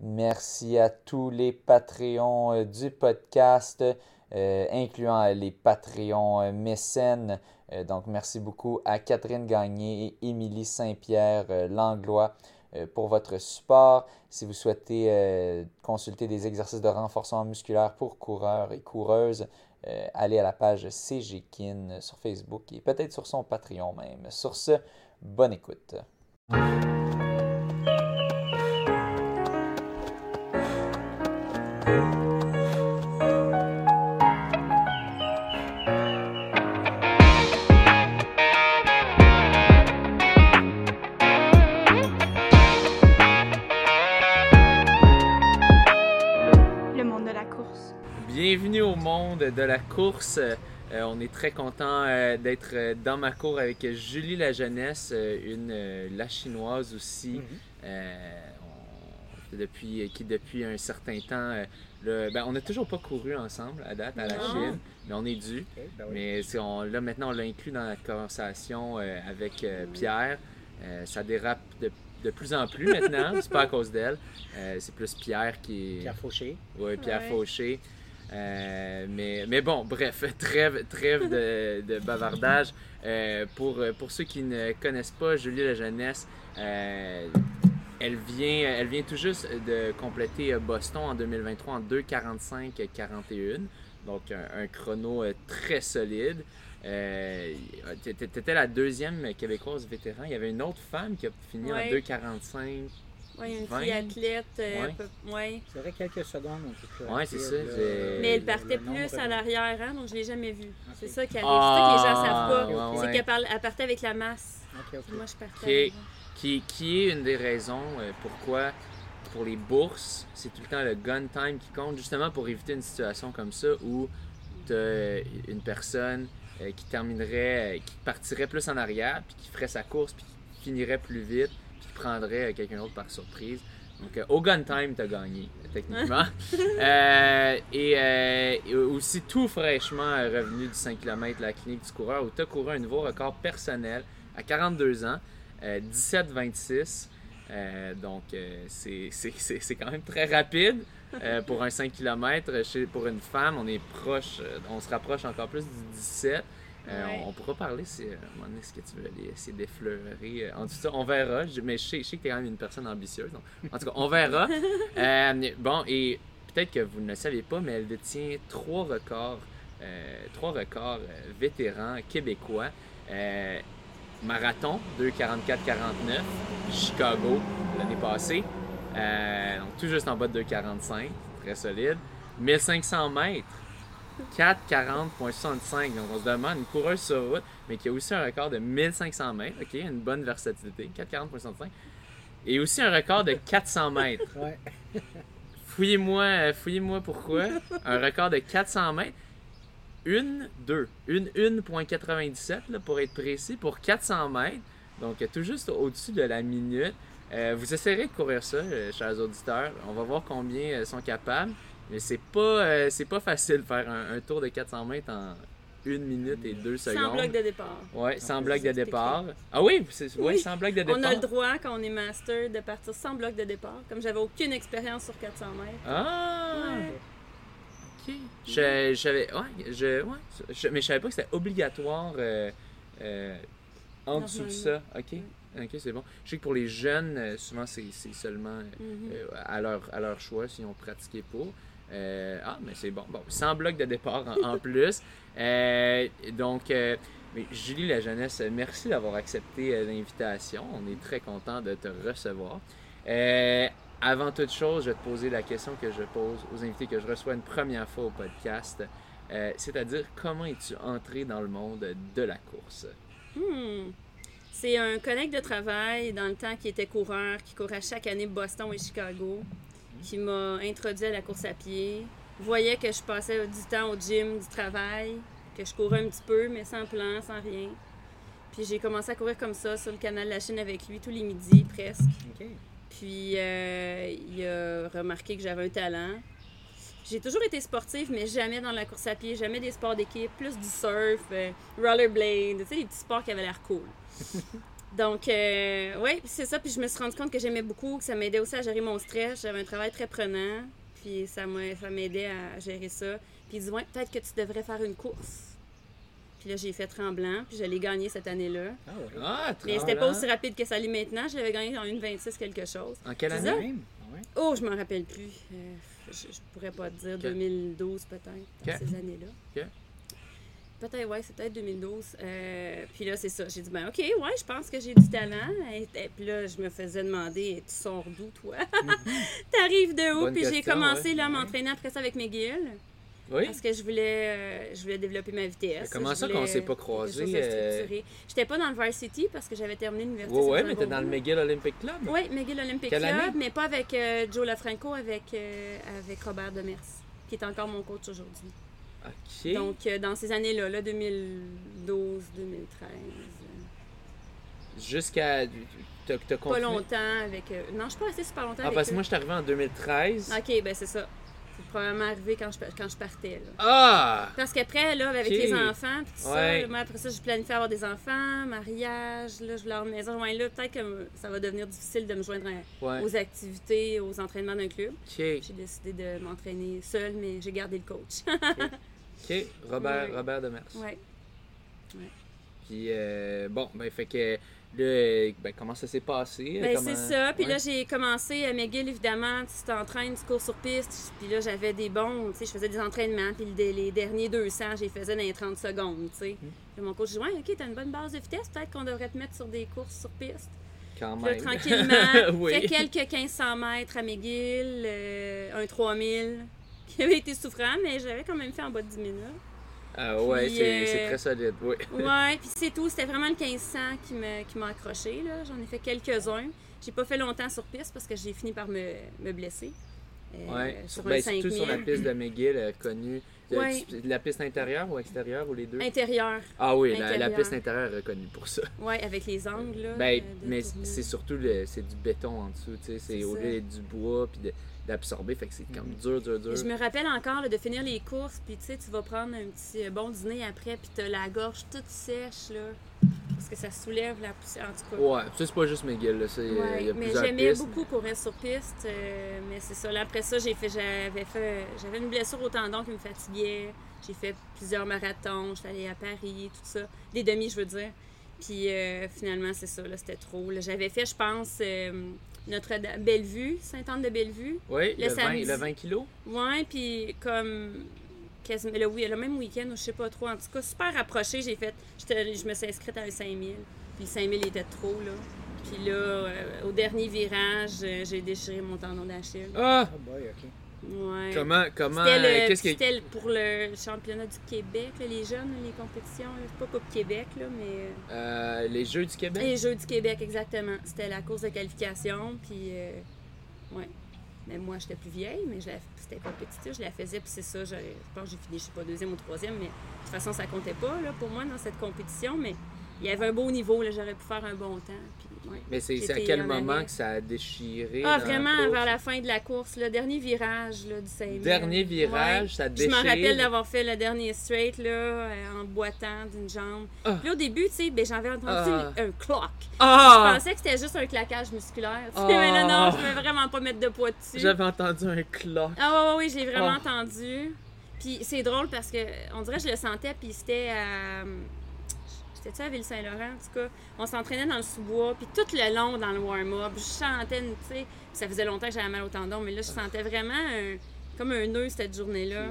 Merci à tous les Patreons euh, du podcast, euh, incluant les Patreons euh, mécènes. donc, merci beaucoup à Catherine Gagné et Émilie Saint-Pierre Langlois pour votre support. Si vous souhaitez consulter des exercices de renforcement musculaire pour coureurs et coureuses, allez à la page CGKIN sur Facebook et peut-être sur son Patreon même. Sur ce, bonne écoute. Course. Euh, on est très content euh, d'être euh, dans ma cour avec Julie la jeunesse, une la chinoise aussi, mhm. depuis, qui depuis un certain temps, ben, on n'a toujours pas couru ensemble à date à la Chine, mais on est dû. Ben mais on, là maintenant on l'a inclus dans la conversation avec Pierre. ça dérape de de plus en plus maintenant. c'est pas à cause d'elle. c'est plus Pierre qui est. Pierre Fauché. Oui, Pierre Fauché. Euh, mais, mais bon, bref, trêve, trêve de, de bavardage. Euh, pour, pour ceux qui ne connaissent pas Julie la jeunesse, euh, elle, vient, elle vient tout juste de compléter Boston en 2023 en 2.45-41. Donc un, chrono très solide. Euh, T'étais la deuxième québécoise vétéran. Il y avait une autre femme qui a fini en 2.45. Oui, une fille athlète. Euh, ouais. C'est vrai, quelques secondes. Oui, c'est ça. Mais elle partait plus à l'arrière, hein, donc je ne l'ai jamais vue. C'est ça qui arrive. c'est ça que les gens ne savent pas. c'est qu'elle partait avec la masse. Moi, je partais. Qui, qui, est une des raisons euh, pourquoi, pour les bourses, c'est tout le temps le gun time qui compte, justement pour éviter une situation comme ça où tu as une personne euh, qui terminerait, qui partirait plus en arrière, puis qui ferait sa course, puis qui finirait plus vite prendrais quelqu'un d'autre par surprise. Donc, euh, au gun time, tu as gagné, techniquement. Euh, euh, et, aussi tout fraîchement revenu du 5 km la clinique du coureur où tu as couru un nouveau record personnel à 42 ans, 17-26. donc, c'est quand même très rapide pour un 5 km. pour une femme, on est proche, on se rapproche encore plus du 17. Euh, on, pourra parler si, euh, ce que tu veux aller essayer d'effleurer. Euh, en tout cas, on verra. mais je sais, que tu es quand même une personne ambitieuse. en tout cas, on verra. bon, et peut-être que vous ne le savez pas, mais elle détient trois records, trois records vétérans québécois. marathon, 2,44-49. Chicago, l'année passée. donc, tout juste en bas de 2,45. Très solide. 1500 mètres. 4,40,65. Donc, on se demande une coureuse sur route, mais qui a aussi un record de 1500 mètres. OK, une bonne versatilité. 4,40,65. Et aussi un record de 400 mètres. Ouais. Fouillez-moi euh, fouillez-moi pourquoi. Un record de 400 mètres. Une, deux. Une 1,97 pour être précis, pour 400 mètres. Donc, tout juste au-dessus de la minute. Euh, vous essayerez de courir ça, euh, chers auditeurs. On va voir combien sont capables. Mais c'est pas, euh, c'est pas facile faire un, tour de 400 mètres en 1 minute et 2 secondes. Sans bloc de départ. Oui, sans bloc de départ. Ah oui, c'est, oui, sans bloc de départ. On a le droit, quand on est master, de partir sans bloc de départ. Comme j'avais aucune expérience sur 400 mètres. Ah! Ok. Je, j'avais. Ouais, je, ouais, mais je savais pas que c'était obligatoire euh, euh, en dessous de ça. Ok. Ok, c'est bon. Je sais que pour les jeunes, souvent c'est, seulement mm-hmm. à, leur, à leur choix s'ils ont pratiqué pour. Euh, ah, mais c'est bon. Bon, sans bloc de départ en, plus. Euh, donc, euh, Julie La Jeunesse, merci d'avoir accepté l'invitation. On est très content de te recevoir. avant toute chose, je vais te poser la question que je pose aux invités que je reçois une première fois au podcast. C'est-à-dire, comment es-tu entré dans le monde de la course? Hmm. C'est un collègue de travail dans le temps qui était coureur, qui courait chaque année Boston et Chicago qui m'a introduit à la course à pied. Voyait que je passais du temps au gym, du travail, que je courais un petit peu, mais sans plan, sans rien. Puis j'ai commencé à courir comme ça sur le canal de la Chine avec lui tous les midis, presque. Puis euh, il a remarqué que j'avais un talent. J'ai toujours été sportive, mais jamais dans la course à pied, jamais des sports d'équipe, plus du surf, euh, rollerblade, tu sais, les petits sports qui avaient l'air cool. Donc, euh, oui, c'est ça. Puis je me suis rendu compte que j'aimais beaucoup, que ça m'aidait aussi à gérer mon stress. J'avais un travail très prenant. Puis ça m'a- ça m'aidait à gérer ça. Puis il dit, ouais, peut-être que tu devrais faire une course. Puis là, j'ai fait tremblant. Puis je l'ai gagné cette année-là. Ah ouais. Ah, Mais c'était pas aussi rapide que ça l'est maintenant. Je l'avais gagné en 1,26 quelque chose. En quelle année? Même? Ah ouais. Oh, je m'en rappelle plus. Euh, je, je pourrais pas te dire. Ok. 2012 peut-être, dans Ok. ces années-là. Peut-être, ouais, c'est peut-être 2012. Euh, puis là, c'est ça. J'ai dit, ben, OK, ouais, je pense que j'ai du talent. Et, et puis là, je me faisais demander, tu sors d'où, toi? T'arrives de où? Bonne Puis j'ai commencé ouais. là, à m'entraîner après ça avec McGill. Oui. Parce que je voulais, euh, je voulais développer ma vitesse. Mais comment ça qu'on s'est pas croisés, euh? J'étais pas dans le Varsity parce que j'avais terminé l'université. Ouais, ouais, mais t'es dans le. McGill Olympic Club. Oui, McGill Olympic Quelle Club, année? mais pas avec euh, Joe Lafranco, avec, avec Robert Demers, qui est encore mon coach aujourd'hui. Ok. Donc, euh, dans ces années-là, là, 2012, 2013, euh, Jusqu'à. T'as t'as pas longtemps avec... euh, non, je suis pas restée super longtemps Ah, avec parce que eux. moi, je suis arrivé en 2013. OK, ben c'est ça. C'est probablement arrivé quand je, quand je partais, là. Ah! Parce qu'après, là, avec Ok. les enfants, puis tout Ouais. ça, moi, après ça, je planifiais avoir des enfants, mariage, là, je une maison. Ouais, là, peut-être que ça va devenir difficile de me joindre à- Ouais. aux activités, aux entraînements d'un club. Ok. J'ai décidé de m'entraîner seule, mais j'ai gardé le coach. Ok. Robert, Ouais. Robert Demers. ouais. Puis, euh, bon, ben, fait que. Là, ben, comment ça s'est passé? Ben, Comment- c'est ça. Puis Ouais. là, j'ai commencé à McGill, évidemment. Tu t'entraînes, tu cours sur piste. Puis là, j'avais des bons. Tu sais, je faisais des entraînements. Puis le- les derniers 200, je les faisais dans les 30 secondes. Tu sais. Hmm. Puis mon coach dit Ouais, OK, t'as une bonne base de vitesse. Peut-être qu'on devrait te mettre sur des courses sur piste. Quand Puis là, même. tranquillement, oui. fait quelques 1500 mètres à McGill, euh, un 3000 qui avait été souffrant, mais j'avais quand même fait en bas de 10 minutes. Ah, ouais, c'est euh, c'est très solide. Oui. Ouais, puis c'est tout. C'était vraiment le 1500 qui m'a qui m'a accroché. là. J'en ai fait quelques-uns. J'ai pas fait longtemps sur piste parce que j'ai fini par me, me blesser. Euh, Ouais. sur Ben, surtout sur la 5000. piste de McGill, euh, connue. De, Ouais. la piste intérieure ou extérieure ou les deux? Intérieur. Ah oui, la, la piste intérieure est reconnue pour ça. Ouais, avec les angles. Là, Ben, euh, mais c'est surtout le, c'est du béton en dessous, tu sais. C'est au lieu du bois puis de- d'absorber, fait que c'est comme dur, dur, dur. Je me rappelle encore là, de finir les courses, puis tu sais, tu vas prendre un petit euh, bon dîner après, puis t'as la gorge toute sèche, là. Parce que ça soulève la poussière, en tout cas. Ouais, ça c'est pas juste McGill, là. c'est- Il Ouais, y a mais j'aimais beaucoup courir sur piste, euh, mais c'est ça. Là, après ça, j'ai fait, j'avais fait, j'avais une blessure au tendon qui me fatiguait. J'ai fait plusieurs marathons, j'étais allée à Paris, tout ça, des demi, je veux dire. Puis euh, finalement, c'est ça, là, c'était trop. là. J'avais fait, je pense, euh, notre Bellevue, Sainte-Anne-de-Bellevue. Oui, le le, 20, samedi. le 20 kilos. Ouais, puis comme quasiment le, oui, le même week-end, ou je sais pas trop. En tout cas, super rapproché, j'ai fait. j'étais- Je me suis inscrite à un 5000. Puis le 5000 était trop, là. Puis là, euh, au dernier virage, euh, j'ai déchiré mon tendon d'Achille. Ah! Oh boy, ok. Ouais. Comment, comment, euh, qu'est-ce que. c'était pour le championnat du Québec, là, les jeunes, les compétitions. pas Coupe Québec, là, mais. euh, euh, les Jeux du Québec? Les Jeux du Québec, exactement. C'était la course de qualification, puis. euh, ouais. Mais moi, j'étais plus vieille, mais c'était compétitif, je la faisais, puis c'est ça. Je, je pense que j'ai fini, je sais pas, deuxième ou troisième, mais de toute façon, ça comptait pas là, pour moi dans cette compétition, mais il y avait un beau niveau, là, j'aurais pu faire un bon temps. Puis, ouais. Mais c'est à quel en moment que ça a déchiré? Ah, vraiment, vers la fin de la course, le dernier virage là, du 5000. Dernier virage, Ouais. ça Je déchire. m'en rappelle d'avoir fait le dernier straight là, euh, en boitant d'une jambe. Ah. Puis là, au début, tu sais, ben, j'avais entendu Ah. un clock. Je Ah! pensais que c'était juste un claquage musculaire. Mais là, non, je ne veux vraiment pas mettre de poids dessus. J'avais entendu un clock. Ah, ouais, oui, j'ai vraiment entendu. Puis c'est drôle parce que on dirait que je le sentais, puis c'était à. C'était-tu à Ville-Saint-Laurent, en tout cas? On s'entraînait dans le sous-bois, puis tout le long dans le warm-up, je chantais, tu sais. Puis ça faisait longtemps que j'avais mal au tendon, mais là, je sentais vraiment un- comme un nœud cette journée-là.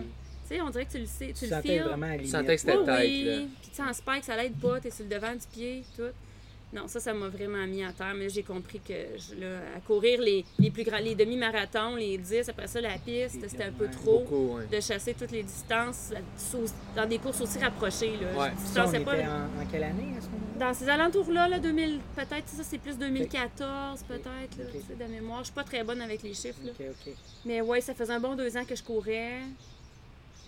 Tu sais, on dirait que tu le sais, tu, Tu le sentais vraiment Tu sentais que c'était Oui, oui. là. Puis tu sais, en spike, ça l'aide pas, t'es sur le devant du pied, tout. Non, ça, ça m'a vraiment mis à terre. Mais j'ai compris que je- là, à courir les, les plus grands, les demi-marathons, les 10, après ça, la piste, c'était un peu Ouais. trop. Beaucoup, ouais. De chasser toutes les distances sous- dans des courses aussi rapprochées. Là. Ouais. Je Ça, on distanciais était pas. en, en quelle année à ce moment-là? Dans ces alentours-là, là, 2000, peut-être, ça c'est plus 2014, peut-être, là, Ok. tu sais, de mémoire. Je suis pas très bonne avec les chiffres. Là. Ok, ok. Mais ouais, ça faisait un bon deux ans que je courais.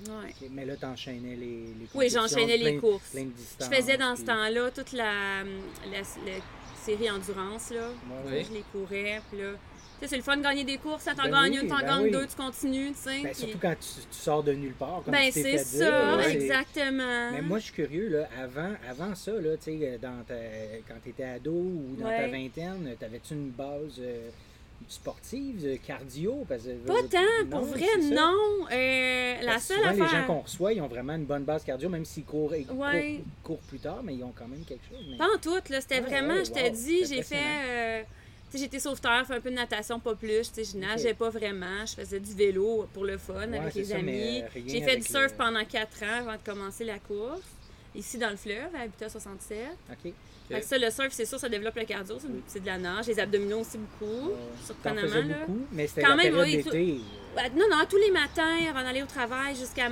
Ouais. Mais là, t'enchaînais les, les Oui, j'enchaînais les courses. plein de Je faisais dans ce temps-là toute la, la, la série endurance, là. Ouais. Je les courais, puis là, Tu sais, c'est le fun de gagner des courses, ça t'en Ben gagnes oui, une, t'en ben gagnes oui. deux, tu continues, tu sais. Ben, puis- surtout quand tu, tu sors de nulle part, comme Ben, tu c'est ça, exactement. Mais moi, je suis curieux, là, avant, avant ça, là, tu sais, dans ta- quand tu étais ado ou dans ta vingtaine, t'avais-tu une base euh, sportive, de cardio? Parce que, Pas tant, pour vrai, non. Euh, la Parce seule souvent, les gens qu'on reçoit, ils ont vraiment une bonne base cardio, même s'ils courent, Ouais. courent, courent plus tard, mais ils ont quand même quelque chose. mais- Pas en tout, là. C'était Ouais, vraiment, ouais, je t'ai wow, dit, j'ai fait. euh, j'étais sauveteur, fait un peu de natation, pas plus. Je nageais pas vraiment. Je faisais du vélo pour le fun avec les ça, amis. euh, J'ai fait du surf le- pendant 4 ans avant de commencer la course. Ici dans le fleuve, à Habitat 67. OK. Fait que ça, le surf, c'est sûr, ça développe le cardio. c'est- de la nage. Les abdominaux aussi beaucoup. Surprenamment, là. beaucoup, mais c'était Quand la même, période oui, d'été. Ouais, non, non, tous les matins avant d'aller au travail jusqu'à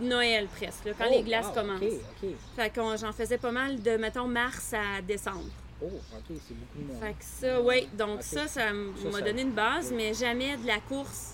Noël presque, là, quand Oh, les glaces wow, commencent. OK, OK. Fait que j'en faisais pas mal de, mettons, mars à décembre. Oh, OK, c'est beaucoup moins. Fait que ça, oui. Donc ça, ça m'a donné une base, mais jamais de la course.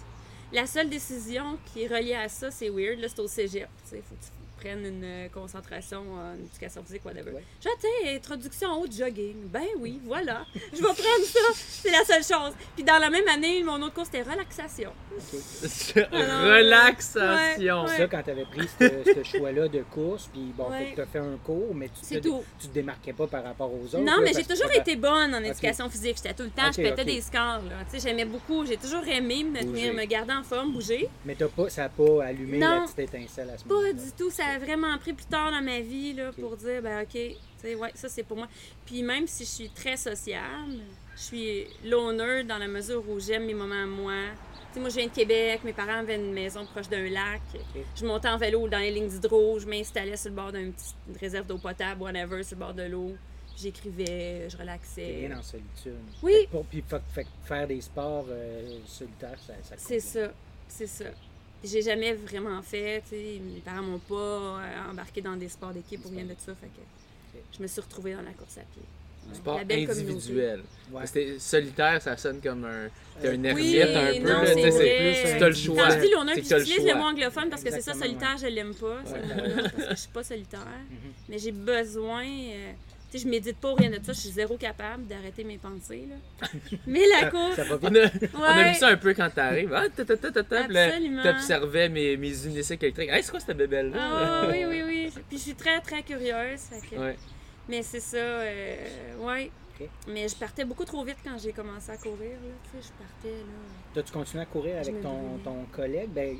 La seule décision qui est reliée à ça, c'est weird, là, c'est au cégep. Il faut que tu prennes une euh, concentration en éducation physique, whatever. Ouais. Je tiens, introduction au jogging. Ben oui, voilà. Je vais prendre ça. C'est la seule chose. Puis dans la même année, mon autre cours, c'était relaxation. OK. Relaxation. Ouais. Ça, quand tu avais pris ce, ce choix-là de course, puis bon, Ouais. tu as fait un cours, mais tu C'est te, tout. tu te démarquais pas par rapport aux autres. Non, là, mais j'ai toujours été bonne en éducation physique. J'étais tout le temps, Ok, je pétais des scores. sais, j'aimais beaucoup. J'ai toujours aimé me, tenir, Bouger. me garder en forme, bouger. Mais t'as pas, ça n'a pas allumé Non. la petite étincelle à ce Pas moment-là. du tout. Ça a vraiment pris plus tard dans ma vie là, pour dire, ben OK, ouais, ça c'est pour moi. Puis même si je suis très sociable, je suis l'honneur dans la mesure où j'aime mes moments à moi. Tu sais, moi, je viens de Québec, mes parents avaient une maison proche d'un lac. Je montais en vélo dans les lignes d'hydro, je m'installais sur le bord d'une petite réserve d'eau potable, whatever, sur le bord de l'eau. J'écrivais, je relaxais. bien en solitude. Oui. Fait pour- puis fait- fait que faire des sports euh, solitaires, ça, ça C'est ça, c'est ça. J'ai jamais vraiment fait, tu sais, mes parents m'ont pas euh, embarqué dans des sports d'équipe ou rien de ça, fait que je me suis retrouvée dans la course à pied. Sport La belle communauté. individuel. Ouais. Parce que solitaire, ça sonne comme un. T'es un ermite Oui, un peu. non, c'est c'est- T'as le choix. Quand je dis l'honneur, C'est puis que t'as le j'utilise le mot anglophone parce que c'est ça, solitaire, je l'aime pas, Ouais. parce que je suis pas solitaire. Mhm. Mais j'ai besoin, euh, sais, je médite pas rien de ça, je suis zéro capable d'arrêter mes pensées, là. Mais la course, ça va On a, on a Ouais. vu ça un peu quand t'arrives. Ah, ta, ta, ta, ta, ta, puis là, Absolument. T'observais mes, mes unicycles électriques. Hey, c'est quoi cette bébelle-là? Ah oui, oui, oui. Puis je suis très, très curieuse. fait que- Ouais. Mais c'est ça, euh, ouais. Mais je partais beaucoup trop vite quand j'ai commencé à courir, là. Tu sais, je partais, là. T'as-tu continué à courir avec ton, ton collègue? Ben,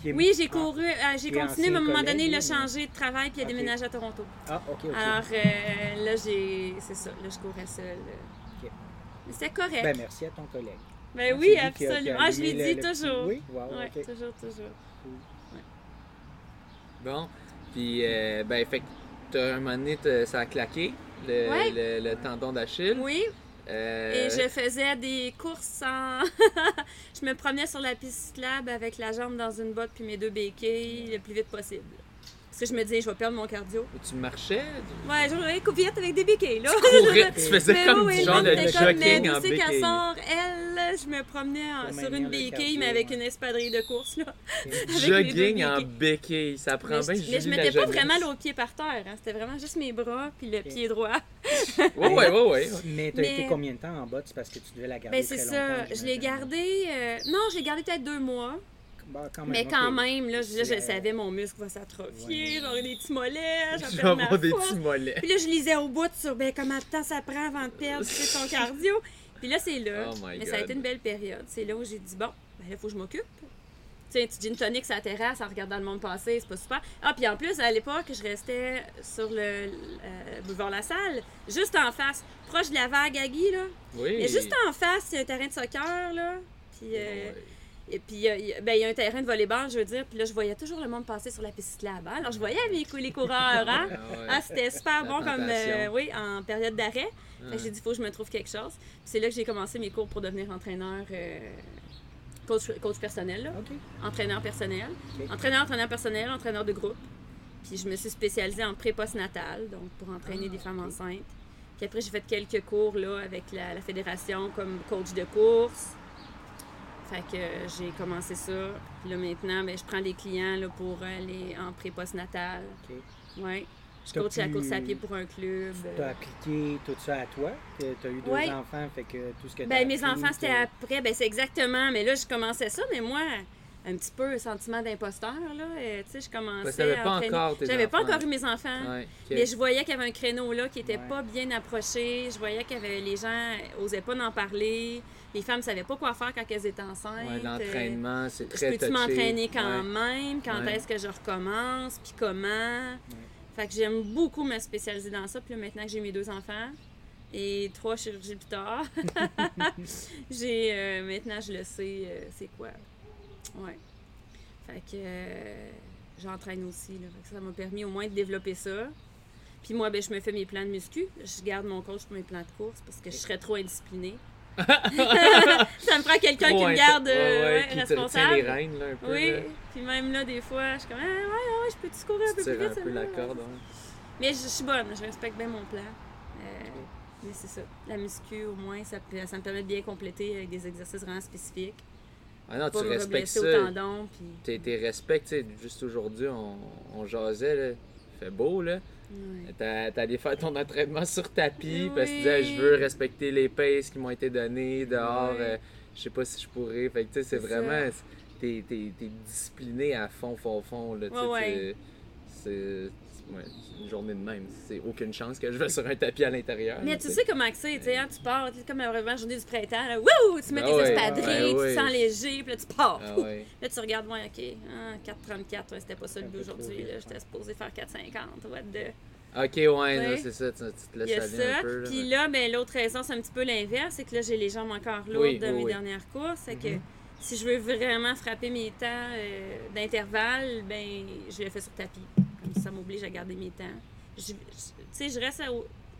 qui est- Oui, j'ai Ah, couru, euh, j'ai continué, mais à un moment donné, il a changé de travail puis il a déménagé à Toronto. Ah, ok, ok. Alors euh, là, j'ai. C'est ça, là, je courais seule. Ok. Mais c'était correct. Ben, merci à ton collègue. Ben oui, lui qui a- qui a absolument. Ah, je le petit- toujours. Oui, wow, Ouais, toujours, toujours. Bon. Puis, euh, ben, fait que t'as un moment donné, ça a claqué, le, Ouais. le, le tendon d'Achille. Oui, Euh, et je faisais des courses en. je me promenais sur la piste cyclable avec la jambe dans une botte puis mes deux béquilles le plus vite possible. Parce que je me disais, je vais perdre mon cardio. Tu marchais? Ouais, je courais vite avec des béquilles, là. courais, tu faisais Mais comme oui, du genre jogging en qu'elle sort, elle, je me promenais en- sur une le béquille, cardio, mais avec ouais. une espadrille de course, là. Jogging en béquilles. béquille, ça prend Mais, bien je, mais je mettais pas vraiment le pied par terre, hein. c'était vraiment juste mes bras puis le pied droit. Ouais, ouais, ouais, ouais. Mais t'as Mais- été combien de temps en bas? C'est parce que tu devais la garder Ben c'est ça, je l'ai j'imagine. gardé, euh, non, je l'ai gardé peut-être deux mois, Bah, quand mais quand même, là, je, là, je C'est, euh, savais mon muscle va s'atrophier, ouais. j'aurais des petits mollets, Je j'en perds ma des petits mollets. Puis là, je lisais au bout sur ben, combien de temps ça prend avant de perdre ton cardio. Puis là, c'est là. Oh Mais ça a été une belle période. C'est là où j'ai dit, bon, ben là, il faut que je m'occupe. Tu sais, un petit gin tonic sur la terrasse en regardant le monde passer, c'est pas super. Ah, puis en plus, à l'époque, je restais sur le euh, boulevard La Salle, juste en face, proche de la vague à Guy, là. Oui. Mais juste en face, a un terrain de soccer, là. Puis, euh, Ouais. Et puis, il y a- il ben, il y a un terrain de volleyball, je veux dire. Puis là, je voyais toujours le monde passer sur la piste hein. Alors, je voyais cou- les coureurs, hein. Ah ouais. Ah, c'était super bon comme, euh, oui, en période d'arrêt. J'ai dit, il faut que je me trouve quelque chose. Puis c'est là que j'ai commencé mes cours pour devenir entraîneur, euh, coach, coach personnel, là. Entraîneur personnel. Entraîneur, entraîneur personnel, entraîneur de groupe. Puis je me suis spécialisée en pré-postnatal, donc pour entraîner Ah, des femmes enceintes. Puis après, j'ai fait quelques cours là, avec la, la fédération comme coach de course. Fait que euh, j'ai commencé ça. Puis là, maintenant, ben, je prends des clients là, pour aller en pré-postnatal. OK. Ouais. Je T'as coach la course à pied pour un club. Tu as euh. appliqué tout ça à toi? Tu as eu deux Ouais. enfants, fait que tout ce que t'as Ben, mes enfants, c'était après. Ben, c'est exactement. Mais là, je commençais ça, mais moi, un petit peu sentiment d'imposteur, là. Euh, tu sais, je commençais. Parce que t'avais à pas entraîner- J'avais pas encore eu mes enfants. Ouais. Mais je voyais qu'il y avait un créneau là qui était Ouais. pas bien approché. Je voyais que les gens osaient pas en parler. Les femmes savaient pas quoi faire quand elles étaient enceintes. Ouais, l'entraînement, c'est Euh, Je très peux-tu m'entraîner quand Ouais. même? Quand Ouais. est-ce que je recommence? Puis comment? Fait que j'aime beaucoup me spécialiser dans ça. Puis là, maintenant que j'ai mes deux enfants et trois chirurgies plus tard, j'ai euh, maintenant je le sais euh, c'est quoi. Ouais. Fait que euh, j'entraîne aussi. Là. Fait que ça m'a permis au moins de développer ça. Puis moi, ben, je me fais mes plans de muscu. Je garde mon coach pour mes plans de course parce que je serais trop indisciplinée. Ça me prend quelqu'un qui me garde euh, ouais, qui responsable. les rênes, là, un peu. Oui, là. puis même là, des fois, je suis comme, ah, ouais, ouais, je peux-tu courir un Tu peu plus vite? un peu la corde. hein. Mais je, je suis bonne, je respecte bien mon plan. Euh, mais c'est ça. La muscu, au moins, ça, ça me permet de bien compléter avec des exercices vraiment spécifiques. Ah non, Pas tu me respectes ça. au tendon. Puis... T'es t'es respectes, tu sais, juste aujourd'hui, on, on jasait, là. Il fait beau, là. Ouais. Allé faire ton entraînement sur tapis Oui. parce que tu disais, je veux respecter les paces qui m'ont été données dehors. Euh, je sais pas si je pourrais. Fait que, tu sais, c'est vraiment. T'es t'es discipliné à fond, fond, fond. Là, Ouais, tu- ouais, c'est une journée de même. C'est aucune chance que je vais sur un tapis à l'intérieur. Mais tu sais. sais comment c'est, tu sais, hein, tu pars, comme vraiment la journée du printemps, là, wouh, tu mets Ah tes ouais, espadrilles, ouais, tu sens léger, puis là, tu pars. Ah. Là, tu regardes, ouais, OK, hein, 4,34, ouais, c'était pas ça le Un but peu aujourd'hui, j'étais supposé faire 4,50, what the... Ok, ouais, c'est ça. Tu, tu te Il y laisses a aller un ça. peu. là, Puis là, ben, l'autre raison, c'est un petit peu l'inverse. C'est que là, j'ai les jambes encore lourdes Oui, de oui, mes oui. dernières courses. C'est que Mhm. si je veux vraiment frapper mes temps euh, d'intervalle, ben, je le fais sur tapis. Ça, m'oblige à garder mes temps. Je- je- Tu sais, je reste à-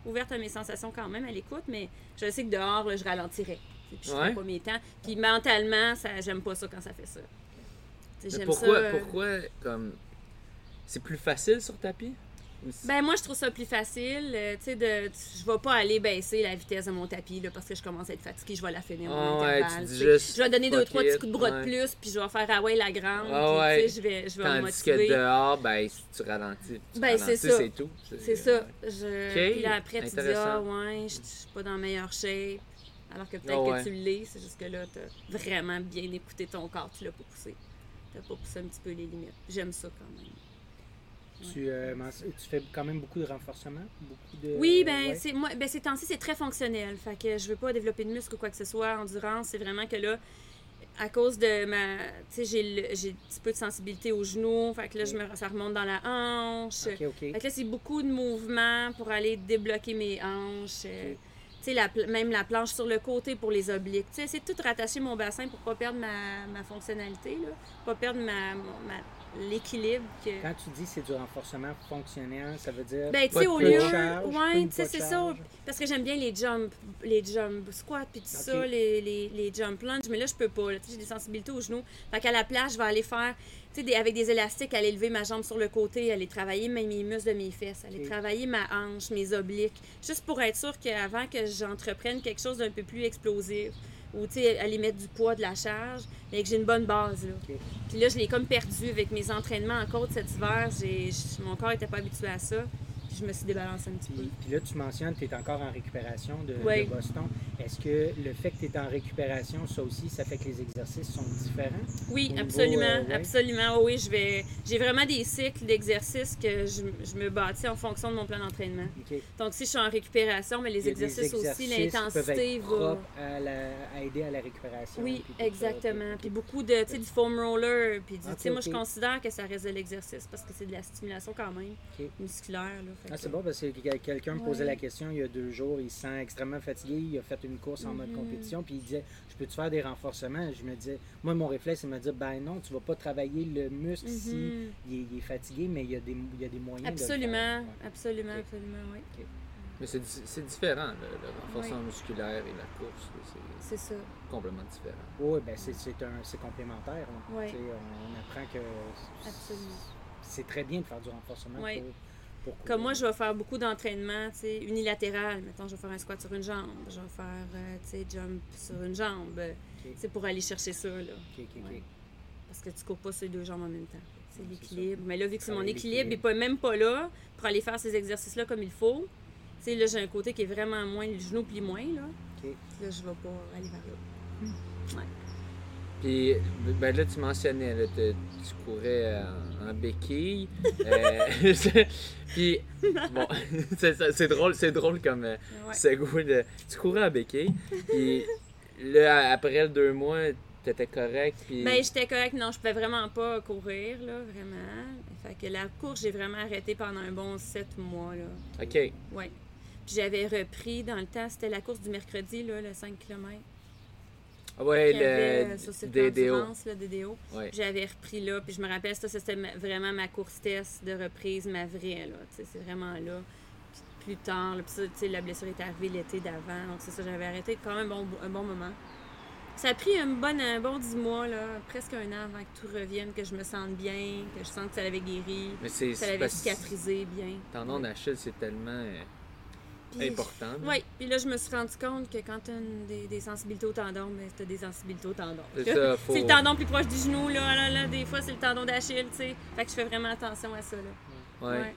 ouverte à mes sensations quand même à l'écoute, mais je sais que dehors, là, je ralentirais. Puis je Ouais. pas mes temps. Puis mentalement, ça, j'aime pas ça quand ça fait ça. Mais J'aime pourquoi, ça. euh, pourquoi, comme. C'est plus facile sur tapis? Ben moi je trouve ça plus facile, euh, tu sais de je vais pas aller baisser la vitesse de mon tapis là, parce que je commence à être fatiguée, je vais la finir Ah mon ouais, juste Je vais donner deux trois petits it, coups de bras ouais. de plus, puis je vais faire ah ouais la grande, Ah je vais je vais me Tandis que motiver. dehors, ben, si tu ralentis, tu Ben, c'est ralentis, ça. c'est tout. C'est ça. Je... Ok, Puis là après tu dis ah ouais, je suis pas dans la meilleure shape. Alors que peut-être Ah que tu l'es, c'est juste que là t'as vraiment bien écouté ton corps, tu l'as pas poussé. T'as pas poussé un petit peu les limites. J'aime ça quand même. Tu, euh, tu fais quand même beaucoup de renforcement? Beaucoup de... Oui, ben ouais. c'est moi ben ces temps-ci c'est très fonctionnel. Fait que je veux pas développer de muscle ou quoi que ce soit, endurance, c'est vraiment que là à cause de ma tu sais j'ai j'ai un petit peu de sensibilité au genou, fait que là je me ça remonte dans la hanche. Ok, ok. Fait que là c'est beaucoup de mouvements pour aller débloquer mes hanches. euh. Tu sais, la même la planche sur le côté pour les obliques. Tu sais, c'est tout rattacher mon bassin pour pas perdre ma, ma fonctionnalité, là. Pas perdre ma, ma- l'équilibre que... Quand tu dis c'est du renforcement fonctionnel, ça veut dire Ben, tu sais, au lieu. charge, ouais, tu sais, c'est ça. Parce que j'aime bien les jump, les jump squats, puis tout ça, les, les, les jump lunge. Mais là, je peux pas. J'ai des sensibilités aux genoux. Fait qu'à la place, je vais aller faire, tu sais, avec des élastiques, aller lever ma jambe sur le côté, aller travailler mes, mes muscles de mes fesses, aller travailler ma hanche, mes obliques. Juste pour être sûr qu'avant que j'entreprenne quelque chose d'un peu plus explosif, ou tu sais, aller mettre du poids, de la charge, mais que j'ai une bonne base. Là. Puis là, je l'ai comme perdu avec mes entraînements en côte cet hiver. Mon corps n'était pas habitué à ça. Puis je me suis débalancée un petit peu. Puis, là, tu mentionnes que tu es encore en récupération de. Boston. Est-ce que le fait que tu es en récupération, ça aussi, ça fait que les exercices sont différents? Oui, niveau, absolument, euh, ouais. absolument. Oui, je vais. J'ai vraiment des cycles d'exercices que je, je me bâtis en fonction de mon plan d'entraînement. Donc, si je suis en récupération, mais les exercices, aussi, l'intensité va. à, la- à aider à la récupération. Oui, puis tout ça. exactement. Puis beaucoup de, tu sais, du foam roller. Puis, du- Ok, tu sais, moi, je considère que ça reste de l'exercice parce que c'est de la stimulation quand même, musculaire. Là, Ah, c'est bon parce que quel- quelqu'un me posait Ouais. la question il y a deux jours, il se sent extrêmement fatigué, il a fait une course en mode Mhm. compétition, puis il disait Je peux-tu faire des renforcements Je me disais, moi, mon réflexe, c'est de me dire Ben non, tu vas pas travailler le muscle si Mhm. il est, il est fatigué, mais il y a des, il y a des moyens de le Absolument, faire. Ouais. absolument, absolument, oui. Mais c'est di- c'est différent, le, le renforcement musculaire et la course. C'est ça. complètement différent. Oui, ben c'est c'est un- c'est complémentaire. On, on apprend que Absolument. c'est très bien de faire du renforcement pour, Comme moi, je vais faire beaucoup d'entraînement, tu sais, unilatéral. Mettons, je vais faire un squat sur une jambe, je vais faire, euh, tu sais, jump sur une jambe. C'est pour aller chercher ça, là. Ouais. Parce que tu cours pas sur les deux jambes en même temps. C'est l'équilibre. Mais là, vu que c'est mon équilibre, n'est pas, même pas là pour aller faire ces exercices-là comme il faut. Tu sais, là, j'ai un côté qui est vraiment moins, le genou plie moins, là. Là, je vais pas aller vers là. Puis, ben là, tu mentionnais, là, te- tu courais euh, en, en béquille. Euh, puis, bon, c'est drôle, c'est drôle comme euh, Ouais. segue de- Tu courais en béquille. Puis, là, après le deux mois, t'étais correct. Puis, Ben, j'étais correct. Non, je pouvais vraiment pas courir, là, vraiment. Fait que la course, j'ai vraiment arrêté pendant un bon sept mois, là. OK. Ouais. Puis j'avais repris dans le temps, c'était la course du mercredi, là, le 5 km. Ah ouais, avait, le euh, sur DDO. Endurance, le DDO. Ouais. J'avais repris là, puis je me rappelle, ça, c'était vraiment ma course test de reprise, ma vraie, là. C'est vraiment là. Puis plus tard, là, puis ça, la blessure est arrivée l'été d'avant. Donc, c'est ça, j'avais arrêté quand même un bon, un bon moment. Ça a pris un bon, un bon 10 mois, là, presque un an avant que tout revienne, que je me sente bien, que je sente que ça l'avait guéri, que ça l'avait cicatrisé bien. Tendon d'Achille, c'est tellement euh, important. Oui, puis là, je me suis rendu compte que quand tu as des, des sensibilités au tendon, mais tu as des sensibilités au tendon. C'est ça, faut... C'est le tendon plus proche du genou, là, là, là, des fois, c'est le tendon d'Achille, tu sais. Fait que je fais vraiment attention à ça, là. Ouais.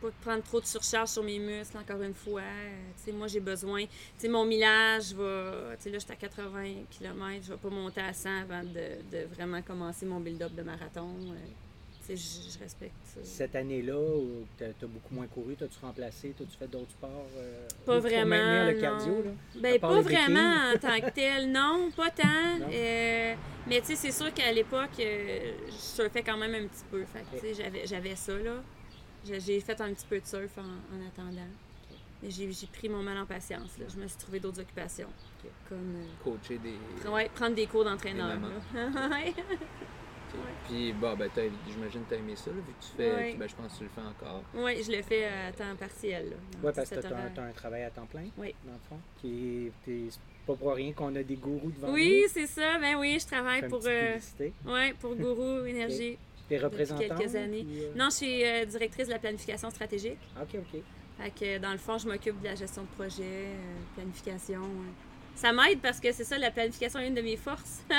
Pas de prendre trop de surcharge sur mes muscles, encore une fois. Euh, tu sais, moi, j'ai besoin... Tu sais, mon millage va... Tu sais, là, j'étais à 80 km, je vais pas monter à 100 avant de, de vraiment commencer mon build-up de marathon. Euh, je, je respecte ça. Cette année-là, où tu as, beaucoup moins couru, t'as-tu remplacé, t'as-tu fait d'autres sports? euh, Pas pour vraiment. maintenir le non. cardio, là? Ben, pas vraiment en tant que tel, non, pas tant. Non? Euh, mais tu sais, c'est sûr qu'à l'époque, euh, je surfais quand même un petit peu. Fait j'avais, ça, là. J'ai, fait un petit peu de surf en, en attendant. J'ai, pris mon mal en patience, là. Je me suis trouvé d'autres occupations. Comme, euh, Coacher des... ouais, prendre des cours d'entraîneur, Puis, bon, ben, t'as- j'imagine que t'as aimé ça, là, vu que tu fais... Ouais. Ben, je pense que tu le fais encore. Ouais, je le fais à temps partiel, Oui, parce que 17 tu as, un travail à temps plein, Oui. dans le fond. Qui est, pas pour rien qu'on a des gourous devant Oui, nous. c'est ça. Ben oui, je travaille pour, euh, ouais, pour Gourou Énergie. T'es représentante? quelques années. euh? Non, je suis euh, directrice de la planification stratégique. OK, OK. Fait que dans le fond, je m'occupe de la gestion de projet, euh, planification. Ça m'aide parce que c'est ça, la planification est une de mes forces.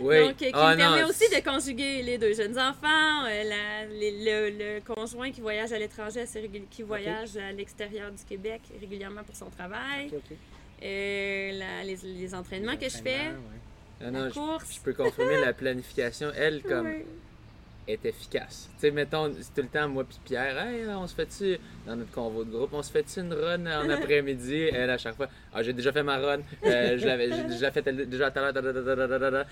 Oui. Donc, qui Ah, me permet non, aussi de conjuguer les deux jeunes enfants, euh, la- les- le, le conjoint qui voyage à l'étranger, qui voyage à l'extérieur du Québec régulièrement pour son travail, euh, la- les, les entraînements que je fais, ouais. La non, je, course. je peux confirmer, la planification, elle, comme. Est efficace. Tu sais, mettons, c'est tout le temps, moi puis Pierre, hey, on se fait-tu, dans notre convo de groupe, on se fait-tu une run en après-midi? Elle, à chaque fois, ah, j'ai déjà fait ma run, euh, je l'avais déjà fait déjà tout à l'heure,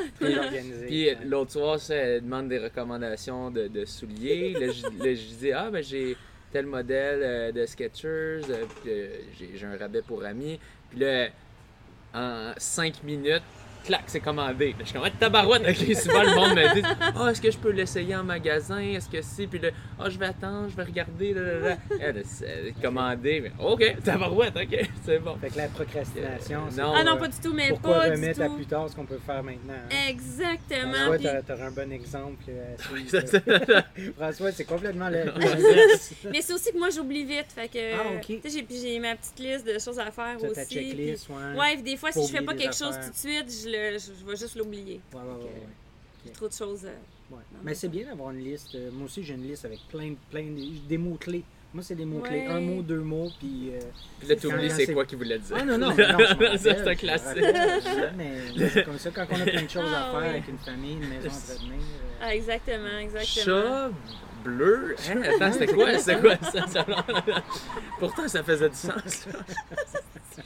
Puis, l'autre soir, ça, elle demande des recommandations de, de souliers. Là, je, dis, ah, ben j'ai tel modèle euh, de Skechers, euh, euh, j'ai un rabais pour amis. Puis là, en 5 minutes, clac, c'est commandé. Là, je suis comme, ah, tabarouette, ok, souvent le monde me dit, ah, est-ce que je peux l'essayer en magasin, est-ce que si, puis là, ah, je vais attendre, je vais regarder, là, là, là. Elle, c'est commandé, mais ok, tabarouette, ok, c'est bon. Fait que la procrastination, c'est non, Ah non, euh, pas du tout, mais pourquoi pas du remettre à tout. plus tard ce qu'on peut faire maintenant. hein? Exactement. François, puis- t'as- t'auras un bon exemple. euh, à François, c'est complètement le-. Mais c'est aussi que moi, j'oublie vite. Fait que, Ah, ok. tu sais, j'ai, j'ai ma petite liste de choses à faire aussi. ta puis- checklist, ouais. Des fois, si je fais pas quelque chose tout de suite, je, le, je, je vais juste l'oublier. Ouais, ouais, ouais, ouais. J'ai trop de choses. euh, Ouais. Non, Mais c'est bien d'avoir une liste. Euh, Moi aussi, j'ai une liste avec plein, de- plein de- des mots-clés. Moi, c'est des mots-clés. Ouais. Un mot, deux mots, puis... euh, Puis là, t'oublies quand c'est quoi qu'il voulait dire. Ah non, non, non, Ça, c'est un classique. Mais c'est comme ça, quand on a plein de choses à Ah, faire oui. avec une famille, une maison à entretenir... euh, Ah, exactement, exactement. Chat bleu? Hein? Attends, c'était quoi? C'était quoi ça? Ça- Pourtant, ça faisait du sens. là.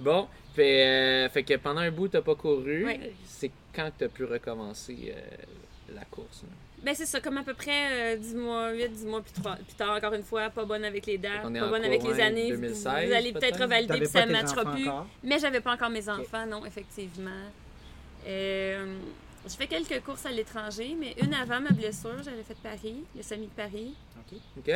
bon, fait, euh, fait que pendant un bout, t'as pas couru. C'est quand que t'as pu recommencer euh, la course? là? Ben, c'est ça, comme à peu près euh, 10 mois, 8, 10 mois plus, trois- plus tard, encore une fois, pas bonne avec les dates, pas bonne avec les années. 2016 vous allez peut-être revalider, puis ça ne matchera plus. encore? Mais j'avais pas encore mes enfants, non, effectivement. Euh, j'ai fait quelques courses à l'étranger, mais une avant ma blessure, j'avais fait Paris, le semi de Paris. OK. OK?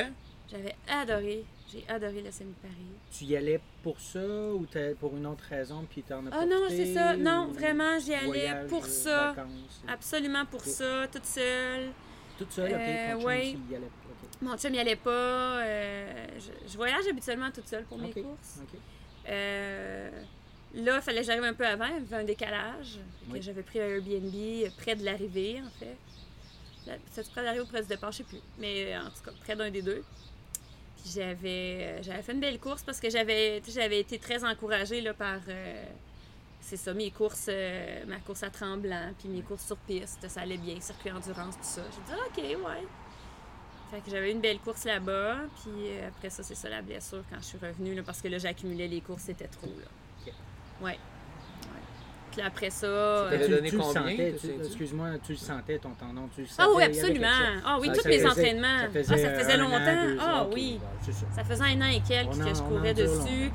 J'avais adoré, j'ai adoré le semi de Paris. Tu y allais pour ça ou pour une autre raison, puis t'en as Ah non, c'est ça. Non, vraiment, j'y allais voyage, pour euh, ça. vacances, Absolument pour ça, toute seule. Toute seule, OK. Euh, chum ouais. il y allait. Mon chum y allait pas. euh, je, je voyage habituellement toute seule pour mes courses. Euh, Là, il fallait que j'arrive un peu avant, il y avait un décalage. que Oui. J'avais pris un Airbnb euh, près de l'arrivée, en fait. C'était près de l'arrivée ou près du départ, je sais plus. Mais euh, en tout cas, près d'un des deux. J'avais, euh, j'avais fait une belle course parce que j'avais, j'avais été très encouragée là, par. euh, c'est ça, mes courses, euh, ma course à Tremblant, puis mes courses sur piste, ça allait bien, circuit endurance, tout ça. J'ai dit, OK, ouais. Fait que j'avais une belle course là-bas, puis après ça, c'est ça la blessure quand je suis revenue, là, parce que là, j'accumulais les courses, c'était trop, là. Ok. Ouais. Puis après ça. t'avait euh, Tu- donné tu le combien, tu- excuse-moi, tu le sentais ton tendon, tu le Ah sentais, oui, absolument. Ah oui, Ça- tous ça les faisait- entraînements. ça Ah, faisait ça faisait longtemps. Ah oui. bon, c'est ça. Ça faisait un an et quelques On en- que je courais dessus.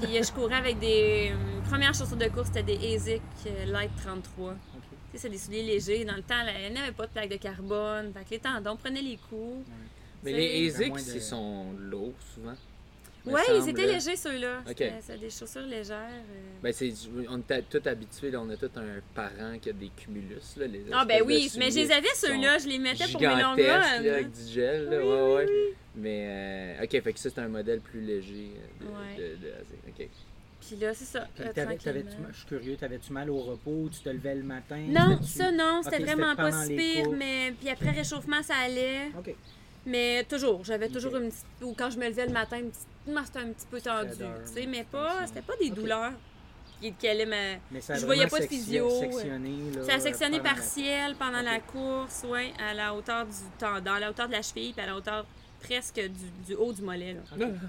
Puis euh, je courais avec des. euh, premières chaussures de course, c'était des ASIC euh, Light 33. Ok. Tu sais, c'est des souliers légers. Dans le temps, là, il n'y avait pas de plaque de carbone. Fait que les tendons prenaient les coups. Mais Tu les. ASICs, ils sont lourds souvent. Ouais, ils étaient légers, ceux-là. Ok. C'était c'était des chaussures légères. euh. Ben, c'est, on est tous habitués, là, on a tout un parent qui a des cumulus. Là, les Ah, ben oui, mais je les avais, ceux-là. Je les mettais pour mes longues là, avec du gel. Là, Oui, ouais, oui, ouais. oui. Mais, euh, ok, fait que ça, c'est un modèle plus léger euh, de, Ouais. de, de ASIC. Ok. Puis là, c'est ça. Puis t'avais- je suis curieux, t'avais-tu mal au repos, tu te levais le matin? Non, ça non, c'était vraiment c'était pas si pire, mais puis après réchauffement ça allait, Ok. mais toujours, j'avais toujours une petite ou quand je me levais le matin, une petite moi, c'était un petit peu tendu, Raideur, tu sais, mais pas c'était pas des Ok. douleurs qui, qui allaient me Mais ça a Je voyais pas de physio, ça a sectionné partiel pendant la course, ouais, à la hauteur du tendon, à la hauteur de la cheville, puis à la hauteur presque du, du haut du mollet là.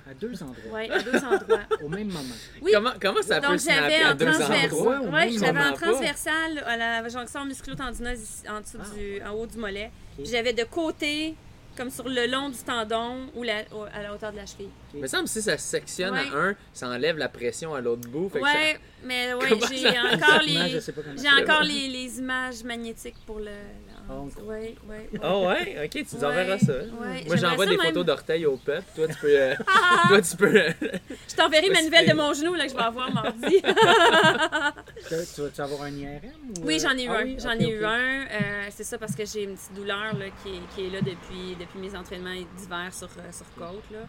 À deux endroits. Ouais, à deux endroits. Au même moment. Oui. Comment, comment ça peut Donc snapper j'avais à en deux transversal, endroits? au ouais, même j'avais en moment? pas? transversal à la jonction musculo-tendineuse ici, en dessous Ah, du, en haut du mollet. J'avais de côté, comme sur le long du tendon ou la- au- à la hauteur de la cheville. Il me semble que si ça sectionne Ouais. à un, ça enlève la pression à l'autre bout. Fait que mais ouais, j'ai ça- encore j'ai ça les, les images magnétiques pour le. Ah, on- ouais, ouais. Ah ouais? Ok, tu nous Ouais, enverras ça. ouais. Moi, j'envoie des même. photos d'orteils au peuple. Toi, tu peux... euh, toi, tu peux... euh, Je t'enverrai ma nouvelle de mon genou là, que je vais avoir mardi. Tu tu vas-tu avoir un IRM? ou, Oui, euh? j'en ai eu Ah un. oui? J'en ai eu un. Euh, c'est ça parce que j'ai une petite douleur là, qui, est, qui est là depuis, depuis mes entraînements d'hiver sur, euh, sur côte. Là.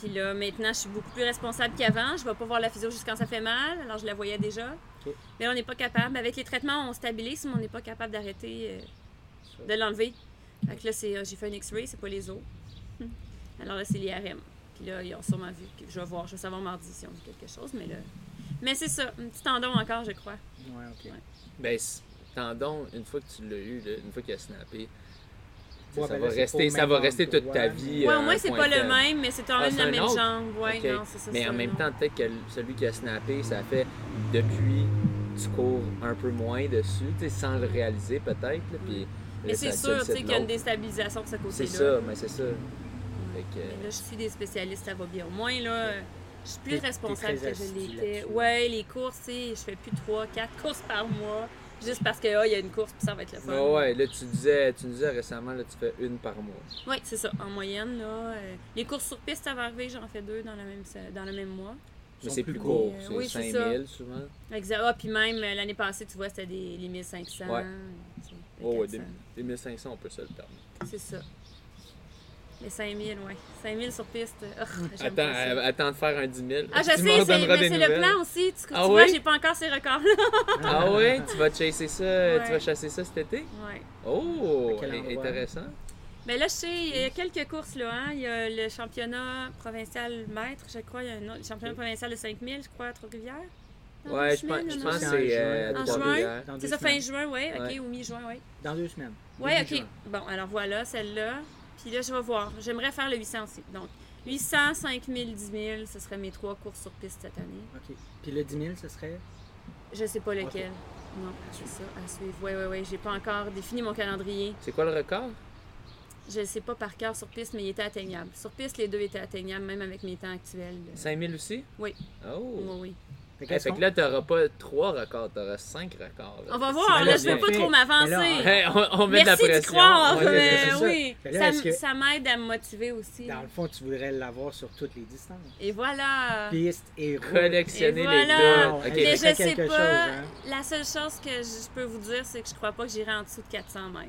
Puis là, maintenant, je suis beaucoup plus responsable qu'avant. Je vais pas voir la physio juste quand ça fait mal. Alors, je la voyais déjà. Ok. Mais là, on n'est pas capable. Avec les traitements, on stabilise, mais on n'est pas capable d'arrêter euh, de l'enlever. Fait que là, c'est, euh, j'ai fait un X-ray, c'est pas les os. Alors là, c'est l'IRM. Puis là, ils ont sûrement vu que je vais voir, je vais savoir mardi si on dit quelque chose. Mais là. Mais c'est ça, un petit tendon encore, je crois. Ouais, ok. Ben, c- tendon, une fois que tu l'as eu, là, une fois qu'il a snappé, Ouais, ça ben va rester, ça au va rester toute ta ouais. vie. Ouais, euh, au moins, c'est pas le même, mais c'est quand même la même autre? jambe. Ouais, non, c'est ça. Mais en même temps, peut-être que celui qui a snappé, ça fait depuis tu cours un peu moins dessus, tu sais, sans le réaliser peut-être. Puis, Mais c'est sûr, tu sais, qu'il y a une déstabilisation de ce côté-là. C'est ça, mais c'est ça. Fait que, Mais là, je suis des spécialistes, ça va bien. Au moins, là, je suis plus responsable que je l'étais. Ouais, les courses, tu sais, je fais plus 3, 4 courses par mois. Juste parce que, ah, il y a une course, puis ça va être le fun. Ah ouais, là tu disais, tu nous disais récemment, là, tu fais une par mois. Oui, c'est ça, en moyenne, là. euh, les courses sur piste, ça va arriver, j'en fais deux dans, la même, dans le même mois. Mais c'est plus court, Euh, c'est oui, c'est 5000 souvent. Exact. Ah, puis même euh, l'année passée, tu vois, c'était des les 1500. Ouais. Oh, ouais, 400. des, des 1500, on peut se le permettre. C'est ça. Les 5000, ouais. 5000 sur piste. euh, oh, Attends, euh, attends de faire un 10 000. Ah, je Tu sais, mais c'est le plan aussi. Tu, tu Ah vois, oui? j'ai pas encore ces records-là. Ah ouais, tu vas chasser ça, Ouais. tu vas chasser ça cet été? ouais. Oh, intéressant. Mais là, je sais, il y a quelques courses, là. Hein. Il y a le championnat provincial maître, je crois. Il y a un autre, le championnat provincial de 5000, je crois, à Trois-Rivières. Ouais, je pense, je que C'est en juin. euh. Dans C'est ça, fin juin, oui. OK, Ouais. ou mi-juin, oui. Dans deux semaines. Oui, OK. juin. Bon, alors voilà, celle-là. Puis là, je vais voir. J'aimerais faire le 800 aussi. Donc, 800, 5000, 10 000, ce seraient mes trois courses sur piste cette année. OK. Puis le 10 000, ce serait? Je sais pas lequel. Non, c'est ça, à suivre. Oui, oui, oui. J'ai pas encore défini mon calendrier. C'est quoi le record? Je ne sais pas par cœur sur piste, mais il était atteignable. Sur piste, les deux étaient atteignables, même avec mes temps actuels. de- 5000 aussi? Oui. Oh. Oui, oui. Fait Hey, qu'est-ce fait que là, t'auras pas trois records, t'auras cinq records. là. On va voir, là, je veux pas trop m'avancer. Hey, on, on met de la Merci pression. croire, Ouais, mais oui. Là, Ça, que- m'aide à me motiver aussi. Dans le fond, tu voudrais l'avoir sur toutes les distances. Et voilà. Piste et route. Collectionner Et les deux. Wow. Ok. Hey, Mais je sais pas. chose, hein? La seule chose que je peux vous dire, c'est que je crois pas que j'irai en dessous de 400 mètres.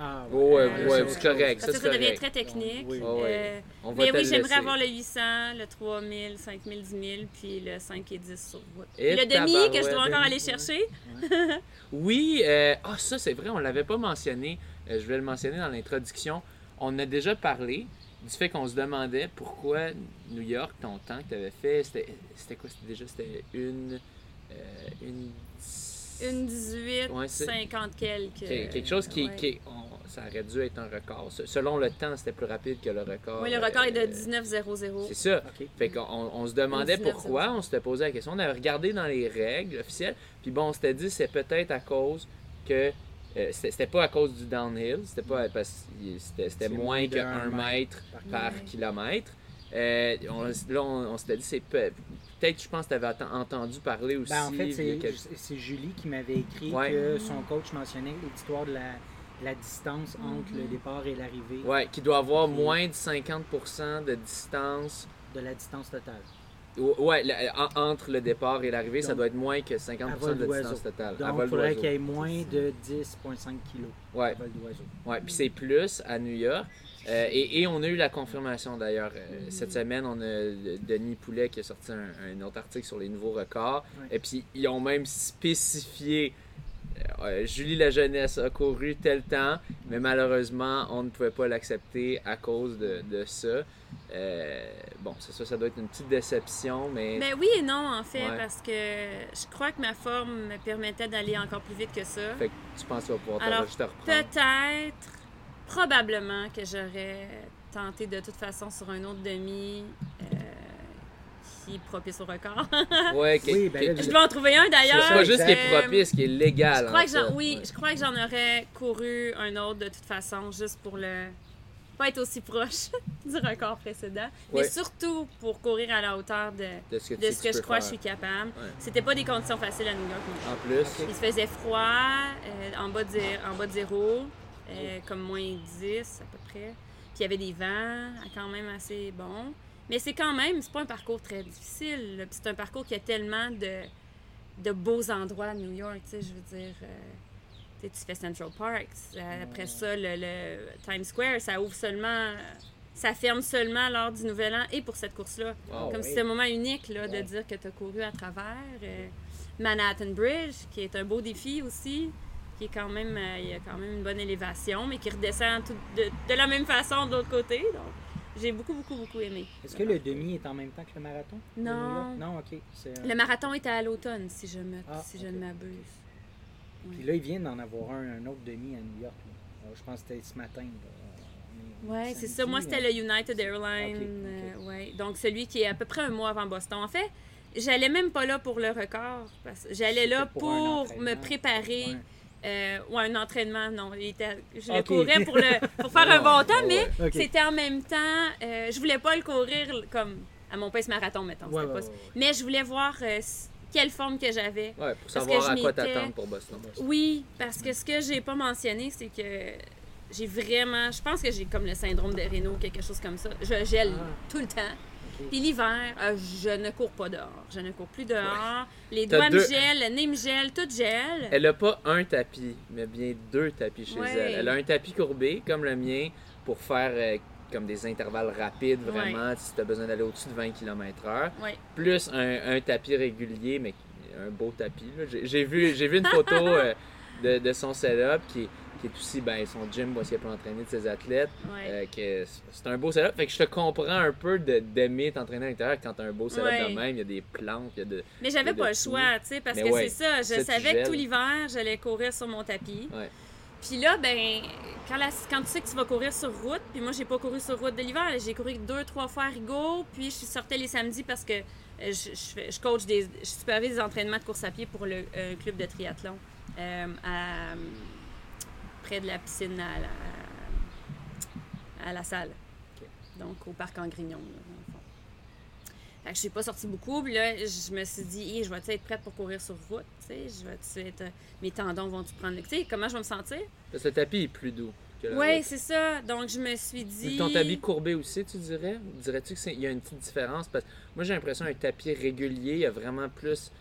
Ah, Oh, ouais, ouais, je- c'est correct. Parce Ça, que ça devient très technique. Oui. Oh, ouais. Euh, On va mais oui, le j'aimerais avoir le 800, le 3000, 5000, 10 000, puis le 5 et 10 sur route. Et le demi que je dois encore demi, aller ouais. chercher. Oui, euh, ah ça c'est vrai, on l'avait pas mentionné. Euh, je vais le mentionner dans l'introduction. On a déjà parlé du fait qu'on se demandait pourquoi New York, ton temps que tu avais fait, c'était c'était quoi C'était déjà c'était une euh, une Une 18, Ouais, c'est- 50 quelques. Quel- quelque chose qui, ouais. qui on- ça aurait dû être un record. Se- Selon le temps, c'était plus rapide que le record. Oui, le record est de euh, 19,00. C'est ça. Fait qu'on on, se demandait 19, pourquoi, on s'était posé la question. On avait regardé dans les règles officielles, puis bon, on s'était dit c'est peut-être à cause que. euh, c'était pas à cause du downhill, c'était pas parce que c'était moins que un 1 mètre Par kilomètre. Euh, on, là, on, on s'était dit c'est peut- peut-être, je pense que tu avais entendu parler aussi. Ben, en fait, c'est quelques- c'est Julie qui m'avait écrit Ouais. que son coach mentionnait l'histoire de la, la distance entre Mhm. le départ et l'arrivée Ouais, qui doit avoir moins de 50% de distance de la distance totale. Ou- Ouais, le- en- entre le départ et l'arrivée, ça doit être moins que à 50% vol de distance totale. Donc, il faudrait qu'il y ait moins de 10,5 kg Ouais, à vol d'oiseau. ouais. Puis c'est plus à New York. Euh, et, et on a eu la confirmation d'ailleurs. euh, Cette semaine, on a Denis Poulet qui a sorti un, un autre article sur les nouveaux records. Ouais. Et puis, ils ont même spécifié. Euh, Julie la jeunesse a couru tel temps, mais malheureusement, on ne pouvait pas l'accepter à cause de, de ça. Euh, bon, c'est ça, ça doit être une petite déception, mais Ben oui et non, en fait, Ouais. parce que je crois que ma forme me permettait d'aller encore plus vite que ça. fait que tu penses que tu vas pouvoir Alors, te reprendre? Peut-être, probablement que j'aurais tenté de toute façon sur un autre demi euh, est propice au record. Ouais, que- Oui, ben là, je vais en trouver un d'ailleurs. c'est pas juste qui est propice, qui est légal. Je crois que j'en, oui, Ouais. je crois que j'en aurais couru un autre de toute façon, juste pour le pas être aussi proche du record précédent, mais surtout pour courir à la hauteur de, de ce que, de tu- ce tu que je crois que je suis capable. Ouais. C'était pas des conditions faciles à New York. En plus, Il se faisait froid, euh, en, bas de, en bas de zéro, euh, comme moins 10 à peu près. Puis il y avait des vents quand même assez bons. Mais c'est quand même, c'est pas un parcours très difficile. c'est un parcours qui a tellement de, de beaux endroits à New York. Tu sais, je veux dire, euh, tu fais Central Park. Après ça, le, le Times Square, ça ouvre seulement. Ça ferme seulement lors du Nouvel An et pour cette course-là. Comme oui. si c'était un moment unique là, de dire que tu as couru à travers. euh, Manhattan Bridge, qui est un beau défi aussi, qui est quand même, euh, il y a quand même une bonne élévation, mais qui redescend tout de, de la même façon de l'autre côté. Donc, j'ai beaucoup, beaucoup, beaucoup aimé. Est-ce que le demi est en même temps que le marathon? Non. York? Non, ok. Euh, Le marathon était à l'automne, si je, me, Ah, si je ne m'abuse. Puis là, ils viennent d'en avoir un, un autre demi à New York. Alors, je pense que c'était ce matin. est Oui, c'est ça. Moi, c'était euh, le United Airlines. Euh, ouais. Donc, celui qui est à peu près un mois avant Boston. En fait, j'allais même pas là pour le record. J'allais là pour me préparer. Ouais. Euh, ou un entraînement, non. il était- je le courais pour, le, pour faire un bon temps, mais c'était en même temps. euh, je voulais pas le courir comme à mon pace marathon, mettons. Ouais, c'était ouais, pas- ouais, ouais. Mais je voulais voir euh, quelle forme que j'avais. ouais, pour savoir que je à quoi t'attendre pour Boston. Oui, parce que ce que j'ai pas mentionné, c'est que j'ai vraiment. Je pense que j'ai comme le syndrome de Raynaud, quelque chose comme ça. Je gèle Ah. tout le temps. Puis l'hiver, euh, je ne cours pas dehors. Je ne cours plus dehors. Les T'as doigts deux- me gèlent, le nez me gèle, tout gèle. Elle a pas un tapis, mais bien deux tapis chez Ouais. elle. Elle a un tapis courbé, comme le mien, pour faire euh, comme des intervalles rapides, vraiment, si tu as besoin d'aller au-dessus de 20 km/h. Ouais. Plus un, un tapis régulier, mais qui- un beau tapis. là. J'ai j'ai vu, j'ai vu une photo euh, de, de son setup qui, qui est aussi ben, son gym où il peut entraîner de ses athlètes. Ouais. Euh, c'est un beau setup. Fait que je te comprends un peu de- d'aimer t'entraîner à l'intérieur quand t'as un beau setup Ouais. de même. Il y a des plantes, il y a de. Mais j'avais pas le choix, tu sais, parce Mais que ouais, c'est ça. Je savais que tout l'hiver, j'allais courir sur mon tapis. Puis là, ben, quand, la- quand tu sais que tu vas courir sur route, puis moi, j'ai pas couru sur route de l'hiver, j'ai couru deux, trois fois à Rigaud, puis je sortais les samedis parce que euh, je, je, coach des. Je supervise des entraînements de course à pied pour le euh, club de triathlon euh, à, près de la piscine à la, à la salle. Donc, au parc en Grignon, je suis pas sortie beaucoup. Puis là, je me suis dit, je vais être prête pour courir sur route? Je vais être. Mes tendons vont-tu prendre le. Tu sais, comment je vais me sentir? Parce que le tapis est plus doux. Oui, c'est ça. Donc, je me suis dit. Ton tapis courbé aussi, tu dirais? Dirais-tu qu'il y a une petite différence? Parce que moi, j'ai l'impression qu'un tapis régulier, il y a vraiment plus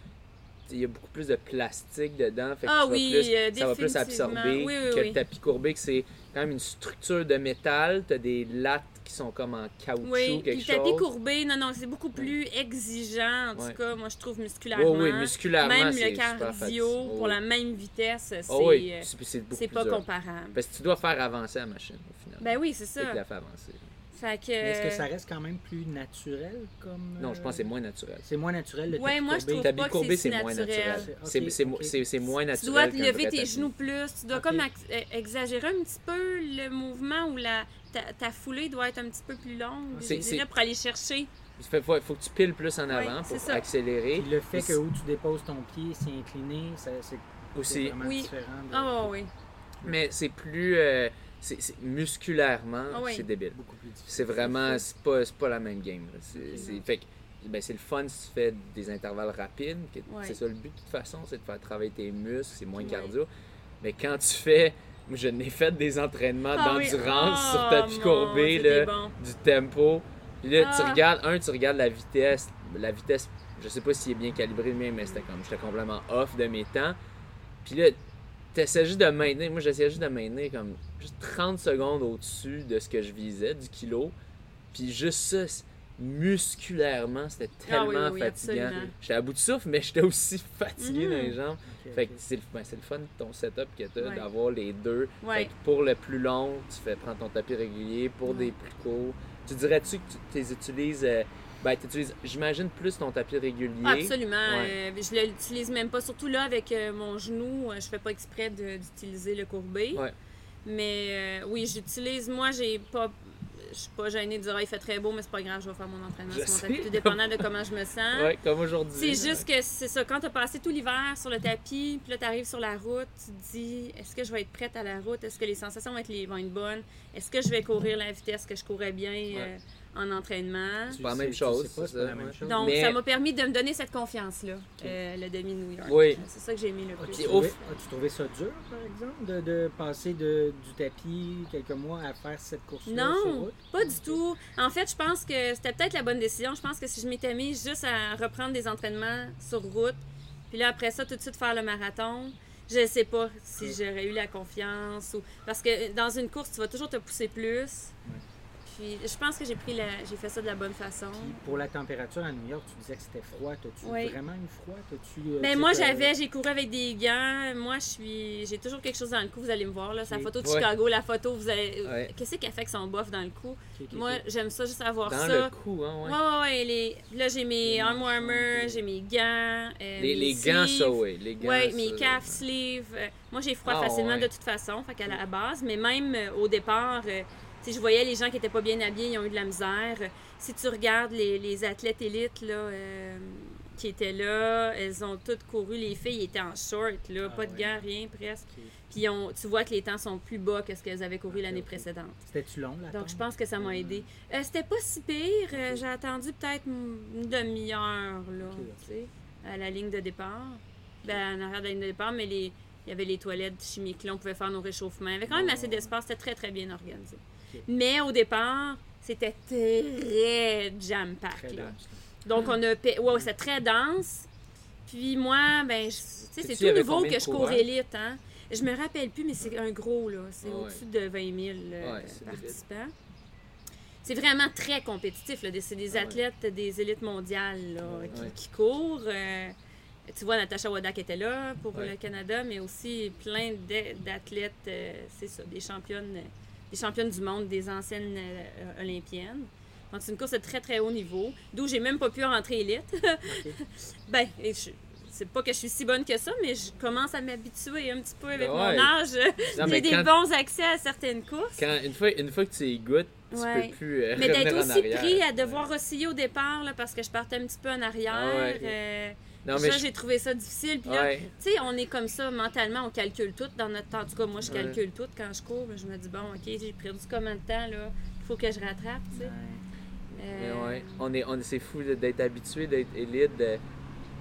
il y a beaucoup plus de plastique dedans. Fait que Ah tu vas oui, plus- euh, ça va plus absorber Oui, oui, que oui. le tapis courbé, que c'est quand même une structure de métal. Tu as des lattes qui sont comme en caoutchouc, Oui, puis quelque le chose. tapis courbé, non, non, c'est beaucoup plus exigeant, en tout cas, moi je trouve Oui, musculairement. oui, musculairement, Même le cardio, pour Oui. la même vitesse, c'est Oh oui, euh, c'est plus pas dur. comparable. Parce que tu dois faire avancer la machine, au final. Ben oui, c'est ça. qui la fait avancer. Fait que... Mais Est-ce que ça reste quand même plus naturel comme. Non, je pense que c'est euh, moins naturel. C'est moins naturel le Ouais, tapis moi, je courbé. trouve Le tapis pas que courbé, c'est si moins naturel. C'est moins Tu naturel. dois te qu'un lever tes genoux plus. Tu dois comme euh, exagérer un petit peu le mouvement ou la, ta, ta foulée doit être un petit peu plus longue, je C'est- dirais, c'est- pour aller chercher. Il faut, faut- faut que tu piles plus en avant c'est pour accélérer. Puis le fait que où tu déposes ton pied, c'est incliné, c'est Aussi. vraiment Oui. différent. de- Ah oui. Mais c'est plus. euh, c'est- c'est- musculairement, Ah oui. c'est débile. C'est vraiment. C'est pas, c'est pas la même game. là. C'est, fait que, ben, c'est le fun si tu fais des intervalles rapides. que- Ouais. C'est ça le but de toute façon, c'est de faire travailler tes muscles, c'est moins Ouais. cardio. Mais quand tu fais. Je n'ai fait des entraînements Ah oui. d'endurance Ah, sur tapis mon courbé, là, bon. du tempo. Puis là, tu Ah. regardes, un, tu regardes la vitesse. La vitesse, je sais pas s'il est bien calibré le mais c'était comme, j'étais complètement off de mes temps. Puis là, t'essaies juste de maintenir, moi j'essayais juste de maintenir comme juste 30 secondes au-dessus de ce que je visais, du kilo. Puis juste ça, musculairement, c'était Ah oui, tellement oui, fatigant. absolument. J'étais à bout de souffle, mais j'étais aussi fatigué Mhm. dans les jambes. Fait que c'est le, ben, c'est le fun de ton setup que tu as, Ouais. d'avoir les deux. Ouais. Fait que pour le plus long, tu fais prendre ton tapis régulier. Pour Ouais. des plus courts, tu dirais-tu que tu les utilises. euh, ben, tu utilises, j'imagine, plus ton tapis régulier. Ah, Absolument. Ouais. euh, je l'utilise même pas. Surtout là, avec euh, mon genou, euh, je fais pas exprès d'utiliser le courbé. Ouais. Mais euh, oui, j'utilise. Moi, j'ai pas. Je suis pas gênée de dire, ah, il fait très beau, mais c'est pas grave, je vais faire mon entraînement Je sur mon sais. tapis, tout dépendant de comment je me sens. Ouais, comme aujourd'hui. C'est juste que c'est ça, quand tu as passé tout l'hiver sur le tapis, puis là tu arrives sur la route, tu te dis est-ce que je vais être prête à la route? Est-ce que les sensations vont être, les- vont être bonnes? Est-ce que je vais courir la vitesse que je courais bien? En entraînement C'est pas la Tu même tu chose. Donc Mais- ça m'a permis de me donner cette confiance-là, euh, le demi-New York. Oui. C'est ça que j'ai aimé le plus. Puis trouvé, ouf. as-tu trouvé ça dur, par exemple, de, de passer de, du tapis quelques mois à faire cette course-là sur Non, route? pas du tout. En fait, je pense que c'était peut-être la bonne décision. Je pense que si je m'étais mis juste à reprendre des entraînements sur route, puis là, après ça, tout de suite faire le marathon, je sais pas si j'aurais eu la confiance. ou Parce que dans une course, tu vas toujours te pousser plus. Puis je pense que j'ai pris la... j'ai fait ça de la bonne façon. Puis pour la température à New York, tu disais que c'était froid. T'as-tu Oui. vraiment eu froid? T'as-tu, euh, Ben tu moi j'avais, j'ai couru avec des gants. Moi je suis, j'ai toujours quelque chose dans le cou. Vous allez me voir là, sa photo de Ouais. Chicago, la photo. Vous allez, Ouais. qu'est-ce qu'elle fait avec son bof dans le cou? Moi j'aime ça juste avoir Dans ça. le cou, hein, ouais. Ouais, ouais, ouais. Les... Là, j'ai mes Les arm manches, warmers, ok. j'ai mes gants. euh, Les, mes les gants, ça, oui. Les gants, Ouais, mes calf sleeves. euh, moi, j'ai froid Ah, facilement ouais. de toute façon, fait qu'à la base. Mais même euh, au départ, euh, tu sais, je voyais les gens qui étaient pas bien habillés, ils ont eu de la misère. Si tu regardes les, les athlètes élites, là, euh, qui étaient là, elles ont toutes couru. Les filles étaient en short, là, Ah, pas de gants, rien presque. Puis ont- tu vois que les temps sont plus bas que ce qu'elles avaient couru l'année précédente. C'était-tu long, là? Donc, je pense que ça m'a aidé. Euh, C'était pas si pire. Euh, J'ai attendu peut-être une demi-heure, là, à la ligne de départ. Ben, en arrière de la ligne de départ, mais les... il y avait les toilettes chimiques, là, on pouvait faire nos réchauffements. Il y avait quand même Oh. assez d'espace, c'était très, très bien organisé. Mais au départ, c'était très jam-pack, Très là. dense, Donc, on a... Ouais, c'était très dense. Puis moi, ben, c'est tout nouveau que je cours coureurs? élite, hein. Je me rappelle plus, mais c'est un gros, là. C'est ouais. au-dessus de 20 000 euh, Ouais, c'est participants. C'est vraiment très compétitif. Là. C'est des ouais. athlètes des élites mondiales là, qui, courent. Euh, tu vois, Natacha Wadak était là pour le Canada, mais aussi plein d'a- d'athlètes, euh, c'est ça, des championnes, des championnes du monde, des anciennes euh, olympiennes. Donc, c'est une course de très, très haut niveau, d'où j'ai même pas pu rentrer élite. Ok. ben, je- c'est pas que je suis si bonne que ça, mais je commence à m'habituer un petit peu avec Ouais. mon âge. J'ai des bons accès à certaines courses. quand- une, fois, une fois que tu y goûtes, tu Ouais. peux plus euh, Mais d'être aussi arrière. pris à devoir osciller au départ là, parce que je partais un petit peu en arrière. Ah euh, Non, mais ça, je- j'ai trouvé ça difficile. Puis là, Ouais. tu sais, on est comme ça mentalement, on calcule tout dans notre temps. En tout cas, moi, je Ouais. calcule tout quand je cours. Je me dis, bon, OK, j'ai perdu combien de temps, là? Il faut que je rattrape, tu sais. Mais Euh, ouais. On est, on, c'est fou d'être habitué d'être élite, de-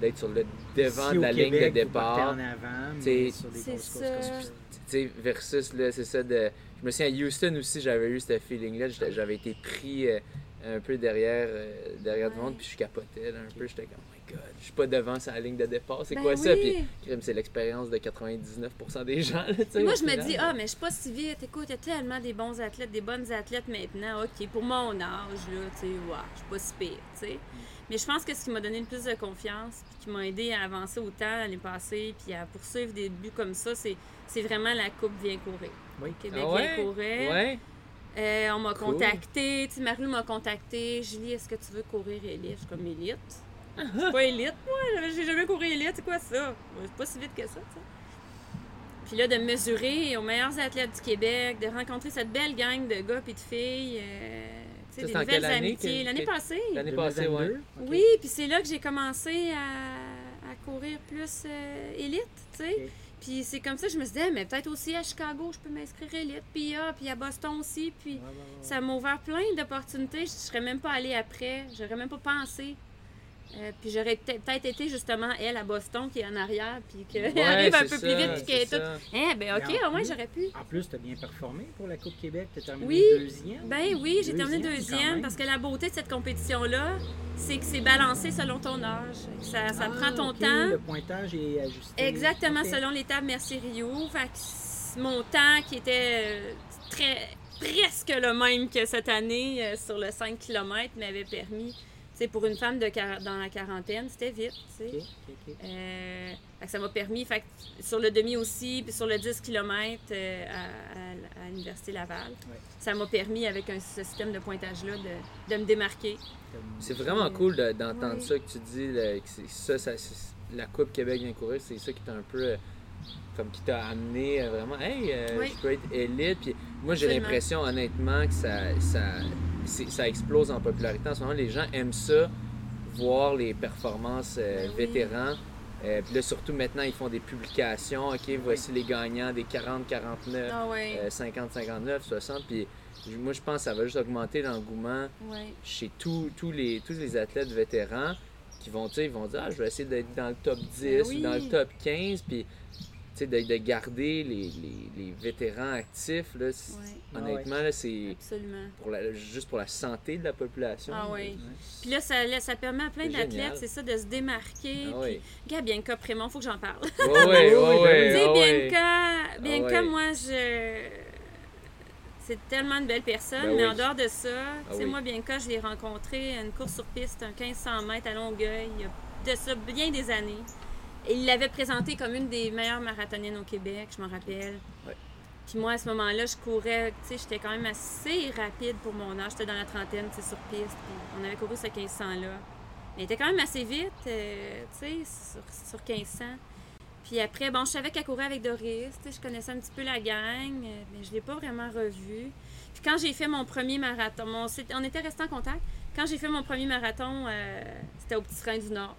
d'être sur le devant Ici, de la ligne de départ. en avant, mais T'sais, sur des C'est grosses courses ça. comme ça. Tu sais, versus, là, c'est ça de... Je me souviens, à Houston aussi, j'avais eu ce feeling-là. J'avais été pris euh, un peu derrière, euh, derrière du Ouais. monde, puis je capotais là, un peu. J'étais comme, God, je suis pas devant sa ligne de départ. C'est Ben quoi ça? Puis, c'est l'expérience de 99% des gens. Là, moi, je me dis, ah, mais je suis pas si vite. Écoute, il y a tellement des bons athlètes, des bonnes athlètes maintenant. OK, pour mon âge, là, tu sais, je suis pas si pire, tu sais. Mais je pense que ce qui m'a donné le plus de confiance, puis qui m'a aidé à avancer autant l'année passée, puis à poursuivre des buts comme ça, c'est, c'est vraiment la Coupe Vient courir. Oui. Québec Ah ouais? Vient courir. Ouais. Euh, on m'a Cool. contacté, tu sais, Marie m'a contacté. Julie, est-ce que tu veux courir élite? Je suis comme élite. Suis pas élite, moi. J'ai jamais couru élite. C'est quoi ça? C'est pas si vite que ça, tu sais. Puis là, de mesurer aux meilleurs athlètes du Québec, de rencontrer cette belle gang de gars et de filles, euh, tu sais, des c'est nouvelles amitiés. L'année passée. L'année passée, ouais. 2022? Ok. Oui, puis c'est là que j'ai commencé à, à courir plus euh, élite, tu sais. Puis c'est comme ça que je me suis dit, Ah, mais peut-être aussi à Chicago, je peux m'inscrire élite, puis ah, puis à Boston aussi, puis Ouais, ouais, ouais. ça m'a ouvert plein d'opportunités. Je serais même pas allée après, j'aurais même pas pensé. Euh, puis j'aurais peut-être été justement elle à Boston qui est en arrière, puis qu'elle Ouais, arrive un peu ça, plus vite, puis qu'elle est toute. Eh ben ok, au moins j'aurais pu. En plus, tu as bien performé pour la Coupe Québec. Tu as terminé Oui. deuxième. Ben oui, j'ai terminé Deuxième, parce que la beauté de cette compétition-là, c'est que c'est balancé selon ton âge. Ça, ça Ah, prend ton temps. Le pointage est ajusté. Exactement, Ok. selon l'étape Merci Rio. Fait que c- mon temps qui était euh, très presque le même que cette année euh, sur le 5 km m'avait permis, sais, pour une femme de dans la quarantaine, c'était vite. Euh, fait que ça m'a permis, fait que sur le demi aussi, puis sur le 10 km à, à- à l'Université Laval, Ouais. ça m'a permis, avec un, ce système de pointage-là, de, de me démarquer. C'est vraiment cool de- d'entendre ça que tu dis, là, que c'est ça, ça- la Coupe Québec vient courir, c'est ça qui t'a un peu euh, comme qui t'a amené euh, vraiment, hey, euh, Oui. je peux être élite. Puis moi, j'ai l'impression, honnêtement, que ça, ça, ça explose en popularité. En ce moment, les gens aiment ça, voir les performances euh, Ben oui. vétérans. Euh, puis là, surtout maintenant, ils font des publications. OK, voici les gagnants des 40, 49, Ah ouais, euh, 50, 59, 60. Puis moi, je pense que ça va juste augmenter l'engouement chez tous les, tous les athlètes vétérans qui vont, ils vont dire, ah, je vais essayer d'être dans le top 10 Ben ou dans le top 15, puis de, de garder les, les, les vétérans actifs, là, Ouais. honnêtement, là, c'est Absolument. pour la, juste pour la santé de la population. Ah oui. Puis là, ça, là, ça permet à plein d'athlètes, c'est ça, de se démarquer. Ah Puis, oui. Gars, Bianca Prémont, faut que j'en parle. Oui. ah ouais. Bianca, ouais. moi, je. C'est tellement une belle personne, Ben mais oui. en dehors de ça, tu sais, oui. moi, Bianca, je l'ai rencontrée à une course sur piste, un 1500 mètres à Longueuil, il y a de ça bien des années. Il l'avait présentée comme une des meilleures marathoniennes au Québec, je m'en rappelle. Ouais. Puis moi, à ce moment-là, je courais, tu sais, j'étais quand même assez rapide pour mon âge. J'étais dans la trentaine, tu sais, sur piste. On avait couru ce 1500-là. Mais il était quand même assez vite, euh, tu sais, sur, sur 1500. Puis après, bon, je savais qu'elle courait avec Doris, tu sais, je connaissais un petit peu la gang, euh, mais je l'ai pas vraiment revue. Puis quand j'ai fait mon premier marathon, mon- on était restés en contact. Quand j'ai fait mon premier marathon, euh, c'était au Petit Train du Nord,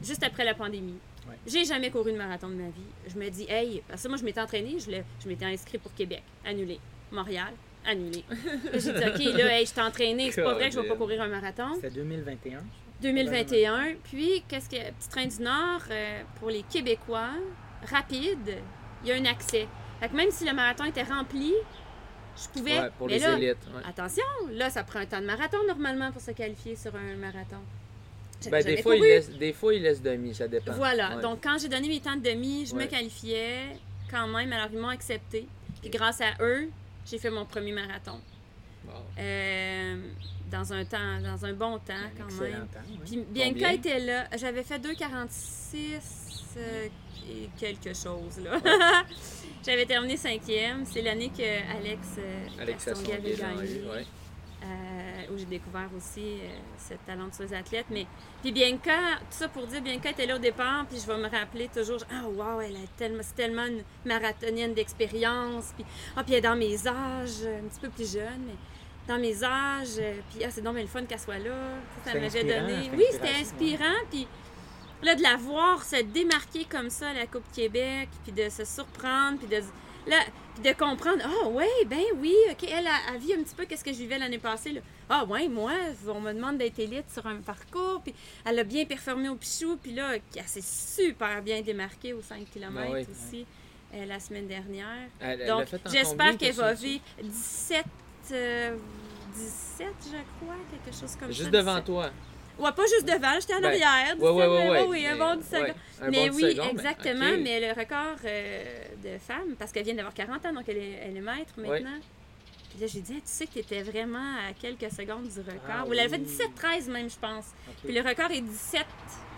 juste après la pandémie. Ouais. J'ai jamais couru de marathon de ma vie. Je me dis, hey, parce que moi, je m'étais entraînée, je, je m'étais inscrite pour Québec, annulé. Montréal, annulé. J'ai dit, OK, là, hey, je suis entraînée, c'est pas vrai que je vais pas courir un marathon. C'était 2021. 2021. Puis, qu'est-ce que Petit Train du Nord, euh, pour les Québécois, rapide, il y a un accès. Fait que même si le marathon était rempli, je pouvais. Ouais, pour mais les là, élites. ouais. attention, là, ça prend un temps de marathon normalement pour se qualifier sur un marathon. Ben, des, fois, ils couru. laissent, des fois, demi, ça dépend. Voilà. Ouais. Donc, quand j'ai donné mes temps de demi, je me qualifiais quand même. Alors, ils m'ont accepté. Puis, grâce à eux, j'ai fait mon premier marathon. Bon. Euh, dans un temps, dans un bon temps Un quand même. temps. Puis Bianca était là. J'avais fait 2,46 euh, et quelque chose, là. J'avais terminé cinquième. C'est l'année que Alex, euh, Alex Castonguay avait Sasson, gagné. Euh, où j'ai découvert aussi euh, cette talentueuse athlète. Mais puis Bianca, tout ça pour dire, Bianca était là au départ, puis je vais me rappeler toujours, ah wow, elle est tellement, c'est tellement une marathonienne d'expérience, puis ah puis elle est dans mes âges, un petit peu plus jeune, mais dans mes âges, euh, puis ah c'est donc bien le fun qu'elle soit là, ça, ça m'avait donné, oui c'était inspirant, inspirant, puis là de la voir se démarquer comme ça à la Coupe Québec, puis de se surprendre, puis de là, de comprendre, ah ouais, ben oui, ok, elle a, a vu un petit peu qu'est-ce que je vivais l'année passée. Ah ouais, moi, on me demande d'être élite sur un parcours, puis elle a bien performé au Pichou, puis là, elle s'est super bien démarquée aux 5 km ouais. aussi euh, la semaine dernière. Elle- elle Donc, j'espère qu'elle va vivre 17, euh, 17, je crois, quelque chose comme ça. Juste devant 17. toi. Ouais, pas juste devant, j'étais en Ben, arrière. Oui, un mais- bon 10 secondes. ouais, mais bon 10 oui, secondes, mais- exactement. Mais, le record euh, de femme, parce qu'elle vient d'avoir 40 ans, donc elle est, elle est maître maintenant. Puis là, j'ai dit, Ah, tu sais que tu étais vraiment à quelques secondes du record. Ah Ou elle avait fait oui. 17-13 même, je pense. Puis le record est 17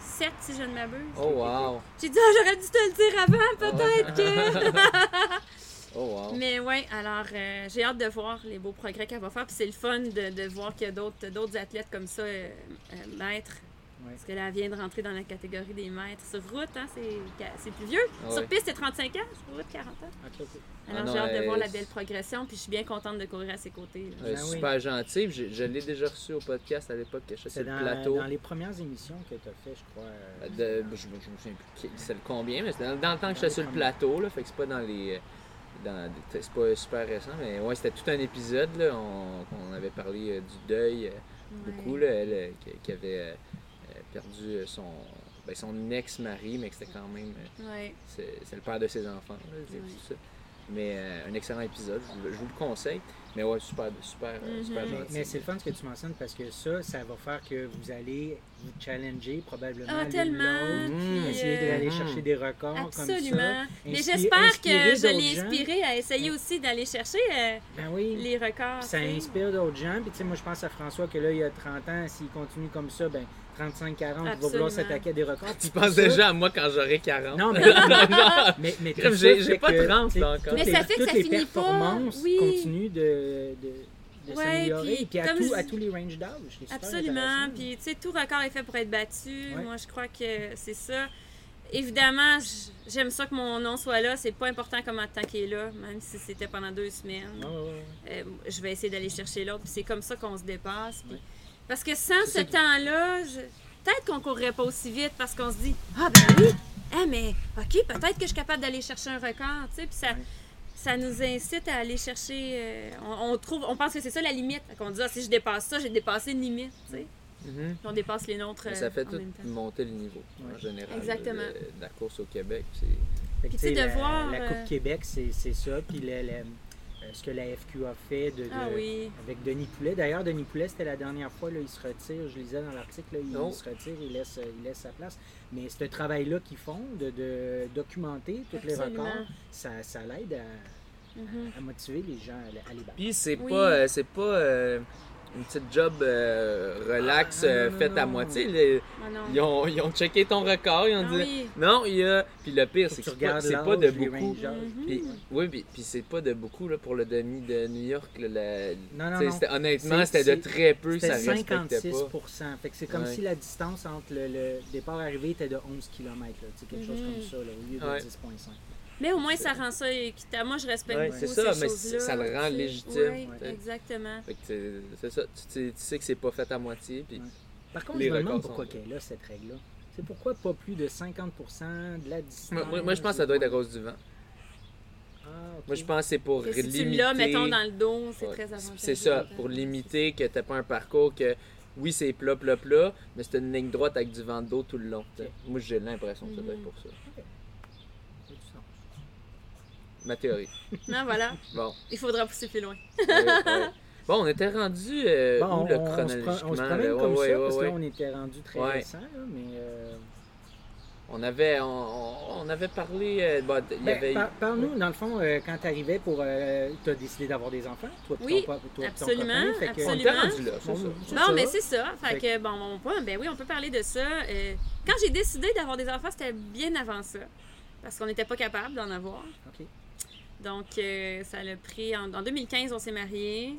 7 si je ne m'abuse. Oh, wow. J'ai dit, Ah, j'aurais dû te le dire avant, peut-être que. Oh, wow. Mais oui, alors euh, j'ai hâte de voir les beaux progrès qu'elle va faire. Puis c'est le fun de, de voir qu'il y a d'autres, d'autres athlètes comme ça, euh, euh, maîtres. Ouais. Parce que là, elle vient de rentrer dans la catégorie des maîtres. Sur route, hein, c'est, c'est plus vieux. Ah Sur ouais. piste, c'est 35 ans. Sur route, 40 ans. Alors Ah non, j'ai hâte de euh, voir la belle progression. Puis je suis bien contente de courir à ses côtés. là. Euh, Ben oui. super gentil. puis Je, je l'ai déjà reçu au podcast à l'époque que je C'est sur le plateau. dans les premières émissions que tu as fait, je crois. euh, De, je, je me souviens plus qui- c'est le combien, mais c'était dans, dans le temps que j'étais sur le plateau, là, fait que c'est pas dans les. Dans, c'est pas super récent, mais ouais, c'était tout un épisode, là, on, on avait parlé euh, du deuil euh, beaucoup, là, elle, euh, qui, qui avait perdu son, ben, son ex-mari, mais que c'était quand même, Ouais. c'est, c'est le père de ses enfants, là, c'est Ouais. tout ça. Mais un excellent épisode, je vous, le- je vous le conseille, mais ouais, super, super, super Mhm. Mais, gentil. mais c'est le fun ce que tu mentionnes parce que ça, ça va faire que vous allez vous challenger probablement Ah, tellement. Mmh. Puis, essayer euh, d'aller Mhm. chercher des records comme ça. Absolument. Mais Inspire- j'espère que je l'ai inspiré à essayer aussi d'aller chercher euh, Ben oui. les records. Ça inspire d'autres gens. Puis, tu sais, moi, je pense à François que là, il a 30 ans. S'il continue comme ça, ben 35-40, il va Absolument. vouloir s'attaquer à des records. Tu penses ça- déjà à moi quand j'aurai 40? Non, mais, mais, mais ça j'ai- pas que, 30 tu sais, là, encore. Mais ça fait que toutes ça les finit pas. Oui. continuent de, de, de Ouais, s'améliorer. puis Puis, à, comme tout- à tous les ranges d'âge. Absolument. Puis, tu sais, tout record est fait pour être battu. Ouais. Moi, je crois que c'est ça. Évidemment, j'aime ça que mon nom soit là. C'est pas important comment temps qu'il est là, même si c'était pendant deux semaines. Ouais, ouais, ouais. Euh, je vais essayer d'aller chercher l'autre. Puis c'est comme ça qu'on se dépasse. Puis- Ouais. Parce que sans ce ça temps-là, je- peut-être qu'on courrait pas aussi vite parce qu'on se dit Ah, ben oui, ah, mais OK, peut-être que je suis capable d'aller chercher un record. Tu sais, puis ça. Ouais. Ça nous incite à aller chercher. euh, on, on trouve, on pense que c'est ça la limite. On dit, ah, si je dépasse ça, j'ai dépassé une limite. tu sais. Mhm. Puis on dépasse les nôtres. Mais euh, ça fait en tout même temps. monter le niveau en général. Exactement. la course au Québec. C'est... Puis, tu sais, de la, voir, la Coupe euh, Québec, c'est c'est ça. Puis le- le- ce que la FQ a fait de, de- Ah oui. avec Denis Poulet. D'ailleurs, Denis Poulet, c'était la dernière fois, là, il se retire. Je lisais dans l'article, il, il se retire, il laisse, il laisse sa place. Mais ce travail-là qu'ils font, de, de documenter tous les records, ça, ça l'aide à, Mhm. à motiver les gens à, à les battre. Puis c'est Oui. pas, euh, c'est pas euh, une petite job euh, relax Ah, non, euh, non, faite à moitié. Les- Ah ils, ont, ils ont checké ton record, ils ont Ah dit oui. non, il y a. Puis le pire, c'est que c'est pas, pas de beaucoup. Mhm. Puis, oui, puis, puis c'est pas de beaucoup là, pour le demi de New York. là, la- Non, non, c'était- honnêtement, C'est- c'était de très peu, ça respectait 56 pas. Fait que c'est comme Ouais. si la distance entre le, le départ arrivé était de 11 km, là, tu sais, quelque chose Mhm. comme ça, là, au lieu de Ouais. 10,5. Mais au moins, ça rend ça équitable. Moi, je respecte Ouais, beaucoup c'est ces ça, mais choses-là, ça le rend tu légitime, Oui, tu exactement. C'est- ça, tu, sais- tu sais que c'est pas fait à moitié. Puis Ouais. Par contre, Les je me demande pourquoi sont- qu'elle est là, cette règle-là. C'est pourquoi pas plus de 50% de la distance? moi, moi- moi, je pense que ça doit être à cause du vent. Ah, ok. Moi, je pense que c'est pour Que si limiter. tu l'as, mettons, dans le dos, c'est Ouais. très avantageux. C'est ça, pour limiter que t'as pas un parcours que, oui, c'est plat, plat, plat, mais c'est une ligne droite avec du vent de dos tout le long. Moi, j'ai l'impression que ça doit être Mhm. pour ça. A. Ma théorie. Non, voilà. Bon. Il faudra pousser plus loin. Bon, on était rendu euh, Bon, où, le on, on se chronologiquement? on se là? promène Ouais, comme ouais, ça, ouais, parce que là, ouais. on était rendu très Ouais. récent, là, mais... euh, On avait, on, on- on avait parlé, euh, bah, ben, avait... par- Parle-nous, dans le fond, euh, quand tu arrivais pour... Euh, tu as décidé d'avoir des enfants, toi Oui, ton, toi ton absolument, copain, fait que- On absolument. était rendu là, c'est Bon, ça. ça. mais c'est ça. Fait Fait que, bon, mon point, ben oui, on peut parler de ça. Euh, quand j'ai décidé d'avoir des enfants, c'était bien avant ça. Parce qu'on n'était pas capable d'en avoir. Ok. Donc, euh, ça l'a pris. En, en 2015, on s'est mariés.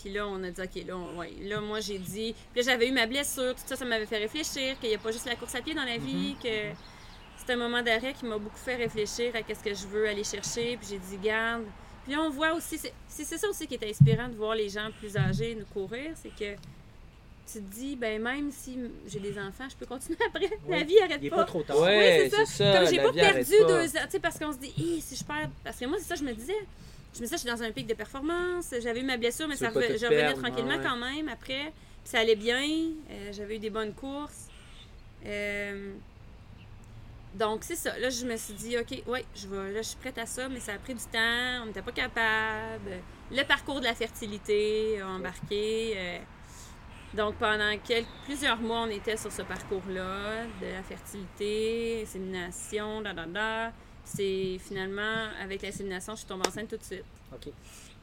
Puis là, on a dit, OK, là, on- ouais. là moi, j'ai dit. Puis là, j'avais eu ma blessure. Tout ça, ça m'avait fait réfléchir. Qu'il n'y a pas juste la course à pied dans la vie. Que c'est un moment d'arrêt qui m'a beaucoup fait réfléchir à qu'est-ce que je veux aller chercher. Puis j'ai dit, garde. Puis là, on voit aussi. C'est ça aussi qui est inspirant de voir les gens plus âgés nous courir. C'est que tu te dis, ben même si j'ai des enfants, je peux continuer après. La vie arrête Il est pas. pas trop tard. Ouais, Oui, c'est ça. ça. Comme j'ai pas perdu pas. deux ans, tu sais, parce qu'on se dit, Hi, si je perds. Parce que moi, c'est ça, je me disais. Je me disais, je suis dans un pic de performance. J'avais eu ma blessure, mais Tu ça tout je revenais perdre, tranquillement ouais. quand même après. Puis ça allait bien. Euh, J'avais eu des bonnes courses. Euh, Donc, c'est ça. Là, je me suis dit, OK, ouais, je vais, là, je suis prête à ça, mais ça a pris du temps. On n'était pas capable. Le parcours de la fertilité a embarqué. euh, Donc, pendant quelques, plusieurs mois, on était sur ce parcours-là de la fertilité, insémination, da, da, da. C'est finalement, avec l'insémination, je suis tombée enceinte tout de suite, OK.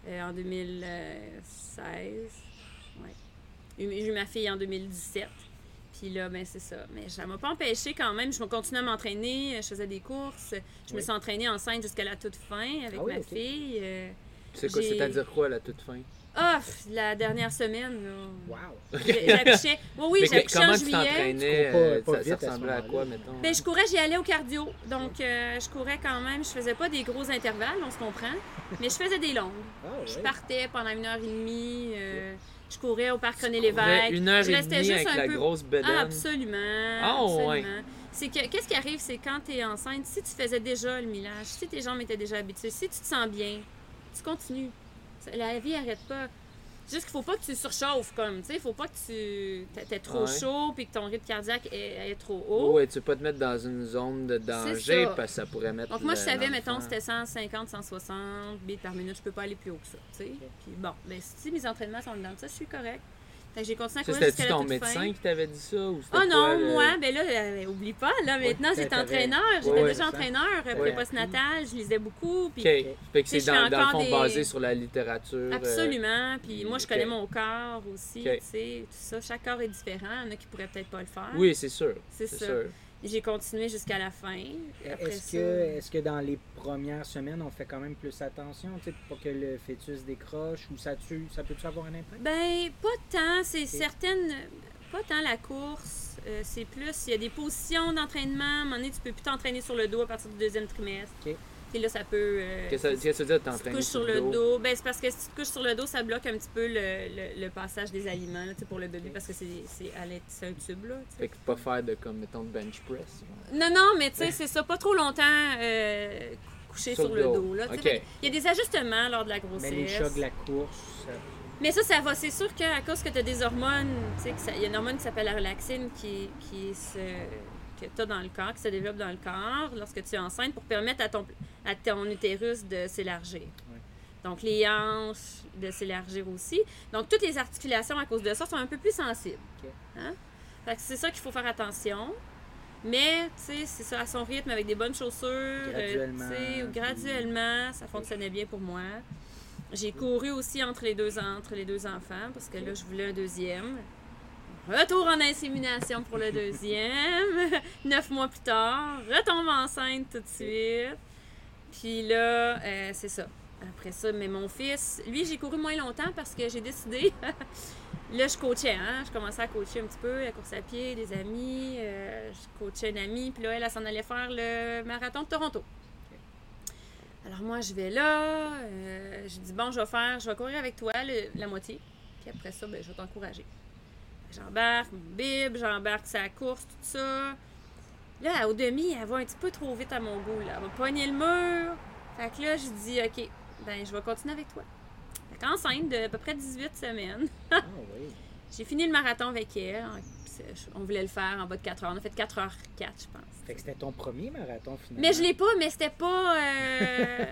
euh, en 2016. Ouais. J'ai eu- ma fille en 2017. Puis là, ben c'est ça. Mais ça m'a pas empêché quand même. Je continuais à m'entraîner. Je faisais des courses. Je me suis entraînée enceinte jusqu'à la toute fin avec Ah oui, ma fille. euh, C'est quoi, c'est-à-dire quoi à la toute fin? Ah, la dernière semaine. Wow. J'accouchais. Oui, oui, j'accouchais en juillet. Tu pas- euh, pas ça, ça à ressemblait à moment-là. quoi, mettons? Ben, je courais, j'y allais au cardio. Donc, euh, je courais quand même. Je faisais pas des gros intervalles, on se comprend. Mais je faisais des longues. Ah, Je ouais. partais pendant une heure et demie. euh, je courais au parc René Lévesque. Une heure je et restais demie juste avec un la peu. grosse bedaine. Ah, absolument. Ah, ouais. absolument. C'est que, qu'est-ce qui arrive, c'est quand tu es enceinte, si tu faisais déjà le millage, si tes jambes étaient déjà habituées, si tu te sens bien, tu continues. La vie n'arrête pas. Juste qu'il faut pas que tu surchauffes, comme, tu sais, faut pas que tu t'aies trop Ouais. chaud puis que ton rythme cardiaque est, est trop haut. Ouais, tu veux pas te mettre dans une zone de danger parce que ça pourrait mettre. Donc moi, je savais, mettons, c'était 150, 160 beats par minute, je peux pas aller plus haut que ça, tu sais. Puis bon, ben si mes entraînements sont dans ça, je suis correct. Fait que j'ai continué à Ça, courir jusqu'à c'était ton médecin qui t'avait dit ça ou c'était Oh non, le- moi, ben là, euh, oublie pas, là, maintenant, j'étais entraîneur. J'étais déjà entraîneur, euh, prépost-natal, je lisais beaucoup. Puis. Fait que c'est dans, le fond des- basé sur la littérature. euh, Absolument. Puis moi, je connais mon corps aussi, tu sais, tout ça. Chaque corps est différent. Il y en a qui pourraient peut-être pas le faire. Oui, c'est sûr. C'est sûr. J'ai continué jusqu'à la fin. Est-ce que, est que dans les premières semaines, on fait quand même plus attention pour que le fœtus décroche ou ça tue, ça peut-tu avoir un impact? Ben, pas tant. C'est certaines. Pas tant la course. euh, c'est plus. Il y a des positions d'entraînement. À un moment donné, tu peux plus t'entraîner sur le dos à partir du deuxième trimestre. Et là, ça peut. euh, Qu'est-ce que ça- qu'est-ce que ça veut dire tu te sur le dos. Ben, c'est parce que si tu te couches sur le dos, ça bloque un petit peu le, le- le passage des aliments là, tu sais, pour le bébé parce que c'est un tube. Là, tu sais. Fait que pas faire de comme mettons de bench press. genre. Non, non, mais tu sais, c'est ça. Pas trop longtemps euh, couché sur, le dos. là, Il y a des ajustements lors de la Mais grossesse. les chocs de la course, ça- Mais ça, ça va. C'est sûr qu'à cause que tu as des hormones, il y a une hormone qui s'appelle la relaxine qui, qui se, que tu as dans le corps, qui se développe dans le corps lorsque tu es enceinte pour permettre à ton, à ton utérus de s'élargir. Donc, les hanches de s'élargir aussi. Donc, toutes les articulations à cause de ça sont un peu plus sensibles. Hein? C'est ça qu'il faut faire attention. Mais, tu sais, c'est ça à son rythme avec des bonnes chaussures. euh, Graduellement, graduellement, ça fonctionnait bien pour moi. J'ai couru aussi entre les deux, entre les deux enfants parce que là, je voulais un deuxième. Retour en insémination pour le deuxième. Neuf mois plus tard, retombe enceinte tout de suite. Puis là, euh, c'est ça. Après ça, mais mon fils, lui, j'ai couru moins longtemps parce que j'ai décidé. là, je coachais, hein. Je commençais à coacher un petit peu, la course à pied, des amis. euh, je coachais une amie. Puis là, elle, s'en allait faire le marathon de Toronto. Alors moi, je vais là. euh, je dis, bon, je vais faire, je vais courir avec toi la moitié. Puis après ça, ben, je vais t'encourager. J'embarque mon bib, j'embarque sa course, tout ça. Là, au demi, elle va un petit peu trop vite à mon goût. Là. Elle va pogner le mur. Fait que là, je dis, OK, ben, je vais continuer avec toi. Fait qu'enceinte de à peu près 18 semaines, Ah oui. j'ai fini le marathon avec elle. On voulait le faire en bas de 4 heures. On a fait 4 heures 4, je pense. Fait que c'était ton premier marathon finalement. Mais je l'ai pas, mais c'était pas. euh,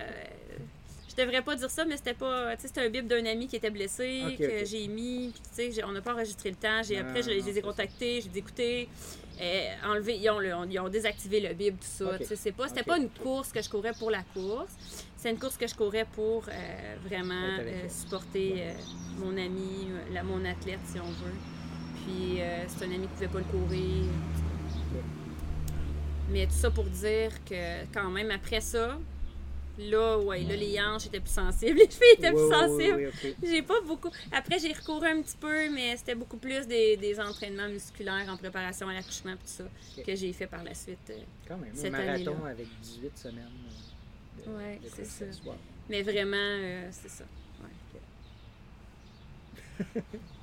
je devrais pas dire ça, mais c'était pas. Tu sais, c'était un bib d'un ami qui était blessé, que j'ai mis. Tu sais, on n'a pas enregistré le temps. J'ai, après, je, les- non, je les ai contactés, j'ai dit écoutez, euh, enlevé, ils, ont le- ils ont désactivé le bib, tout ça. Tu sais, c'est pas, c'était pas une course que je courais pour la course. C'est une course que je courais pour euh, vraiment euh, supporter euh, mon ami, la, mon athlète, si on veut. Puis, c'est un ami qui pouvait pas le courir. Mais tout ça pour dire que quand même après ça, là, ouais, là, les hanches étaient plus sensibles, les chevilles étaient plus sensibles. J'ai pas beaucoup. Après, j'ai recouru un petit peu, mais c'était beaucoup plus des, des entraînements musculaires en préparation à l'accouchement tout ça que j'ai fait par la suite. euh. Quand même, un Cette marathon année-là. avec 18 semaines. euh, de- Ouais, de c'est ça. Wow. Mais vraiment, euh, c'est ça.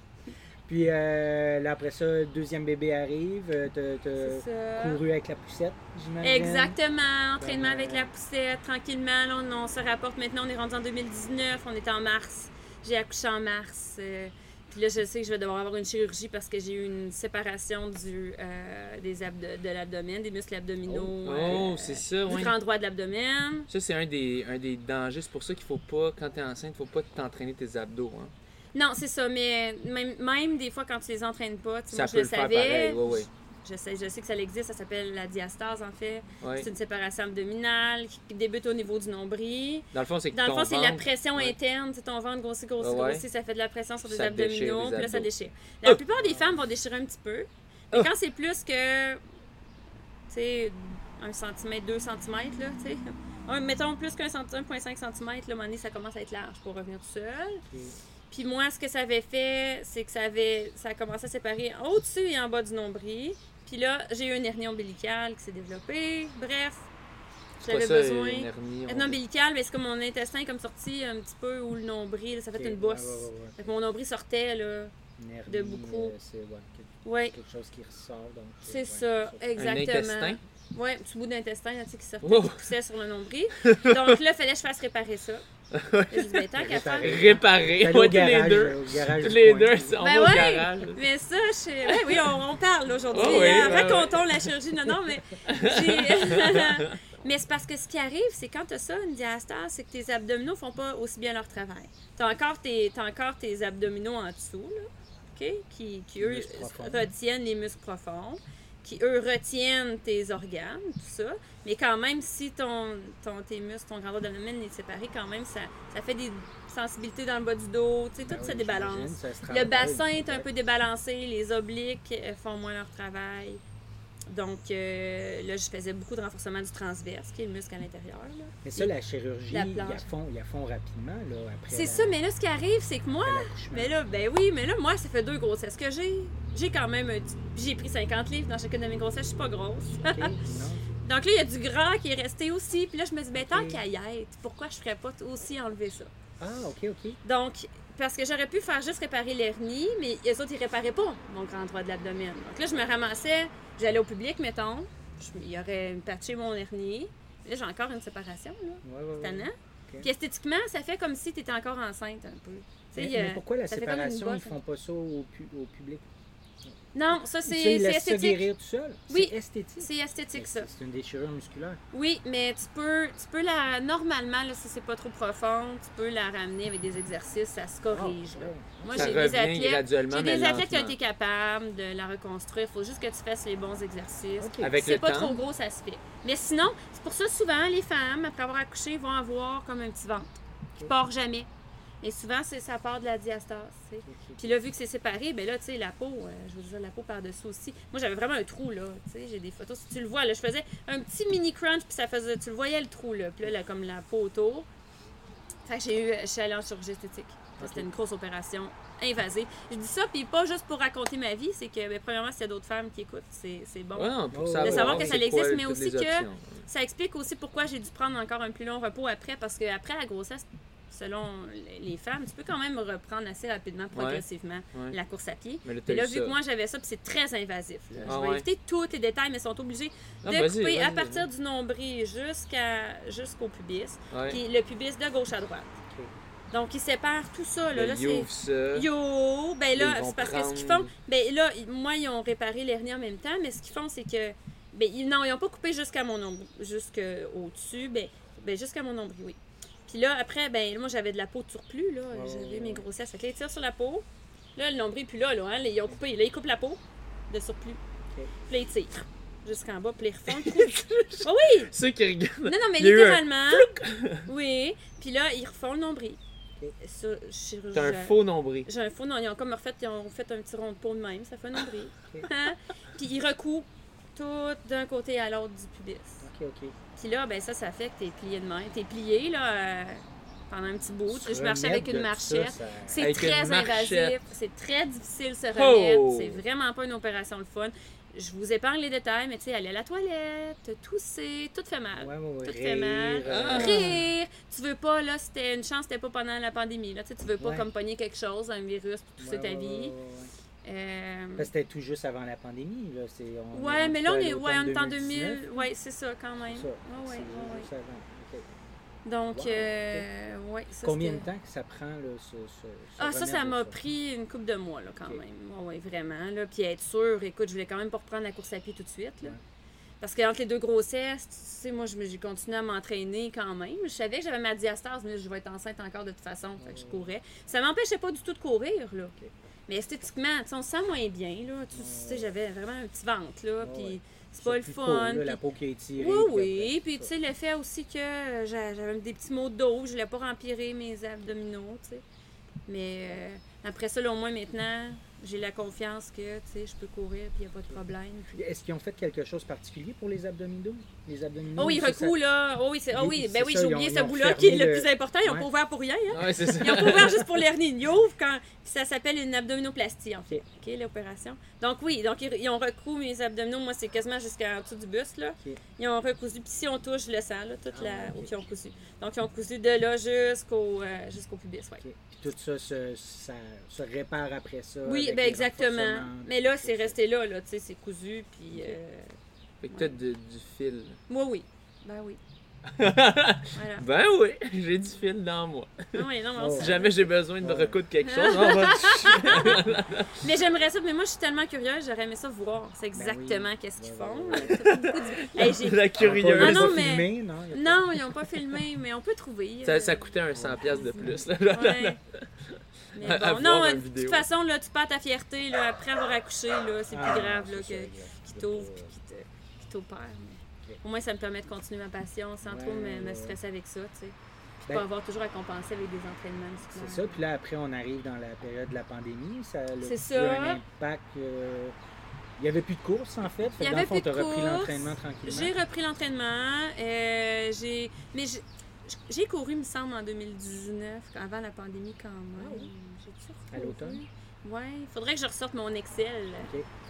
Puis euh, là, après ça, le deuxième bébé arrive. euh, T'as couru avec la poussette, j'imagine. Exactement, entraînement Vraiment. avec la poussette, tranquillement. Là, on, on se rapporte maintenant, on est rendu en 2019, on est en mars. J'ai accouché en mars. euh, puis là, je sais que je vais devoir avoir une chirurgie parce que j'ai eu une séparation du, euh, des abdo- de l'abdomen, des muscles abdominaux. Oh, euh, c'est ça, Du oui. grand droit de l'abdomen. Ça, c'est un des, un des dangers. C'est pour ça qu'il faut pas, quand t'es enceinte, faut pas t'entraîner tes abdos. Hein. Non, c'est ça, mais même, même des fois quand tu les entraînes pas, tu moi je le savais. pareil. Ouais, ouais. Je sais, je sais que ça existe, ça s'appelle la diastase en fait. Ouais. C'est une séparation abdominale qui débute au niveau du nombril. Dans le fond, c'est Dans le fond, c'est la pression ouais. interne. Sais, ton ventre grossit, grossit, Ouais, grossit. Ça fait de la pression sur déchire abdominaux. Puis là, ça déchire. La plupart des femmes vont déchirer un petit peu. Mais Oh. quand c'est plus que, tu sais, 1 cm, 2 cm, là, tu sais. Mettons plus qu'un centi- 1,5 cm, là, à un moment donné, ça commence à être large pour revenir tout seul. Puis moi, ce que ça avait fait, c'est que ça avait ça a commencé à séparer au-dessus et en bas du nombril. Puis là, j'ai eu une hernie ombilicale qui s'est développée. Bref, j'avais besoin. une hernie, on ombilicale, mais c'est comme mon intestin est comme sorti un petit peu ou le nombril, ça fait une bosse. ouais, ouais. Fait que mon nombril sortait, là. Une hernie, de beaucoup. euh, c'est ouais, quelque, Ouais, quelque chose qui ressort. euh, c'est ça, Un exactement. intestin? Ouais, un petit bout d'intestin, tu sais, qui sortait, qui poussait sur le nombril. Donc là, il fallait que je fasse réparer ça. J'ai dit, tant qu'à faire. Réparer. Ouais, tous les deux. Tous les deux, c'est- on Ben va au ouais. garage. Mais ça, je... ouais, oui, on, on parle aujourd'hui. Oh oui, hein. ben Racontons la chirurgie. Non, non, mais mais c'est parce que ce qui arrive, c'est quand tu as ça, une diastase, c'est que tes abdominaux font pas aussi bien leur travail. Tu as encore tes, t'as encore tes abdominaux en dessous, là, OK? Qui, qui eux, retiennent les muscles profonds, qui, eux, retiennent tes organes, tout ça. Mais quand même, si ton, ton, tes muscles, ton d'abdomen est séparé, quand même, ça, ça fait des sensibilités dans le bas du dos, tu sais, Ben tout oui, ça débalance. ça Le bassin est un peu débalancé, les obliques euh, font moins leur travail. Donc euh, là, je faisais beaucoup de renforcement du transverse, qui est le muscle à l'intérieur. Mais ça, la chirurgie, La ils la font, ils la font rapidement, là, après C'est ça, mais là, ce qui arrive, c'est que moi, mais là, ben oui, mais là, moi, ça fait deux grossesses que j'ai. J'ai quand même J'ai pris 50 livres dans chacune de mes grossesses, je suis pas grosse. Donc là, il y a du gras qui est resté aussi. Puis là, je me dis, ben tant Ok. qu'à y être, pourquoi je ferais pas aussi enlever ça? Ah, ok, ok. Donc, parce que j'aurais pu faire juste réparer l'hernie, mais les autres, ils réparaient pas mon grand droit de l'abdomen. Donc là, je me ramassais, j'allais au public, mettons, je- il y aurait patché mon hernie. Là, j'ai encore une séparation, là. Ouais, ouais, ouais. Puis esthétiquement, ça fait comme si tu étais encore enceinte un peu. Mais, mais euh, pourquoi la séparation, ils bosse. font pas ça au, pu- au public? Non, ça, c'est esthétique. guérir tout seul? Oui. C'est esthétique? C'est esthétique, ça. C'est une déchirure musculaire. Oui, mais tu peux, tu peux la. Normalement, là, si c'est pas trop profond, tu peux la ramener avec des exercices, ça se corrige. Ah, là. Moi, j'ai des athlètes. J'ai des athlètes qui ont été capables de la reconstruire. Il faut juste que tu fasses les bons exercices. Ok. Avec Si c'est pas temps. trop gros, ça se fait. Mais sinon, c'est pour ça souvent les femmes, après avoir accouché, vont avoir comme un petit ventre qui Ok. part jamais. Et souvent, c'est ça part de la diastase. tu sais. Ok. Puis là, vu que c'est séparé, ben là, tu sais, la peau, euh, je veux dire, la peau par-dessus aussi. Moi, j'avais vraiment un trou, là. Tu sais, j'ai des photos. Si tu le vois, là, je faisais un petit mini crunch, puis ça faisait, tu le voyais le trou, là. Puis là, là, comme la peau autour. Fait que j'ai eu, je suis allée en chirurgie esthétique. C'était une grosse opération invasive. Je dis ça, puis pas juste pour raconter ma vie, c'est que, ben, premièrement, s'il y a d'autres femmes qui écoutent, c'est c'est bon. Ouais, De savoir, que ça existe, quoi mais aussi que-. Ça explique aussi pourquoi j'ai dû prendre encore un plus long repos après, parce que après la grossesse, selon les femmes, tu peux quand même reprendre assez rapidement, progressivement, Ouais. la course à pied. Mais là, vu que moi j'avais ça, puis c'est très invasif. là. Ah je vais ouais. éviter tous les détails, mais ils sont obligés Non, de vas-y, couper à vas-y, partir du nombril jusqu'à jusqu'au pubis, Ouais. puis le pubis de gauche à droite. Donc ils séparent tout ça. Là, Là, là ils c'est ouvrent ça. Yo, ben là, c'est parce que ce qu'ils font, ben là, moi, ils ont réparé l'hernie en même temps, mais ce qu'ils font, c'est que, ben, ils, non, ils n'ont pas coupé jusqu'à mon nombril, jusqu'au-dessus, ben, ben jusqu'à mon nombril, oui. Puis là, après, ben, moi, j'avais de la peau de surplus, là, j'avais mes grossesses, fait que là, ils tirent sur la peau, là, le nombril, puis là, là, hein, ils ont coupé, là, ils coupent la peau de surplus, Ok. puis là, ils tirent jusqu'en bas, puis ils refont le trou. Ah oui! Ceux qui regardent. Non, non, mais littéralement, oui, puis là, ils refont le nombril. T'as un faux nombril. j'ai un faux, non, ils ont comme refait, ils ont fait un petit rond de peau de même, ça fait un nombril. Hein? Puis ils recoupent tout d'un côté à l'autre du pubis. Ok, ok. Puis là, ben ça, ça fait que t'es plié de main. T'es plié, là, euh, pendant un petit bout. Je marchais avec une marchette. ça, ça- C'est très invasif, c'est très difficile de se remettre. Oh! C'est vraiment pas une opération le fun. Je vous épargne les détails, mais tu sais, aller à la toilette, tousser, tout fait mal. Ouais, ouais, ouais. Tout fait mal. rire, euh, Rire! Tu veux pas, là, c'était une chance, c'était pas pendant la pandémie. Là, tu veux pas Ouais. comme pogner quelque chose, un virus, puis tousser ta vie. Euh, Parce que C'était tout juste avant la pandémie, là. c'est- on Ouais, mais là, on est, ouais, on est en l'automne 2000. 2019, Ouais, c'est ça, quand même. Ça, Ouais, ouais, avant. Donc, Wow, euh, ouais, ça, Combien de temps que ça prend, là, ce, Ah, ça, ça m'a pris une couple de mois, là, quand même. Ouais, ouais, vraiment. Là. Puis être sûr, écoute, je voulais quand même pas reprendre la course à pied tout de suite. Là. Ouais. Parce qu'entre les deux grossesses, tu sais, moi, j'ai continué à m'entraîner quand même. Je savais que j'avais ma diastase, mais je vais être enceinte encore de toute façon. Fait que je courais. Ça m'empêchait pas du tout de courir, là. Mais esthétiquement, on se sent moins bien, là. Tu sais, j'avais vraiment un petit ventre, là. Puis c'est pas le fun. peau, là, puis- la peau qui est étirée. oui, oui. Puis, tu sais, le fait aussi que euh, j'a- j'avais des petits maux de dos, je voulais pas rempirer mes abdominaux, tu sais. Mais euh, après ça, là, au moins maintenant, j'ai la confiance que, tu sais, je peux courir, puis il n'y a pas de problème. puis- Est-ce qu'ils ont fait quelque chose de particulier pour les abdominaux? Les abdominaux? Oh oui, ça, recou, là. Oh oui, c'est, oh Oui, ben oui, j'ai oublié ce bout-là qui est le le- plus important. Ils n'ont Ouais. pas ouvert pour rien, hein. Ouais, c'est ça. Ils ont pas ouvert juste pour l'hernie. Ils ouvrent quand ça s'appelle une abdominoplastie, en fait. OK, l'opération. Donc, oui, donc ils, ils ont recousu mes abdominaux. Moi, c'est quasiment jusqu'en dessous du buste, là. Ils ont recousu. Puis si on touche, le sens, là, toute Ah, la... ok. où ils ont cousu. Donc, ils ont cousu de là jusqu'au euh, jusqu'au pubis, ouais. Ok. Puis tout ça se, ça se répare après ça. Oui, ben exactement. Mais là, c'est resté là, là, tu sais, c'est cousu, puis... Euh, Fait que t'as de- du fil. Moi, oui. Ben oui. voilà. Ben oui, j'ai du fil dans moi. Ah non, Oh. Si jamais j'ai besoin de Ouais. recoudre quelque chose, on va. Mais j'aimerais ça, mais moi je suis tellement curieuse, j'aurais aimé ça voir. C'est Ben exactement oui. qu'est-ce qu'ils Ouais, font. Hey, La Ah, curieuse. Ah non, pas mais- filmé, non? pas- Non, ils n'ont pas filmé, mais on peut trouver. Ça, euh, ça coûtait un 100$ piastres de plus. Là. Ouais. Mais À- à bon, non, de toute façon, là, tu perds ta fierté là, après avoir accouché, c'est Ah, plus grave non, là, c'est que, ça, qui là. t'ouvre et qui mais Ok. Au moins, ça me permet de continuer ma passion sans trop me, stresser avec ça, tu sais. Puis Ben- pas avoir toujours à compenser avec des entraînements musculaires. C'est ça, puis là, après, on arrive dans la période de la pandémie. Ça a C'est eu ça. un impact. euh, Il n'y avait plus de course, en fait. Il y avait plus tu de repris l'entraînement tranquillement. J'ai repris l'entraînement. euh, j'ai... Mais j'ai... j'ai couru, il me semble, en 2019, avant la pandémie quand même. Ah. J'ai-tu À l'automne? Ouais, il faudrait que je ressorte mon Excel.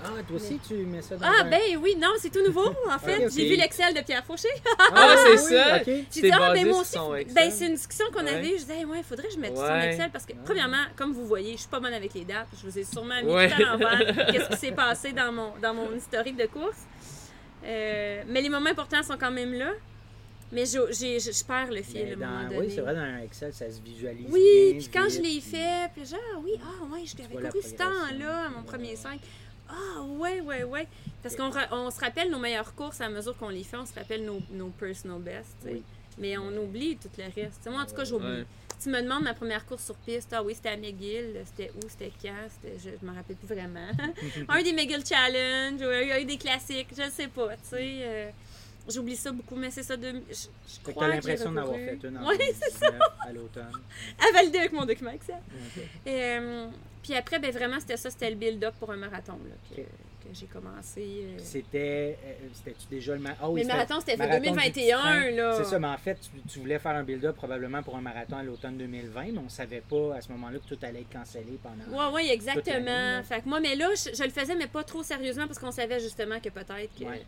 Ah, toi aussi, tu mets ça dans Ah, un- ben oui, non, c'est tout nouveau, en fait. Ok, ok. J'ai vu l'Excel de Pierre Fauché. Ah, c'est oui, ça! C'est dit, ah, ben moi aussi. son Ben, c'est une discussion qu'on Ouais. avait. Je disais, hey, ouais, il faudrait que je mette Ouais. Excel parce que, Ah. premièrement, comme vous voyez, je suis pas bonne avec les dates. Je vous ai sûrement mis Ouais. tout à l'envers. Qu'est-ce qui s'est passé dans mon, dans mon historique de course. Euh, mais les moments importants sont quand même là. Mais je, j'ai- je, je perds le fil Mais à un moment donné. Oui, c'est vrai, dans un Excel, ça se visualise. Oui, bien, puis quand je l'ai puis- fait, puis genre, ah oui, ah ouais, je t'avais couru ce temps-là mon Ouais. premier 5. Ah ouais, ouais, ouais. Parce qu'on on se rappelle nos meilleures courses à mesure qu'on les fait, on se rappelle nos, nos personal best, tu sais. Oui. Mais on oublie tout le reste. Moi, en tout cas, j'oublie. Ouais. Si tu me demandes ma première course sur piste, ah oui, c'était à McGill, c'était où, c'était quand, c'était, je ne me rappelle plus vraiment. un des McGill Challenge, ou il y a eu des classiques, je ne sais pas, tu sais. euh, j'oublie ça beaucoup, mais c'est ça de. Je, je que t'as l'impression d'avoir fait une en Oui, 2019 à l'automne. à valider avec mon document Excel. Ok. Euh, puis après, ben vraiment, c'était ça, c'était le build-up pour un marathon là, que, j'ai commencé. euh. C'était. euh, C'était-tu déjà le marathon? Mais le marathon, c'était fait 2021, là. C'est ça, mais en fait, tu, tu voulais faire un build-up probablement pour un marathon à l'automne 2020, mais on savait pas à ce moment-là que tout allait être cancellé pendant. Toute l'année, exactement. Fait que moi, mais là, je, je le faisais, mais pas trop sérieusement parce qu'on savait justement que peut-être que. Ouais.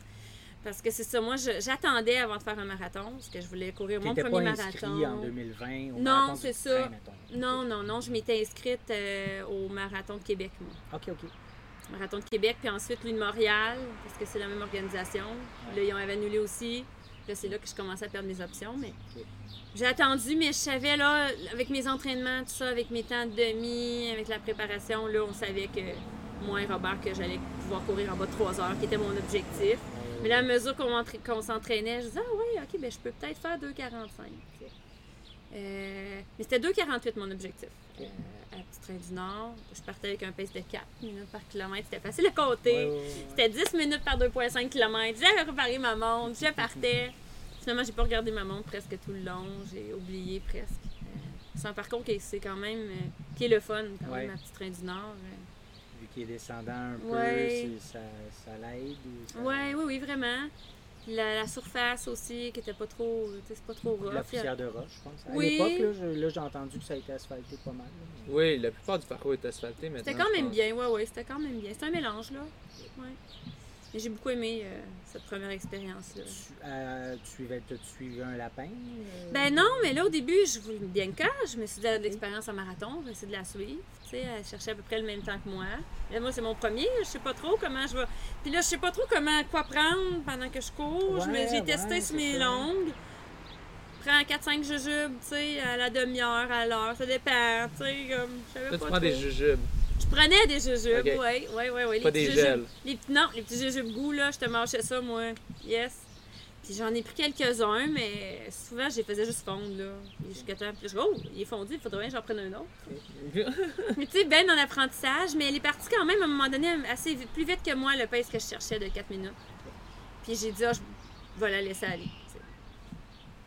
Parce que c'est ça, moi, j'attendais avant de faire un marathon, parce que je voulais courir mon premier pas marathon. en 2020 au Non, c'est ça. Non, non, non, je m'étais inscrite euh, au marathon de Québec, moi. Ok, ok. Marathon de Québec, puis ensuite lui de Montréal, parce que c'est la même organisation. Là, ils ont annulé aussi. Là, c'est là que je commençais à perdre mes options, mais j'ai attendu, mais je savais, là, avec mes entraînements, tout ça, avec mes temps de demi, avec la préparation, là, on savait que moi et Robert, que j'allais pouvoir courir en bas de 3 heures, qui était mon objectif. Mais là, à mesure qu'on entra- qu'on s'entraînait, je disais, ah oui, ok, ben je peux peut-être faire 2,45. Euh, mais c'était 2,48 mon objectif. Euh, à Petit Train du Nord, je partais avec un pace de 4 minutes par kilomètre. C'était facile à compter. Ouais, ouais, ouais, ouais. C'était 10 minutes par 2,5 km. J'avais préparé ma montre, je partais. Finalement, j'ai pas regardé ma montre presque tout le long. J'ai oublié presque. Euh, c'est un parcours qui est, c'est quand même euh, qui est le fun quand même à Petit Train du Nord. Est descendant un peu, Ouais. c'est- ça, ça l'aide ou ça... Ouais, oui, oui, vraiment. La, la surface aussi, qui était pas trop, tu sais, c'est pas trop rough. la poussière de roche, je pense. À Oui. l'époque, là, j'ai entendu que ça a été asphalté pas mal. là, Oui, la plupart du parcours est asphalté maintenant. C'était quand même pense. bien, ouais, ouais, c'était quand même bien. C'était un mélange, là. Ouais. Mais j'ai beaucoup aimé euh, cette première expérience-là. Tu, euh, tu suivais, tu un lapin? euh? Ben non, mais là, au début, je voulais bien que je me suis dit, elle a de l'expérience en marathon, je vais essayer de la suivre. Tu sais, elle cherchait à peu près le même temps que moi. Là, moi, c'est mon premier, je sais pas trop comment je vais. Puis là, je sais pas trop comment, quoi prendre pendant que je cours. Ouais, J'ai testé sur mes ça. longues. Prends 4-5 jujubes, tu sais, à la demi-heure, à l'heure, ça dépend, tu sais, comme, je savais Là, pas tu prends des trop. jujubes. Je prenais des jujubes, Ok. ouais, ouais, ouais, ouais. Pas les petits des jujubes- gels. Les, non, les petits jujubes goût, là, je te mangeais ça, moi. Yes. Puis j'en ai pris quelques-uns, mais souvent, je les faisais juste fondre, là. Jusqu'à temps, puis je dis, oh, il est fondu, il faudrait bien que j'en prenne un autre. Mais tu sais, ben dans l'apprentissage, mais elle est partie quand même à un moment donné assez vite- plus vite que moi, le pace que je cherchais de 4 minutes. Puis j'ai dit, ah, je vais la laisser aller.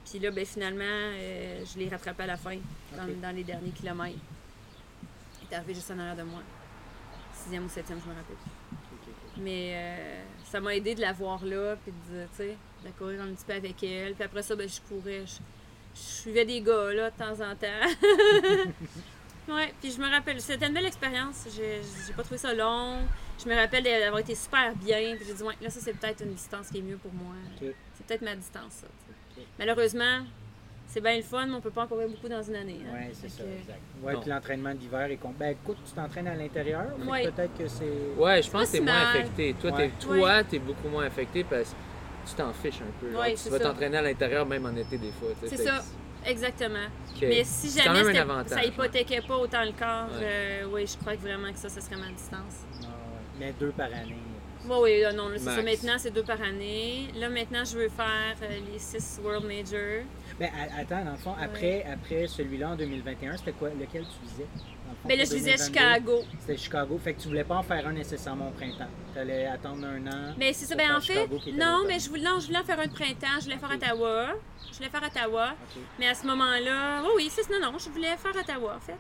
Puis là, ben finalement, euh, je l'ai rattrapée à la fin, dans les derniers kilomètres. Est juste en arrière de moi. Sixième ou septième, je me rappelle. Mais euh, ça m'a aidé de la voir là, puis de, tu sais, de courir un petit peu avec elle. Puis après ça, ben, je courais. Je, je suivais des gars, là, de temps en temps. ouais, puis je me rappelle, c'était une belle expérience. J'ai j'ai pas trouvé ça long. Je me rappelle d'avoir été super bien. Puis j'ai dit, ouais, là, ça, c'est peut-être une distance qui est mieux pour moi. C'est peut-être ma distance, ça. Malheureusement, c'est bien le fun, mais on peut pas en courir beaucoup dans une année. hein. Oui, c'est ça, que- exact. Ouais, Non. puis l'entraînement d'hiver est con. Ben écoute, tu t'entraînes à l'intérieur, Ouais. peut-être que c'est. Ouais, je pense que t'es si moins affecté. Toi, Ouais. t'es, toi, t'es beaucoup moins affecté parce que tu t'en fiches un peu. Ouais, tu vas t'entraîner à l'intérieur même en été des fois. tu C'est ça. Exactement. Mais si quand jamais même un c'était- avantage, ça hypothéquait pas autant le corps, Ouais. euh, oui, je crois que vraiment que ça, ce serait ma distance. Ah. Mais deux par année. Oui, oui, là, non, là, c'est ça. Maintenant, c'est deux par année. Là, maintenant, je veux faire euh, les six World Major. Ben attends, dans le fond, après, après celui-là en 2021, c'était quoi Lequel tu visais Mais là, je disais 2022? Chicago. C'était Chicago. Fait que tu voulais pas en faire un nécessairement au printemps. Tu allais attendre un an. Mais c'est ça, ben en fait, non, mais je voulais, non, je voulais en faire un de printemps, je voulais faire. Ottawa. Je voulais faire Ottawa. Mais à ce moment-là, oui, oui, c'est non, non, je voulais faire Ottawa, en fait.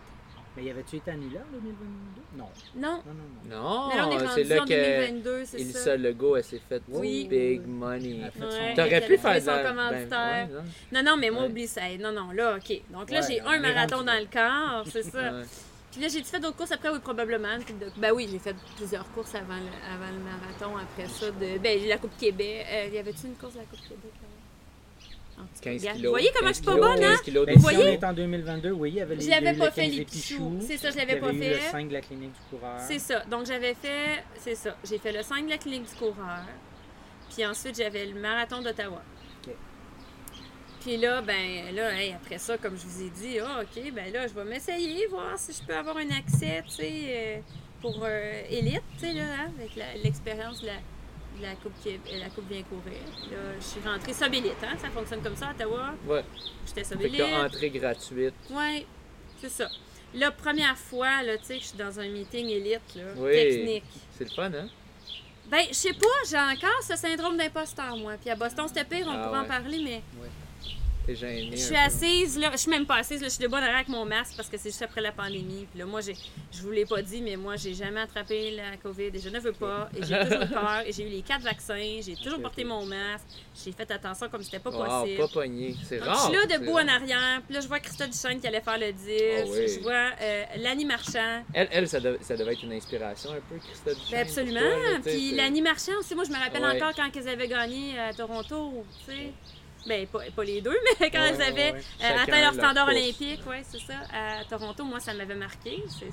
Mais y avait-tu été annulé en 2022 Non. Non? Non, non, non. Mais là, on est Non, rendu c'est là en que 2022, c'est ça? Ilsa Legault, elle s'est fait Oui. big money. Elle a fait Ouais. son- T'aurais pu faire commanditaire. ben, ouais, non? Non, non, mais moi, Ouais. oublie ça. Non, non, là, OK. Donc là, Ouais, j'ai un marathon dans le corps, c'est ça. Ouais. Puis là, j'ai fait d'autres courses après, oui, probablement. Ben oui, j'ai fait plusieurs courses avant le, avant le marathon. Après ça, de, ben, la Coupe Québec. Euh, y avait-tu une course de la Coupe Québec? là? En tout cas, 15 regarde, kilos. Vous voyez comment je 15 suis pas bonne, hein? 15 kilos Ben, si voyez? on est en 2022, oui, il y avait les Je l'avais le pas fait, 15 les Pichou. pichous. C'est ça, je l'avais pas eu fait. le 5 de la clinique du coureur. C'est ça. Donc, j'avais fait, c'est ça. J'ai fait le 5 de la clinique du coureur. Puis ensuite, j'avais le marathon d'Ottawa. Ok. Puis là, ben, là, hey, après ça, comme je vous ai dit, ah, OK, ben là, je vais m'essayer, voir si je peux avoir un accès, tu sais, euh, pour euh, élite, tu sais, là, hein, avec l'expérience de la, la coupe, qui, la coupe bien courir. Là, je suis rentrée sub-élite, hein, ça fonctionne comme ça à Ottawa. Ouais. J'étais Fait sub-élite. que entrée gratuite. Ouais, c'est ça. La première fois, là, tu sais, que je suis dans un meeting élite, là, Oui. technique. C'est le fun, hein? Ben, je sais pas, j'ai encore ce syndrome d'imposteur, moi. Puis à Boston, c'était pire, on Ah pourrait en parler, mais T'es je suis assise, là. Je suis même pas assise, là. Je suis debout derrière avec mon masque parce que c'est juste après la pandémie. Puis là, moi, j'ai, je vous l'ai pas dit, mais moi, j'ai jamais attrapé la COVID et je ne veux pas. Et j'ai toujours eu peur. Et j'ai eu les quatre vaccins. J'ai toujours porté mon masque. J'ai fait attention comme c'était pas Wow, possible. pas pogné. C'est Donc, rare. je suis là debout en arrière. Puis là, je vois Christa Duchesne qui allait faire le 10. Ah oui. Je vois euh, Lanny Marchand. Elle, elle ça, devait, ça devait être une inspiration un peu, Christa Duchesne. Ben absolument. toi, là, Puis Lanny Marchand aussi, moi je me rappelle Ouais. encore quand ils avaient gagné à Toronto, tu sais. Ben pas, pas les deux, mais quand Ouais, ouais, avaient ouais. euh, atteint leur standard olympique, ouais, c'est ça. À Toronto, moi ça m'avait marqué, c'est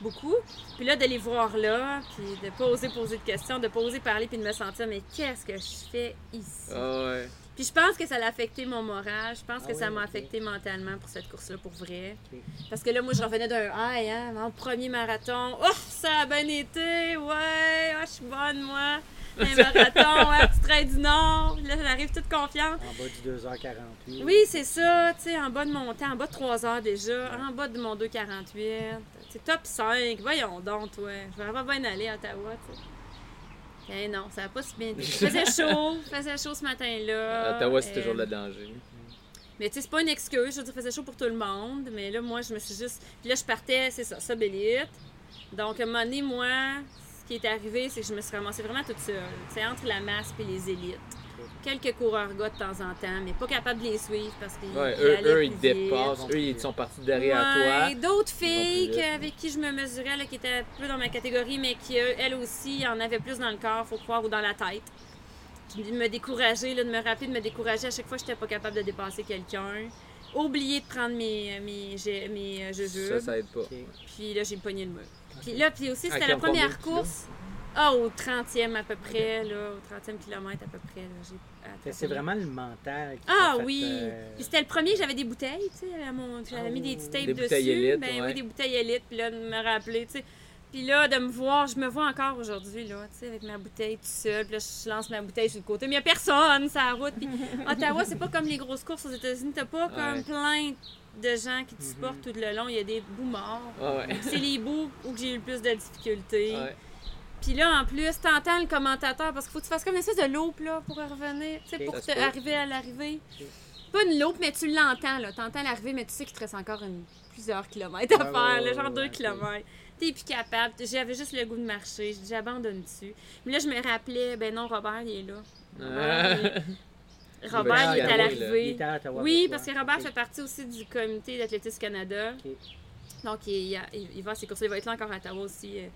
beaucoup. Puis là de les voir là, puis de pas oser poser de questions, de pas oser parler puis de me sentir mais qu'est-ce que je fais ici? Ah. Puis je pense que ça l'a affecté mon moral, je pense Ah que ça m'a affecté mentalement pour cette course-là, pour vrai. Parce que là, moi, je revenais d'un high, hein, mon premier marathon. Oh, ça a bien été, ouais, oh, je suis bonne, moi. Un marathon, ouais, petit train du Nord. Là, j'arrive toute confiante. En bas du 2h48. Oui, c'est ça, tu sais, en bas de mon temps, en bas de 3 heures déjà, en bas de mon 2,48. C'est top 5, voyons donc, toi. Je vais pas bien aller à Ottawa, tu sais. Eh non, ça va pas si bien. Il faisait chaud, il faisait chaud ce matin-là. Ottawa, c'est Euh, toujours le danger. mais tu sais, c'est pas une excuse. Je veux dire, il faisait chaud pour tout le monde. Mais là, moi, je me suis juste. Puis là, je partais, c'est ça, subélite. Donc, à un moment donné, moi, qui est arrivé, c'est que je me suis ramassée vraiment toute seule. C'est entre la masse et les élites. Quelques coureurs gars de temps en temps, mais pas capable de les suivre parce qu'ils Ouais, eux, eux, ils dépassent. Eux, ils sont partis derrière Ouais, toi. D'autres filles avec qui je me mesurais, là, qui étaient un peu dans ma catégorie, mais qui, elles aussi, en avaient plus dans le corps, faut croire, ou dans la tête. De me décourager, là, de me rappeler de me décourager à chaque fois que j'étais pas capable de dépasser quelqu'un. Oublier de prendre mes, mes, mes, mes euh, Ça, jujubes. ça aide pas. Puis là, j'ai pogné le mur. Puis là, puis aussi, Ah, c'était la première course? Ah, au 30e à peu près, là, au 30e kilomètre à peu près. C'est vraiment le mental qui ah fait, oui! euh, Puis c'était le premier, j'avais des bouteilles, tu sais, à mon- j'avais Ah mis des oui. petits tapes Des dessus. bouteilles élites, ben ouais. oui, des bouteilles élites, puis là, de me rappeler, tu sais, Puis là, de me voir, je me vois encore aujourd'hui, là, tu sais, avec ma bouteille tout seul. Puis là, je lance ma bouteille sur le côté, mais il n'y a personne sur la route. Puis Ottawa, c'est pas comme les grosses courses aux États-Unis. T'as pas comme Ouais. plein de gens qui te supportent tout le long. Il y a des bouts morts. Ah ouais. C'est les bouts où j'ai eu le plus de difficultés. Ouais. Puis là, en plus, t'entends le commentateur parce qu'il faut que tu fasses comme une espèce de loupe là, pour revenir, tu sais, pour te- arriver à l'arrivée. Pas une loupe, mais tu l'entends, là. T'entends l'arrivée, mais tu sais qu'il te reste encore une- plusieurs kilomètres à faire, ouais, le genre deux kilomètres. T'es plus capable. J'avais juste le goût de marcher. J'abandonne dessus. Mais là, je me rappelais, ben non, Robert, il est là. Ah. Robert, Ah, il est là. Il l'arrivée. était à Ottawa Oui, parce que. Robert fait partie aussi du comité d'Athlétisme Canada. Donc, il, il, il- il va à ses courses. Il va être là encore à Ottawa aussi euh,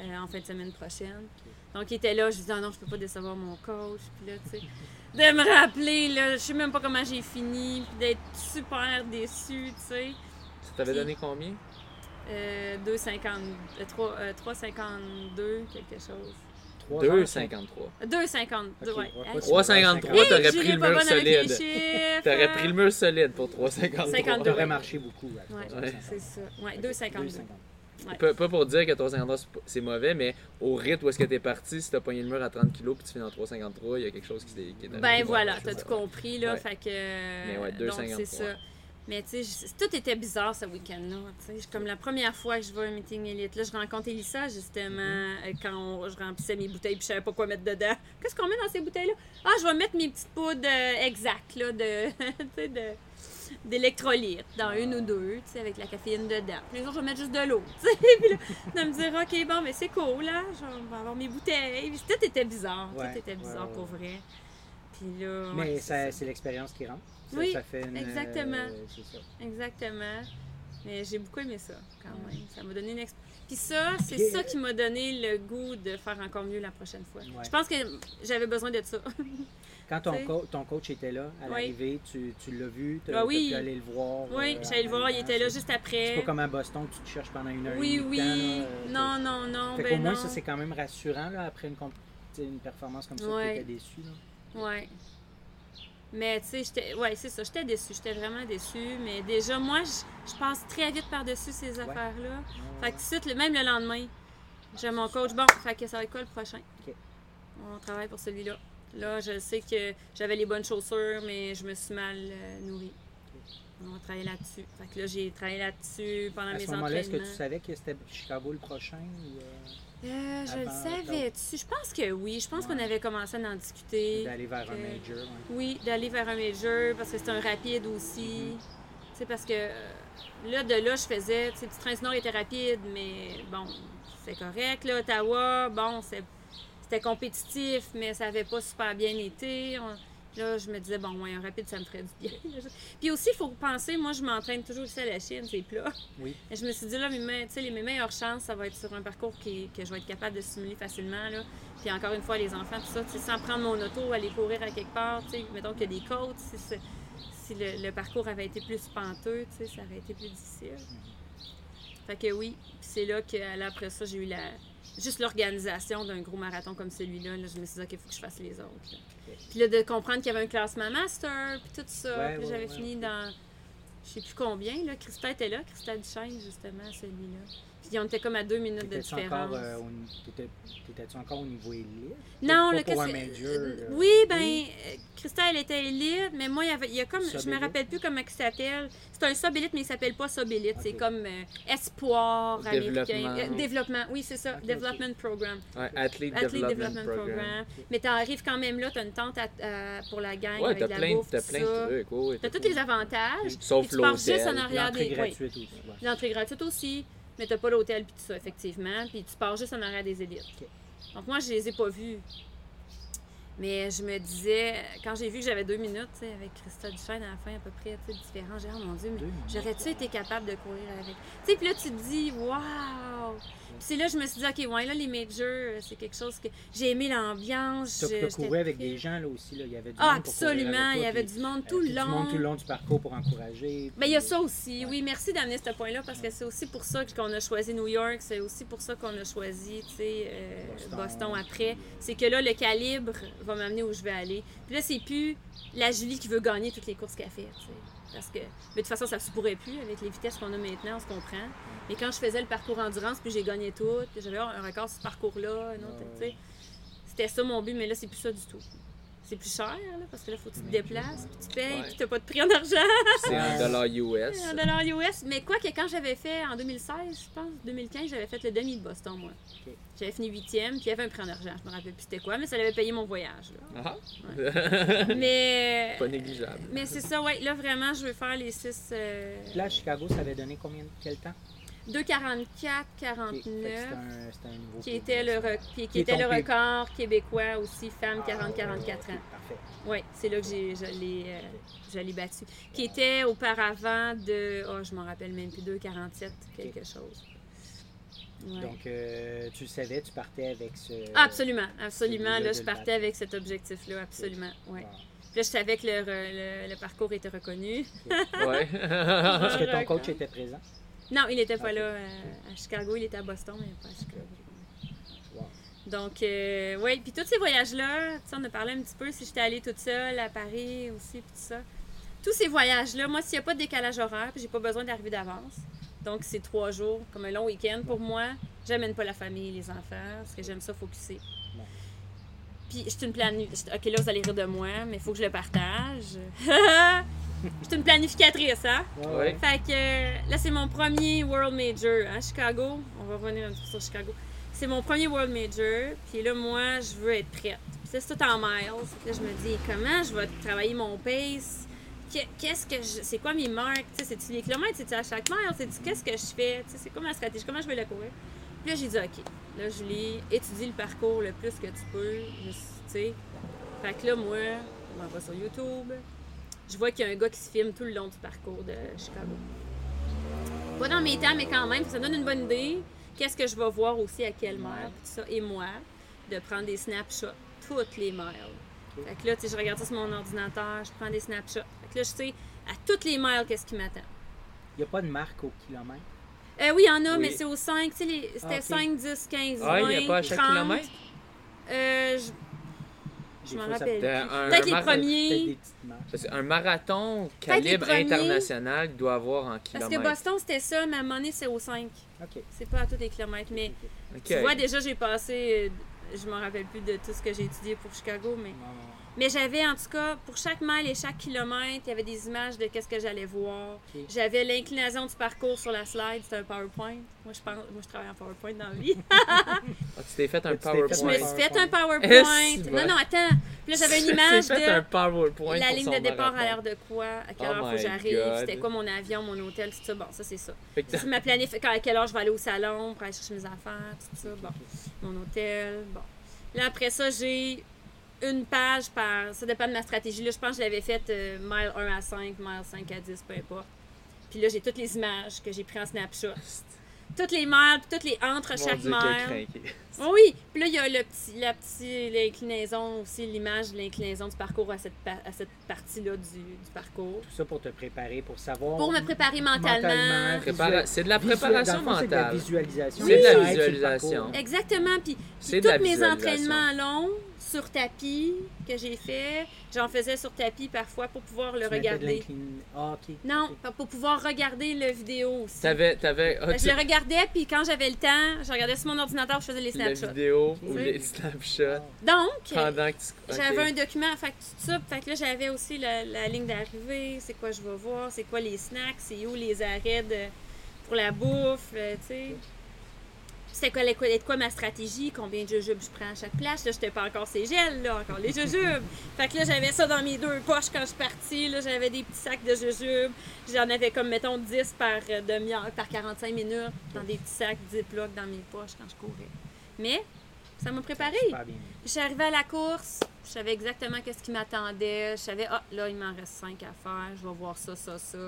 euh, en fin de semaine prochaine. Donc, il était là. Je lui disais, ah non, je peux pas décevoir mon coach. Puis là, tu sais, de me rappeler, là, je sais même pas comment j'ai fini. Puis d'être super déçu, tu sais. Ça t'avait donné combien? Euh, 2,50 euh, trois- euh, 3,52, quelque chose. Trois heures, 2,53. 2,52, Ok, ouais. ouais, Hey, pas 3,53, Hey, t'aurais pris le est mur solide. T'aurais pris le mur solide pour 3,53. 52. T'aurais marché beaucoup. Ouais, 3,50. c'est ça. Ouais, Ok, 2,52. 2,50. Pas, pas pour dire que 3,53 c'est mauvais, mais au rythme où est-ce que t'es parti, si t'as pogné le mur à 30 kg puis tu finis en 3,53, il y a quelque chose qui, s'est- qui est Ben voilà, t'as tout compris, là. Ouais. Fait que. Mais ouais, donc, 2,53. c'est ça. Mais tu sais, tout était bizarre ce week-end-là. tu sais. Comme la première fois que je vais à un meeting élite, là, je rencontre Elissa justement Mm-hmm. euh, quand on- je remplissais mes bouteilles puis je savais pas quoi mettre dedans. Qu'est-ce qu'on met dans ces bouteilles-là? Ah, je vais mettre mes petites poudres euh, exactes, là, de. d'électrolytes dans une ou deux, tu sais, avec la caféine dedans. Puis les autres, je vais mettre juste de l'eau, tu sais. Puis là, de me dire, OK, bon, mais c'est cool, là, je vais avoir mes bouteilles. Puis tout était bizarre, Ouais, tout était bizarre ouais, ouais. pour vrai. Puis là, Mais c'est l'expérience qui rentre. Oui, ça fait une, exactement. euh, c'est ça. Exactement. Mais j'ai beaucoup aimé ça, quand même. Ça m'a donné une expérience. Puis ça, c'est ça qui m'a donné le goût de faire encore mieux la prochaine fois. Ouais. Je pense que j'avais besoin de ça. Quand ton, T'sais. co- ton coach était là, à Oui. l'arrivée, tu, tu l'as vu, tu Ah as oui. pu aller le voir. oui, euh, j'allais le voir, il était là juste C'est après. pas comme à Boston que tu te cherches pendant une heure Oui, et oui. de temps, là, non, non, non, Fait ben moins, non. ça, c'est quand même rassurant, là, après une, performance comme ça, Ouais. tu étais déçu. Là. Mais tu sais, j'étais. Ouais, c'est ça, j'étais déçue. J'étais vraiment déçue. Mais déjà, moi, je, passe très vite par-dessus ces affaires-là. Fait que tout de suite, le- même le lendemain, j'ai mon coach. Bon, fait que ça va être quoi le prochain? On travaille pour celui-là. Là, je sais que j'avais les bonnes chaussures, mais je me suis mal euh, nourrie. On va travailler là-dessus. Fait que là, j'ai travaillé là-dessus pendant À mes ce moment-là, est-ce entraînements. que tu savais que c'était Chicago le prochain? Ou, euh, Euh, je le savais-tu? Je pense que oui. Je pense qu'on avait commencé à en discuter. d'aller vers un major? ouais. Oui, d'aller vers un major parce que c'est un rapide aussi. Tu sais, parce que euh, là, de là, je faisais. Tu sais, Train du Nord était rapide, mais bon, c'est correct. Là, Ottawa, bon, c'était compétitif, mais ça avait pas super bien été. On- Là, je me disais, bon, ouais, un rapide, ça me ferait du bien. Puis aussi, il faut penser, moi, je m'entraîne toujours ici à la Chine, c'est plat. Oui. Et je me suis dit, là, mes, les, meilleures chances, ça va être sur un parcours qui, que je vais être capable de simuler facilement. Là. Puis encore une fois, les enfants, tout ça, sans prendre mon auto, aller courir à quelque part, tu sais, mettons qu'il y a des côtes, si, le, le parcours avait été plus penteux, tu sais, ça aurait été plus difficile. Fait que oui, Puis c'est là que là, après ça, j'ai eu la juste l'organisation d'un gros marathon comme celui-là. Là, je me suis dit, OK, il faut que je fasse les autres. là. Puis là, de comprendre qu'il y avait un classement master, puis tout ça. Ouais, puis ouais, j'avais ouais, fini dans je sais plus combien, là. Christa était là, Christa Duchesne, justement, celui-là. Puis on était comme à deux minutes de différence. euh, t'étais-tu encore au niveau élite? non, Pas le pour un major, euh, là. Oui, ben, euh, Christa, elle était élite, mais moi, il y, avait, il y a comme, je me rappelle plus comment il s'appelle. C'est un sub-élite, mais il s'appelle pas sub-élite. C'est Ok. comme euh, espoir Développement. américain. Euh, développement, oui, c'est ça. Development Program. Ouais, Athlete, Athlete Development, Development Program. Program. Mais t'arrives quand même là, t'as une tente à- à- pour la gang Ouais, avec t'as la plein, bouffe, t'as tout plein ça. de trucs. ouais, T'as tous les avantages. Sauf l'hôtel. arrière L'entrée des... oui. gratuite aussi. L'entrée gratuite aussi, mais t'as pas l'hôtel puis tout ça, effectivement. Puis tu pars juste en arrière des élites. Donc moi, je les ai pas vus. Mais je me disais, quand j'ai vu que j'avais deux minutes, avec Christa Duchesne à la fin, à peu près, tu sais, différent, j'ai dit, oh mon Dieu, mais j'aurais-tu été capable de courir avec? Tu sais, puis là, tu te dis, waouh! Puis c'est là, je me suis dit, OK, ouais, là, les majors, euh, c'est quelque chose que j'ai aimé l'ambiance. Tu as couru avec des gens là aussi. Là. Il y avait du Ah, monde pour courir avec absolument! toi, Il y avait puis, du monde tout le Du long. monde tout le long du parcours pour encourager. Ben, il y a ça aussi. Ouais. Oui, merci d'amener ce point-là parce que c'est aussi pour ça qu'on a choisi New York. C'est aussi pour ça qu'on a choisi, euh, Boston. Boston. après. C'est que là, le calibre va m'amener où je vais aller. Puis là, c'est plus la Julie qui veut gagner toutes les courses qu'elle fait. Parce que, mais de toute façon, ça se pourrait plus avec les vitesses qu'on a maintenant, on se comprend. Mais quand je faisais le parcours endurance, puis j'ai gagné tout, puis j'avais un record sur ce parcours-là. C'était ça mon but, mais là, c'est plus ça du tout. C'est plus cher, là, parce que là, faut que tu te déplaces, puis tu payes, Ouais. puis t'as pas de prix en argent. C'est un dollar US. En dollar US. Mais quoi que quand j'avais fait en 2016, je pense, 2015, j'avais fait le demi de Boston, moi. J'avais fini huitième, puis il y avait un prix en argent. Je me rappelle plus c'était quoi, mais ça l'avait payé mon voyage. là. Ah. mais Pas négligeable. mais c'est ça, ouais. Là, vraiment, je veux faire les 6... Puis Là, à Chicago, ça avait donné combien, quel temps? 2,44, Ok. Fait que 49, C'était un, c'était un nouveau qui était le, re- qui était le record québécois aussi, femme Ah, 40-44 ok, ans. Parfait. Oui, c'est là que j'ai, je, l'ai, euh, je l'ai battu. Qui était auparavant de, oh, je m'en rappelle même plus, 2,47, quelque chose. Ouais. Donc, euh, tu le savais, tu partais avec ce. Absolument, absolument. Là, je partais avec cet objectif-là, absolument. Ouais. Wow. Là, je savais que le, re- le- le parcours était reconnu. Ouais. Est-ce que ton coach était présent? Non, il n'était pas là euh, à Chicago, il était à Boston, mais pas à Chicago. Wow. Donc, euh, oui, puis tous ces voyages-là, tu sais, on a parlé un petit peu si j'étais allée toute seule à Paris aussi, puis tout ça. Tous ces voyages-là, moi, s'il n'y a pas de décalage horaire, puis j'ai pas besoin d'arriver d'avance, donc c'est trois jours, comme un long week-end pour moi, j'amène pas la famille, les enfants, parce que j'aime ça focusser. Ouais. Puis, je suis une planificatrice. Ok, là, vous allez rire de moi, mais il faut que je le partage. Je suis une planificatrice, hein? Ouais. Fait que là, c'est mon premier World Major à Chicago. On va revenir un petit peu sur Chicago. C'est mon premier World Major. Puis là, moi, je veux être prête. Puis ça, c'est tout en miles. Là, je me dis, comment je vais travailler mon pace? Que- Qu'est-ce que je. C'est quoi mes marques? Tu sais, C'est-tu les kilomètres? C'est-tu à chaque mile? C'est-tu qu'est-ce que je fais? Tu sais, C'est quoi ma stratégie? Comment je vais le courir? Puis là, j'ai dit, OK. Là, Julie, étudie le parcours le plus que tu peux. Je- Tu sais. Fait que là, moi, on va sur YouTube. Je vois qu'il y a un gars qui se filme tout le long du parcours de Chicago. Pas dans mes temps, mais quand même, ça donne une bonne idée. Qu'est-ce que je vais voir aussi à quelle mile, puis tout ça. Et moi, de prendre des snapshots toutes les miles. Fait que là, tu sais, je regarde ça sur mon ordinateur, je prends des snapshots. Fait que là, je sais à toutes les miles qu'est-ce qui m'attend. Il n'y a pas de marque au kilomètre? Euh, oui, il y en a, Oui. mais c'est au 5. Tu sais, les- c'était Ah, ok. 5, 10, 15, 20, Ah, il n'y a pas à chaque 30. kilomètre? Euh, je Des m'en rappelle. un Peut-être les premiers. Parce qu'un marathon calibre international doit avoir en Parce kilomètres. que Boston, c'était ça, mais à un moment donné, c'est au 5. OK. C'est pas à tous les kilomètres. Mais tu vois, déjà, j'ai passé. euh, Je me rappelle plus de tout ce que j'ai étudié pour Chicago, mais. Non, non. Mais j'avais en tout cas, pour chaque mile et chaque kilomètre, il y avait des images de qu'est-ce que j'allais voir. J'avais l'inclination du parcours sur la slide, c'était un PowerPoint. Moi, je pense, moi, je travaille en PowerPoint dans la vie. Ah, tu t'es fait un fait je me PowerPoint. suis fait un PowerPoint. Non, non, attends. Puis là, j'avais une image fait un de PowerPoint la ligne de départ à l'heure de quoi, à quelle Oh heure faut que j'arrive, c'était quoi mon avion, mon hôtel, tout ça. Bon, ça, c'est ça. C'est ma planif... quand- à quelle heure je vais aller au salon pour aller chercher mes affaires, tout ça. Bon, mon hôtel. Bon. Là, après ça, j'ai une page par. Ça dépend de ma stratégie. Là, je pense que je l'avais faite euh, mile 1 à 5, mile 5 à 10, peu importe. Puis là, j'ai toutes les images que j'ai prises en snapshot. Toutes les miles, toutes les entre Mon chaque Dieu, mile. Oh oui, puis là, il y a le petit, la petite l'inclinaison aussi, l'image de l'inclinaison du parcours à cette, pa- à cette partie-là du, du parcours. Tout ça pour te préparer, pour savoir. Pour me préparer mentalement. Prépara- C'est de la préparation dans le fond, C'est de la mentale. visualisation. C'est de la visualisation. Exactement. Puis, puis tous mes entraînements longs sur tapis que j'ai fait, j'en faisais sur tapis parfois pour pouvoir le Tu mettais de regarder. l'inclin- Ah, OK. Non, pour pouvoir regarder le vidéo aussi. T'avais, t'avais, ah, tu- Je le regardais, puis quand j'avais le temps, je regardais sur mon ordinateur, je faisais les la vidéo ou les snapshots Donc, pendant que tu. J'avais un document, fait que ça, fait que là j'avais aussi la, la ligne d'arrivée, c'est quoi je vais voir, c'est quoi les snacks, c'est où les arrêts de- pour la bouffe, euh, tu sais. C'était quoi, quoi, quoi ma stratégie, combien de jujubes je prends à chaque place. Là, j'étais pas encore ces gels, là, encore les jujubes. fait que là, j'avais ça dans mes deux poches quand je suis partie. Là, j'avais des petits sacs de jujubes. J'en avais comme, mettons, 10 par euh, demi-heure, par 45 minutes, dans des petits sacs Ziploc dans mes poches quand je courais. Mais, ça m'a préparé. Arrivée à la course, je savais exactement qu'est-ce qui m'attendait. Je savais, ah, là, il m'en reste cinq à faire, je vais voir ça, ça, ça.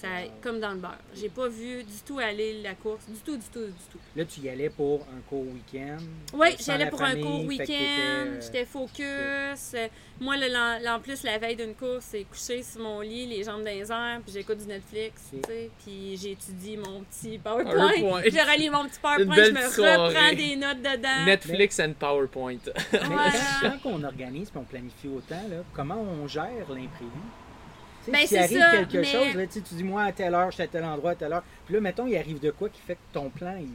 Ça, comme dans le beurre. J'ai pas vu du tout aller la course, du tout, du tout, du tout. Là, tu y allais pour un court week-end? Oui, j'allais la pour un court week-end, t'étais, euh, j'étais focus. Moi, le, en plus, la veille d'une course, c'est couché sur mon lit, les jambes dans les airs, puis j'écoute du Netflix, tu sais, puis j'étudie mon petit PowerPoint. PowerPoint. Je relis mon petit PowerPoint, je me soirée. reprends des notes dedans. Netflix and PowerPoint. Mais Voilà. quand on organise et on planifie autant, là, comment on gère l'imprévu? Tu sais, Ben, S'il c'est arrive ça, quelque mais- chose, là, tu sais, tu dis moi à telle heure, je suis à tel endroit, à telle heure. Puis là, mettons, il arrive de quoi qui fait que ton plan, il,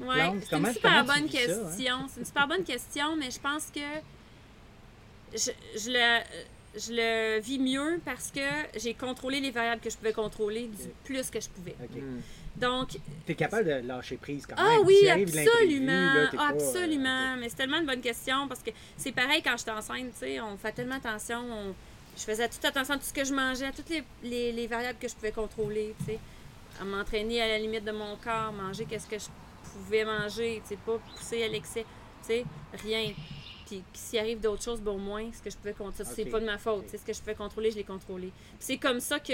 il Ouais, plante? c'est une super tu bonne hein? question. C'est une super bonne question, mais je pense que je, je le, je le vis mieux parce que j'ai contrôlé les variables que je pouvais contrôler du plus que je pouvais. Hmm. Donc, T'es capable de lâcher prise quand ah même. oui, de l'imprévu, absolument, pas, euh, absolument. Mais c'est tellement une bonne question parce que c'est pareil quand j'étais enceinte, tu sais, on fait tellement attention. on- je faisais toute attention à tout ce que je mangeais, à toutes les, les- les variables que je pouvais contrôler. À m'entraîner à la limite de mon corps, manger qu'est-ce que je pouvais manger, tu sais, pas pousser à l'excès, tu rien. Puis s'il arrive d'autres choses, bon, au moins, ce que je pouvais contrôler, c'est Ok. pas de ma faute. Ok. C'est ce que je pouvais contrôler, je l'ai contrôlé. C'est comme ça que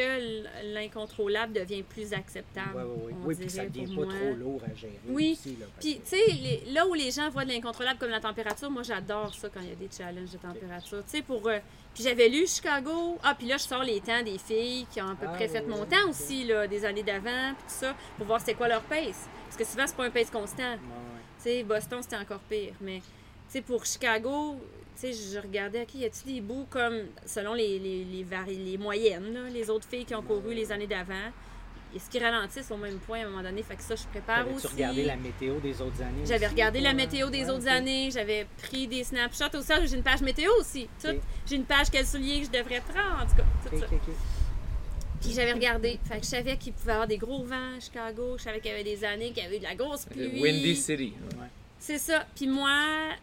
l'incontrôlable devient plus acceptable. Ouais, ouais, ouais. on Oui, puis ça devient pas moi. trop lourd à gérer Oui. aussi. Là, parce Puis, tu sais, là où les gens voient de l'incontrôlable comme la température, moi, j'adore ça quand il y a des challenges de température. Tu sais, pour. euh, puis j'avais lu Chicago. Ah, puis là, je sors les temps des filles qui ont à peu Ah, près fait mon temps aussi, là, des années d'avant, puis tout ça, pour voir c'était quoi leur pace. Parce que souvent, c'est pas un pace constant. Tu sais, Boston, c'était encore pire. Mais, sais, pour Chicago, tu sais, je regardais, OK, y a-t-il des bouts comme, selon les, les, les, vari- les moyennes, là, les autres filles qui ont couru les années d'avant, est-ce qu'ils ralentissent au même point à un moment donné? Fait que ça, je prépare aussi. regardé la météo des autres années? J'avais regardé la météo des Ouais, autres années, j'avais pris des snapshots aussi. J'ai une page météo aussi. J'ai une page quel soulier que je devrais prendre, en tout cas. Tout ça. Puis j'avais regardé. Fait que je savais qu'il pouvait y avoir des gros vents à Chicago. Je savais qu'il y avait des années qu'il y avait eu de la grosse pluie. Windy City. C'est ça. Puis moi, euh,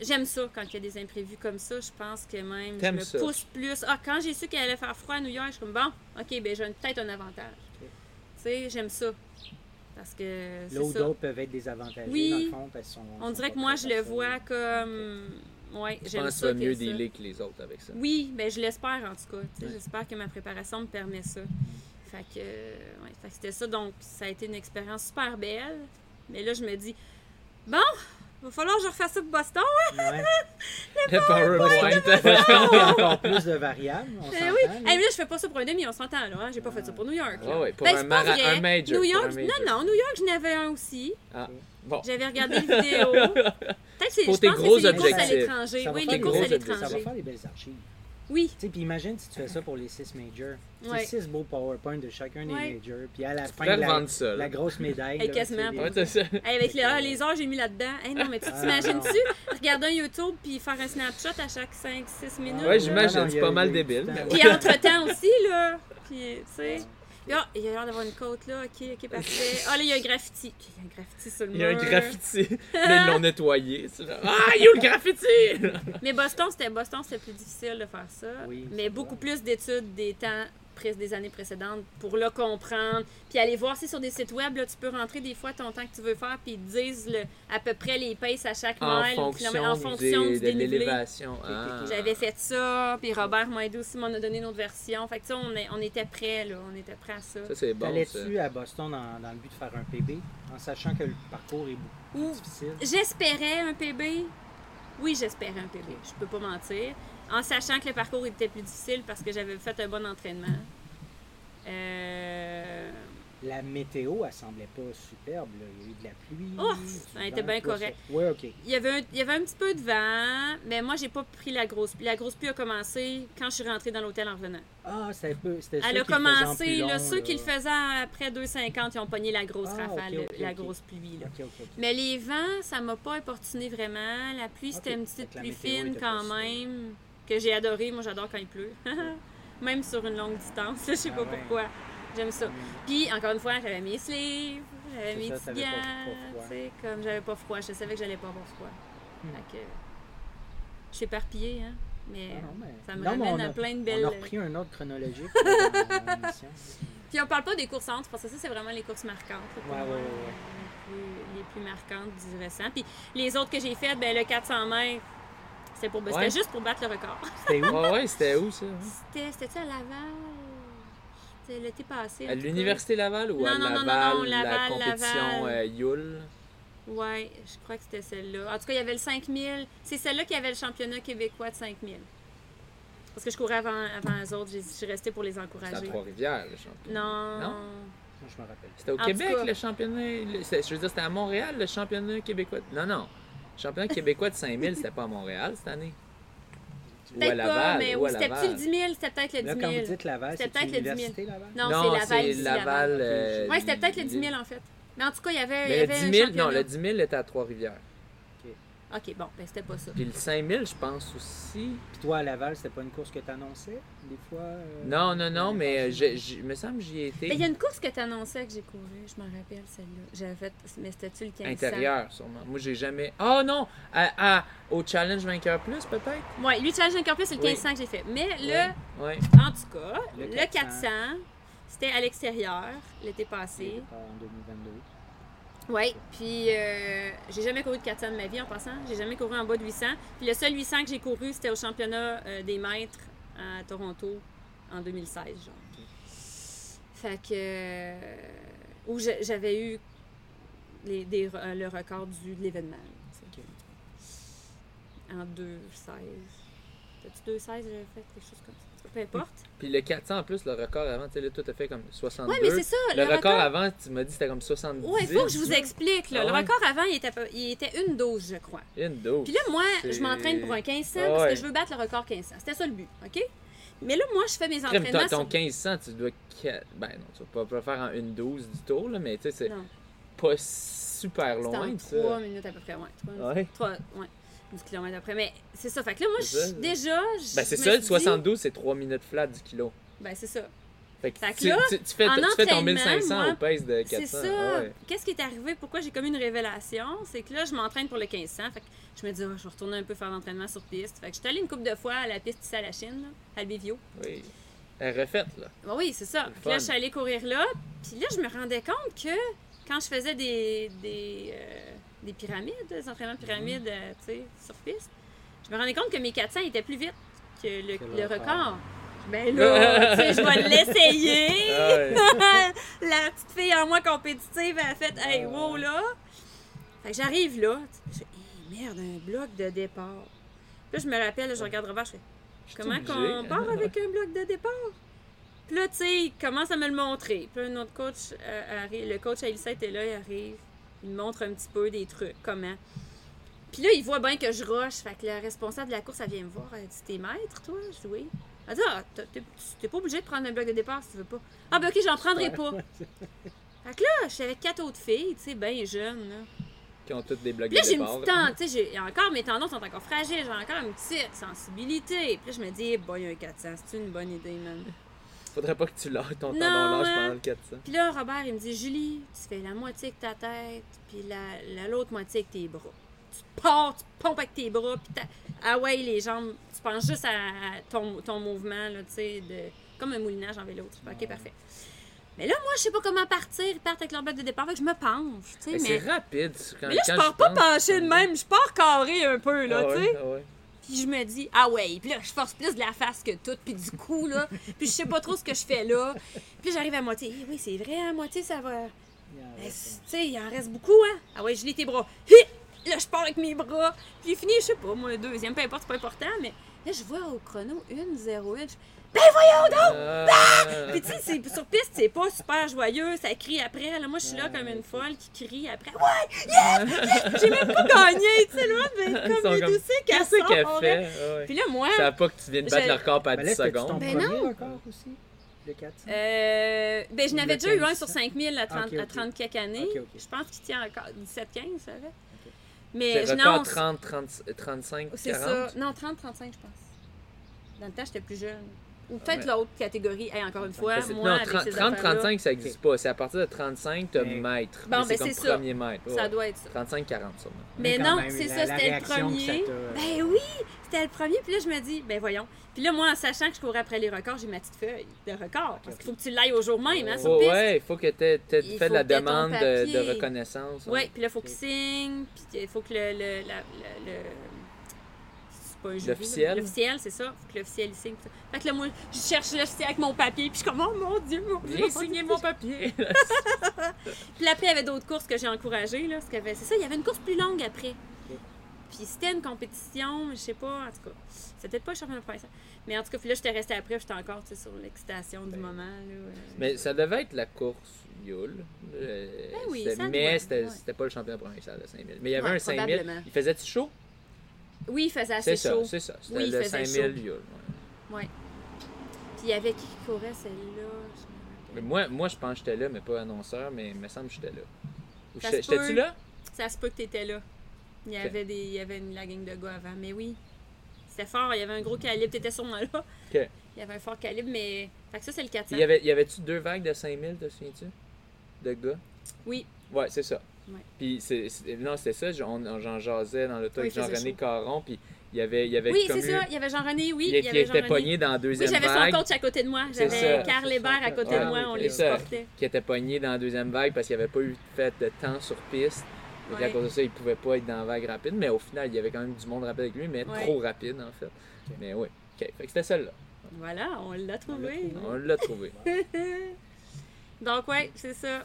j'aime ça quand il y a des imprévus comme ça. Je pense que même je me ça? pousse plus. Ah, quand j'ai su qu'il allait faire froid à New York, je suis comme bon, ok, ben j'ai peut-être un avantage. Tu sais, j'aime ça. Parce que Là où d'autres peuvent être désavantagés, Oui. dans le fond, parce sont- On sont dirait que moi, je le vois comme. Ouais, Je j'aime pense que ça. mieux dealer que les autres avec ça? Oui, ben je l'espère en tout cas. Tu sais, Ouais. J'espère que ma préparation me permet ça. Fait que, ouais, fait que c'était ça. Donc, ça a été une expérience super belle. Mais là, je me dis, bon, va falloir que je refasse ça pour Boston. Ouais. Le PowerPoint. Boston, il y a encore plus de variables, on Eh oui. là. Hey, mais là, je fais pas ça pour un demi, on s'entend, là. hein. J'ai pas fait ça pour New York. Ouais, ouais, pour Ben, un, c'est pas vrai. un major. New pour York, un major. non, non, New York, j'en avais un aussi. Ah, bon. J'avais regardé les vidéos. Peut-être que c'est, Pour je pense que gros c'est les courses à l'étranger. Oui, les des courses à objectifs. Ça va l'étranger. faire des belles archives. Oui. Tu sais, puis imagine si tu fais ça pour les six majors. Tu Ouais. six beaux PowerPoint de chacun des Ouais. majors. Puis à la fin, pourrais la, ça, grosse médaille. Hey, là, quasiment. tu sais, Ouais, les- c'est ça. Hey, avec les, ah, les heures que j'ai mis là-dedans. Hey, non, mais tu Ah, t'imagines-tu? regarder un YouTube puis faire un Snapchat à chaque 5-6 minutes? Ouais, là? j'imagine, c'est pas mal il y a débile. Puis entre-temps aussi, là. Puis, tu sais. Ah, il y a l'air d'avoir une côte là. Ok, ok, parfait. Ah, là, il y a un graffiti. Il y a un graffiti sur le Il y a un mur. graffiti. Là, ils l'ont nettoyé. c'est là. Ah, il y a le graffiti! Mais Boston, c'était Boston, c'était plus difficile de faire ça. Oui, mais beaucoup vrai. plus d'études des temps des années précédentes pour le comprendre. Puis aller voir si sur des sites web, là, tu peux rentrer des fois ton temps que tu veux faire, puis ils te disent le- à peu près les paces à chaque En mile, fonction, en fonction des- du de dénivelé. l'élévation. Ah. J'avais fait ça, puis Robert Moïdou aussi m'en a donné une autre version. Fait que ça, on, est- on était prêts, là. On était prêts à ça. Ça, c'est bon. ça. T'allais-tu à Boston dans, dans le but de faire un PB, en sachant que le parcours est beaucoup Ou plus difficile? j'espérais un PB. Oui, j'espérais un PB. Je peux pas mentir. En sachant que le parcours était plus difficile parce que j'avais fait un bon entraînement. Euh... La météo, elle semblait pas superbe. Là. Il y a eu de la pluie. Oh, du ça a été vent, bien tout ça. correct. Ouais, OK. Il y, avait un, il y avait un petit peu de vent, mais moi, j'ai pas pris la grosse pluie. La grosse pluie a commencé quand je suis rentrée dans l'hôtel en revenant. Ah, c'était peu. C'était Elle a commencé, là, ceux qui le faisaient après 2,50, ils ont pogné la grosse Ah, rafale, la grosse pluie. Là. Mais les vents, ça m'a pas importuné vraiment. La pluie, c'était une petite pluie fine était quand super. Que j'ai adoré. Moi, j'adore quand il pleut. même sur une longue distance, je sais Ah pas ouais. pourquoi. J'aime ça. Mm. Puis, encore une fois, j'avais mes sleeves, j'avais mes petits gants, comme j'avais pas froid. Je savais que j'allais pas avoir froid. Hmm. Fait que, je suis éparpillée, hein, mais... Ah non, mais- ça me non, ramène à plein de belles- On a repris un ordre chronologique dans l'émission. Puis on parle pas des courses entre, parce que ça, c'est vraiment les courses marquantes. Ouais, ouais, ouais. Les, plus, les plus marquantes du récent. Puis les autres que j'ai faites, ben le 400 mètres, c'était pour, Ouais. c'était juste pour battre le record. C'était où? Ouais, ouais, c'était où ça? C'était, c'était-tu à Laval? c'était l'été passé. À l'Université Laval ou à Non, non, non, non, Laval, non, la Laval, compétition Laval. euh, Yule? Ouais, je crois que c'était celle-là. En tout cas, il y avait le 5000. C'est celle-là qui avait le championnat québécois de 5000. Parce que je courais avant, avant les autres. j'ai- Je suis restée pour les C'est à encourager. Trois-Rivières, le championnat. Non. Non? Moi, je me rappelle. C'était au En Québec, cas. le championnat. le- je veux dire, c'était à Montréal, le championnat québécois. Non, non. Le championnat québécois de 5000, c'était pas à Montréal cette année. Peut-être Laval. pas, mais oui, c'était Laval. le 10 000. C'était peut-être le 10 Là, 000. quand vous dites Laval, C'était c'est peut-être le 10 000. l'université Laval? Non, Non, c'est Laval. Laval. euh, Ouais, c'était peut-être le 10 l- 000 en fait. Mais en tout cas, il y avait. il y Mais le avait 10 un 000, non, le 10 000 était à Trois-Rivières. Ok, bon, ben c'était pas ça. Puis le 5000, je pense aussi. Puis toi, à Laval, c'était pas une course que tu annonçais, des fois? euh, Non, non, non, mais euh, j'ai- j'ai- il me semble que j'y ai Ben, il y a une course que tu annonçais que j'ai couru, je m'en rappelle celle-là. J'avais fait, mais c'était-tu le 1500? Intérieur, sûrement. Moi, j'ai jamais. Oh non! À, à- au Challenge Vainqueur Plus, peut-être? Ouais, lui, Challenge Encore Plus, c'est le Oui. 1500 que j'ai fait. Mais le, Ouais. en tout cas, Le le 400. 400, c'était à l'extérieur l'été passé. En 2022. Oui, puis euh, j'ai jamais couru de 400 de ma vie en passant. J'ai jamais couru en bas de 800. Puis le seul 800 que j'ai couru, c'était au championnat euh, des maîtres à Toronto en 2016, genre. Fait que. euh, où j'avais eu les, des euh, le record du, de l'événement. sais. En 2,16. T'as-tu 2,16 j'avais fait? Quelque chose comme ça? Peu importe. Puis le 400 en plus, le record avant, tu sais, là, toi, t'as fait comme 62. Ouais, mais c'est ça. Le, record, avant, tu m'as dit c'était comme 70. Ouais, il faut que je vous explique. Là. Ah le record avant, il était, il était une dose, je crois. Une dose. Puis là, moi, C'est- je m'entraîne pour un 1500 Ah parce ouais. que je veux battre le record 1500. C'était ça le but, OK? Mais là, moi, je fais mes Crème, entraînements. ton, ton sur- 1500, tu dois. Ben non, tu vas pas, faire en une 12 du tour, là, mais tu sais, c'est pas super loin de 3 ça. minutes à peu près, ouais. 3, Ouais? ouais. 12 km après. Mais c'est ça. Fait que là, moi, je, déjà. je Ben c'est ça, le suis dit- 72, c'est 3 minutes flat du kilo. Ben, c'est ça. Fait que, Fait que tu, là, tu- tu fais, en tu fais ton entraînement, 1500 moi, au pace de 400. C'est ça. Ah ouais. Qu'est-ce qui est arrivé? Pourquoi j'ai comme une révélation? C'est que là, je m'entraîne pour le 1500. Fait que je me dis, oh, je vais retourner un peu faire l'entraînement sur piste. Fait que je suis allée une couple de fois à la piste ici à la Chine, là, à Albivio. Oui. Elle est refaite, là. Ben oui, c'est ça. Puis là, je suis allée courir là. Puis là, je me rendais compte que quand je faisais des, des, euh, des pyramides, des entraînements de pyramides, euh, tu sais, sur piste, je me rendais compte que mes 400 étaient plus vite que le, record. Ben là, tu sais, je vais l'essayer. Ah ouais. la petite fille en moi compétitive, elle a fait Hey, wow là! Fait que j'arrive là, je Hey, merde, un bloc de départ. Puis là, je me rappelle, je regarde Robert, je fais Comment qu'on part avec un bloc de départ? Puis là, tu sais, il commence à me le montrer. Puis là, un autre coach euh, arrive, le coach Ailsa était là, il arrive, il me montre un petit peu des trucs, comment. Puis là, il voit bien que je rush. Fait que la responsable de la course, elle vient me voir. Elle dit T'es maître, toi? Je dis Oui. Elle dit Ah, t'es- pas obligé de prendre un bloc de départ si tu veux pas. Ah, ben ok, j'en prendrai pas. Fait que là, je suis avec quatre autres filles, tu sais, bien jeunes. Là. Qui ont toutes des blocs Puis là, de j'ai une départ. petite tu sais, j'ai encore mes tendons sont encore fragiles, j'ai encore une petite sensibilité. Puis là, je me dis, boy, un 400, c'est une bonne idée, man. Faudrait pas que tu lâches ton Non, tendon lâche hein. pendant le 400. Puis là, Robert, il me dit, Julie, tu fais la moitié avec ta tête, puis la, la- l'autre moitié avec tes bras. Tu pars, tu pompes avec tes bras, puis t'as- ah ouais, les jambes, tu penses juste à à ton, ton mouvement, là, tu sais, de, comme un moulinage en vélo. Ok, parfait. Mais là, moi, je sais pas comment partir. Ils partent avec leur bloc de départ, fait que je me penche, Mais mais... c'est rapide. Quand, Mais là, je pars pas pense, penché de même, je pars carré un peu, là, Ah tu ouais, sais. ah ouais. Puis je me dis, ah ouais, puis là, je force plus de la face que tout, puis du coup, là, puis je sais pas trop ce que je fais là. Puis j'arrive à moitié. Eh oui, c'est vrai, à moitié, ça va. Tu sais, il en reste beaucoup, hein? Ah ouais, je lis tes bras. Hi! Là, je pars avec mes bras. Puis fini, je sais pas, moi, le deuxième, peu importe, c'est pas important, mais là, je vois au chrono 1-0-1. Ben voyons donc! Ah, Puis tu sais, c'est- sur piste, c'est pas super joyeux, ça crie après. Là, moi, je suis là comme une folle qui crie après. Ouais! Yes! Yes! J'ai même pas gagné, tu sais, là, mais Ils comme les comme, doucets qu'elle Qu'est-ce qu'elle sort, fait? Ah ouais. Puis là, moi, Ça savent pas que tu viens de battre Je- le record à Ben 10 là, c'était-tu ton secondes. Ben non. record aussi? Le 400? euh, ben, je n'avais déjà eu un 1500. sur 5000 à 30, Ok, à ok. 30 quelques années. Ok, ok. Je pense qu'il tient encore 17-15, ça va. Mais C'est je record non, 30, 30, 35, c'est 40. ça. Non, 30-35, je pense. Dans le temps, j'étais plus jeune. Ou peut-être Ouais. l'autre catégorie. Hey, encore une fois, moi, non, avec 30, ces 30, affaires-là, 35, ça n'existe pas. C'est à partir de 35, tu as Mais- maître. Bon, Mais c'est ben, comme c'est ça. premier ça doit être ça. 35, 40 sûrement. Mais non, c'est ça, c'était le premier. t'a- Ben oui, c'était le premier. Puis là, je me dis, ben voyons. Puis là, moi, en sachant que je courais après les records, j'ai ma petite feuille de record. Parce qu'il faut que tu l'ailles au jour même, hein, sur Faut- piste. ouais, il faut que tu aies, fait la demande de, reconnaissance. hein. Oui, puis là, il faut qu'il signe, puis il faut que le, le, la- le- le- pas un. L'officiel? L'officiel, c'est ça. Faut que l'officiel il signe. ça. Fait que là, moi, je cherche l'officiel avec mon papier, puis je suis comme, oh mon Dieu, mon Dieu. Signer Dieu. mon papier. Puis après, il y avait d'autres courses que j'ai encouragées. Là, avait- c'est ça, il y avait une course plus longue après. Puis c'était une compétition, je sais pas, en tout cas. C'était peut-être pas le championnat provincial. Mais en tout cas, puis là, j'étais restée après, j'étais encore tu sais, sur l'excitation du moment. Là, euh. Mais ça devait être la course Yule. Euh, Ben oui, mais c'était ouais. pas le championnat provincial de 5000. Mais il y avait Ouais, un 5000. probablement. Il faisait-tu chaud? Oui, il faisait assez C'est ça, chaud. c'est ça. C'était Oui, le faisait 5000 chaud. Yule. ouais. Ouais. Puis il y avait qui qui courait celle-là? Mais moi, moi, je pense que j'étais là, mais pas annonceur, mais il me semble que j'étais là. J'étais-tu là? Ça se peut que t'étais là. Il y avait des. Il y avait une, la gang de gars avant. Mais oui. C'était fort, il y avait un gros calibre. T'étais sûrement là. Il y avait un fort calibre, mais. Fait que ça, c'est le 400. Il y avait, avait-tu deux vagues de 5000, te souviens-tu? De gars? Oui. Ouais, c'est ça. Ouais. Puis, c'est, c'est- non, c'était ça, j'en, on- j'en jasais dans Oui, avec il faisait Jean-René. Caron, puis il y avait, il y avait Oui, comme c'est eu- ça. Il y avait Jean-René, oui. il, Il y qui avait était pogné dans la Oui, deuxième j'avais son vague. coach à côté de moi. J'avais. Carl Hébert à côté Ouais, de moi. On les supportait. qui était pogné dans la deuxième vague parce qu'il avait pas eu fait de temps sur piste. Donc à cause de ça, il pouvait pas être dans la vague rapide, mais au final, il y avait quand même du monde rapide avec lui, mais Ouais. trop rapide en fait. Mais oui, ok. Fait que c'était celle-là. Voilà, on l'a trouvé. On l'a trouvé. Donc, ouais, c'est ça.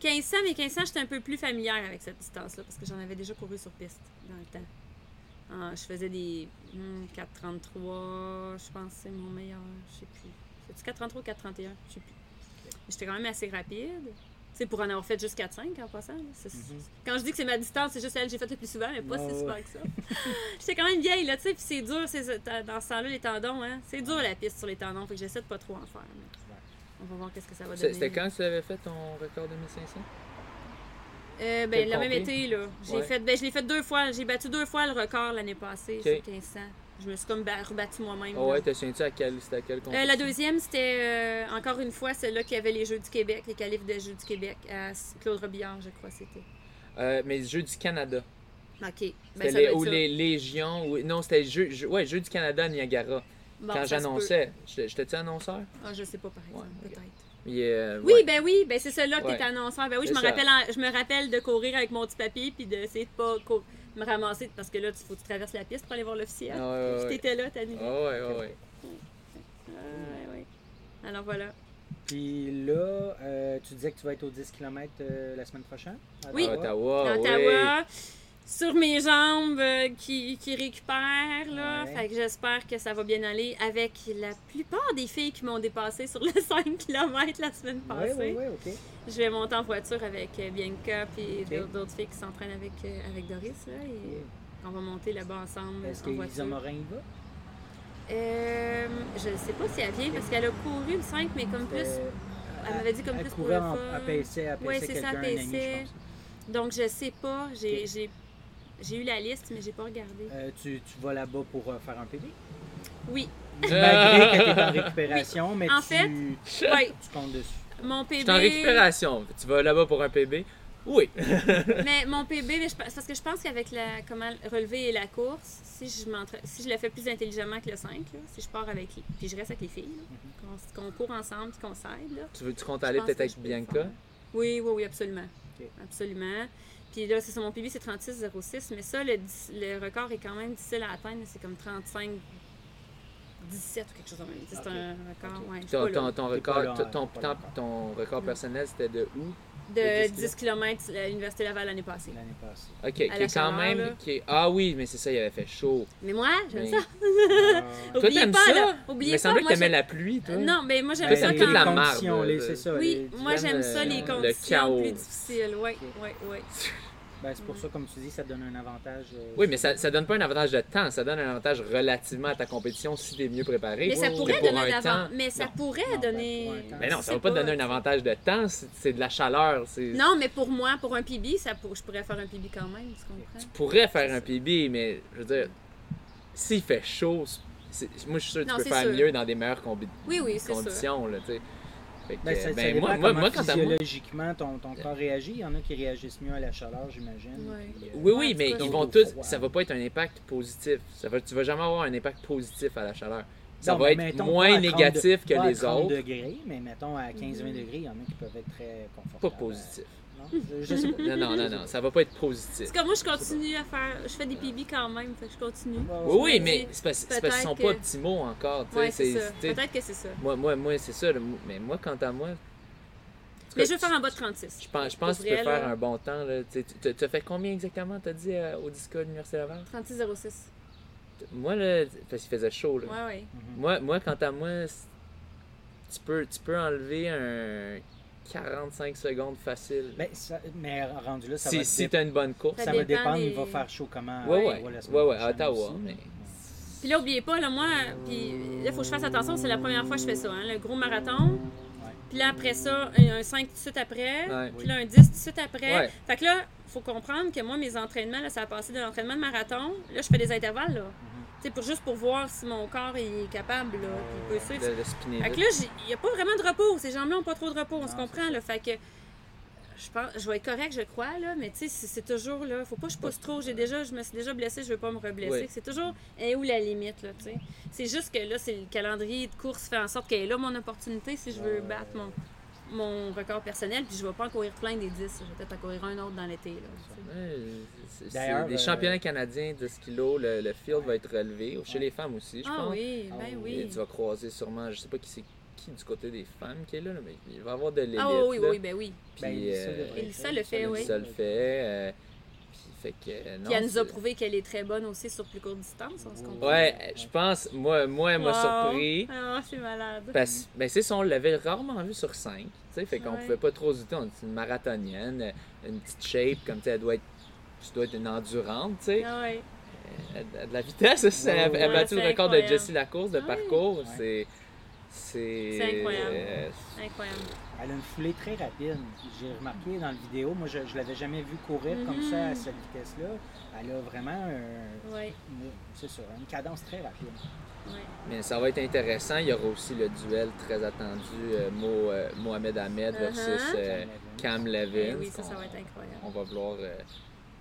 Puis 1500, mais 1500, j'étais un peu plus familière avec cette distance-là parce que j'en avais déjà couru sur piste dans le temps. Ah, je faisais des hmm, 433, je pense que c'est mon meilleur, je sais plus. C'est-tu 433 ou 431? Je sais plus. Mais J'étais quand même assez rapide. C'est pour en avoir fait juste 4-5 en passant. là. C'est- Quand je dis que c'est ma distance, c'est juste elle que j'ai faite le plus souvent, mais pas Ouais, si souvent que ça. J'étais quand même vieille, là, tu sais, puis c'est dur, c'est- dans ce temps-là, les tendons, hein. C'est dur la piste sur les tendons, fait que j'essaie de pas trop en faire. mais On va voir qu'est-ce que ça va donner. C'était quand que tu avais fait ton record de 1500 Euh, ben, le même été, là. J'ai Ouais. fait, ben, je l'ai fait deux fois. J'ai battu deux fois le record l'année passée Ok. sur 1500. Je me suis comme ba- rebattu moi-même. Oh ouais, te souviens-tu à quel, c'était à quel Euh, la deuxième, c'était euh, encore une fois celle-là qui avait les Jeux du Québec, les qualifs de Jeux du Québec à Claude Robillard, je crois c'était. Euh, mais Jeux du Canada. OK. Ben, ça les, ou ça. les Légions. Ou, non, c'était Jeux, Jeux- ouais, Jeux du Canada à Niagara. Bon, quand ça j'annonçais, j'étais- j'étais-tu annonceur? Ah, je sais pas, par exemple, Ouais, peut-être. Euh, Oui, ouais. ben oui, ben c'est celle-là que Ouais. t'étais annonceur. Ben oui, je me, ça. rappelle en- je me rappelle de courir avec mon petit papier puis d'essayer de pas me ramasser parce que là, il faut que tu traverses la piste pour aller voir l'officiel. Ah, ouais, ouais, Puis ouais. t'étais là, t'as annulé. Ah ouais, ouais, ouais. Ah, ouais, ouais. Alors voilà. Puis là, euh, tu disais que tu vas être aux 10 km la semaine prochaine? à Oui. À Ottawa? Ottawa, Ottawa, sur mes jambes euh, qui, qui récupèrent, là. Ouais. Fait que j'espère que ça va bien aller avec la plupart des filles qui m'ont dépassé sur le 5 km la semaine Oui, passée. oui, oui, ok. Je vais monter en voiture avec euh, Bianca et d'autres- filles qui s'entraînent avec, euh, avec Doris, là. Et on va monter là-bas ensemble Est-ce en que Lisa voiture. Morin y va? Euh, je ne sais pas si elle vient parce qu'elle a couru le 5, mais comme plus. Euh, Elle m'avait dit comme elle plus pour le fun. Ouais, c'est ça, pense. Donc je sais pas. J'ai. J'ai- eu la liste, mais j'ai pas regardé. Euh, tu, tu vas là-bas pour euh, faire un PB? Oui. Malgré que tu es en récupération, mais En tu, fait, tu, Ouais. tu comptes dessus. Mon Je PB. suis en récupération. Tu vas là-bas pour un PB? Oui. Mais mon PB, mais je parce que je pense qu'avec la comment relever et la course, si je m'entra- si je le fais plus intelligemment que le 5, là, si je pars avec puis je reste avec les filles, là, qu'on court ensemble puis qu'on s'aide, Tu, veux, tu comptes aller peut-être que avec Bianca? Oui, oui, oui, absolument. Absolument. Puis là, c'est ça, mon PB, c'est 36,06, mais ça, le, le record est quand même difficile à atteindre. C'est comme 35, 17 ou quelque chose de même. C'est un record, ouais. Ton, pas ton, pas record, là, ton, ton, pas record personnel, c'était de où? De 10 10 km à l'Université Laval l'année passée. L'année passée. Ok, qui est quand même. là. Qui est... Ah oui, mais c'est ça, il avait fait chaud. Mais moi, j'aime Mais- ça. Euh, Toi, Oubliez t'aimes pas, ça? là. Mais Oubliez il semblait pas, que j'aime- la pluie, toi. Non, mais moi, j'aime Toi, ça quand... la les les- de- c'est ça. Oui, les- moi, tu j'aime ça, les le conditions chaos. plus difficiles. Oui, oui, oui. Ben, c'est pour ça, comme tu dis, ça donne un avantage. euh, Oui, mais ça, ça donne pas un avantage de temps, ça donne un avantage relativement à ta compétition si t'es mieux préparé. Mais ça pourrait donner un temps- Mais ça Non. pourrait Non, donner... Mais non, ça sais va pas donner un avantage de temps, c'est c'est de la chaleur. c'est- Non, mais pour moi, pour un PB, ça pour... je pourrais faire un PB quand même, tu comprends? Tu pourrais faire un PB, mais je veux dire, s'il fait chaud, c'est- moi je suis sûr que Non, tu peux faire sûr. mieux dans des meilleures combi- Oui, oui, c'est sûr. conditions. Là, tu sais. Fait que, Ben, ça, euh, ça ben, dépend moi, moi, à moi, physiologiquement ton, ton corps réagit. Il y en a qui réagissent mieux à la chaleur, j'imagine. Ouais. Euh, Oui, oui, mais ils vont tous. Ça va pas être un impact positif. Ça va, tu vas jamais avoir un impact positif à la chaleur. Ça non, va mais être mettons, moins pas à 30 négatif de- que pas à les 30 autres. degrés, mais mettons à 15-20 Mhm. degrés, il y en a qui peuvent être très Pas confortables. positif. Non, je, je sais pas. Non, non, non, non, ça va pas être positif. Parce que moi, je continue à faire. Je fais des PB quand même, fait que je continue. Oui, oui, mais c'est parce, c'est parce qu'ils sont pas que- optimaux encore. Ouais, c'est Peut-être que c'est ça. Moi, moi, moi c'est ça. le- Mais moi, quant à moi. Mais cas, je veux faire en bas de 36. Je pense, je pense que tu peux faire là. un bon temps. Là. Tu as fait combien exactement, t'as dit, euh, au Disco de l'Université Laval? 36,06. Moi, là, parce qu'il faisait chaud. Là. Ouais, ouais. Moi, moi, quant à moi, c'est- tu peux, tu peux enlever un 45 secondes facile. Ça- mais rendu là, ça si va, si dép- tu as une bonne course. ça Ça va dépend dépendre, des- il va faire chaud comment. Ouais, à ouais. Ouais, ouais, à Ottawa. aussi. Mais... Puis là, oubliez pas, là, moi, puis là, faut que je fasse attention, c'est la première fois que je fais ça, hein, le gros marathon. Puis là, après ça, un 5 tout de suite après. Ouais. Puis là, un 10 tout de suite après. Ouais. Fait que là, faut comprendre que moi, mes entraînements, là, ça a passé de l'entraînement de marathon. Là, je fais des intervalles, là. Sais, pour, juste pour voir si mon corps est capable, là, puis il peut suivre. De, de spinner Fait que là, il n'y a pas vraiment de repos. Ces jambes-là n'ont pas trop de repos, on se comprend. Là, fait que je pense, je vais être correct, je crois, là, mais tu sais, c'est c'est toujours là. Faut pas que je pousse trop. J'ai déjà, je me suis déjà blessée, je veux pas me reblesser. C'est toujours est où la limite, là, tu sais. C'est juste que là, c'est le calendrier de course fait en sorte qu'elle est là mon opportunité si je veux battre mon, mon record personnel. Puis je vais pas en courir plein des 10. Je vais peut-être en courir un autre dans l'été, D'ailleurs, des euh, championnats canadiens de skill, le, le field va être relevé. Chez les femmes aussi, je Ah pense. oui, Ah ben oui, Et oui. tu vas croiser sûrement, je sais pas qui c'est qui du côté des femmes qui est là, mais il va y avoir de l'élite. Ah oui, oui, là. oui, ben oui. Puis, Ben, Elissa euh, le fait, oui. Ça le fait. Euh, puis fait que, euh, non, Puis elle nous a prouvé qu'elle est très bonne aussi sur plus courte distance, on se comprend. Ouais, je pense, moi, moi elle m'a Wow. surpris. Ah, c'est malade. Parce ben c'est ça, on l'avait rarement vu sur 5. Tu sais, fait qu'on Ouais. pouvait pas trop douter. On est une marathonienne, une petite shape, comme tu sais, elle doit être. Tu dois être une endurante, tu sais. Ah ouais. Elle a de la vitesse, elle ouais, elle a battu le record de. Jessie Lacourse de Ouais. parcours. C'est. C'est. C'est incroyable. euh, Incroyable. Elle a une foulée très rapide. J'ai remarqué dans la vidéo, moi je ne l'avais jamais vu courir comme ça à cette vitesse-là. Elle a vraiment un- Ouais, une, c'est ça, une cadence très rapide. ouais. Mais ça va être intéressant. Il y aura aussi le duel très attendu euh, Mo- euh, Mohamed Ahmed versus Uh-huh. euh, Cam Eh Levin. oui, ça, ça va être incroyable. On va vouloir.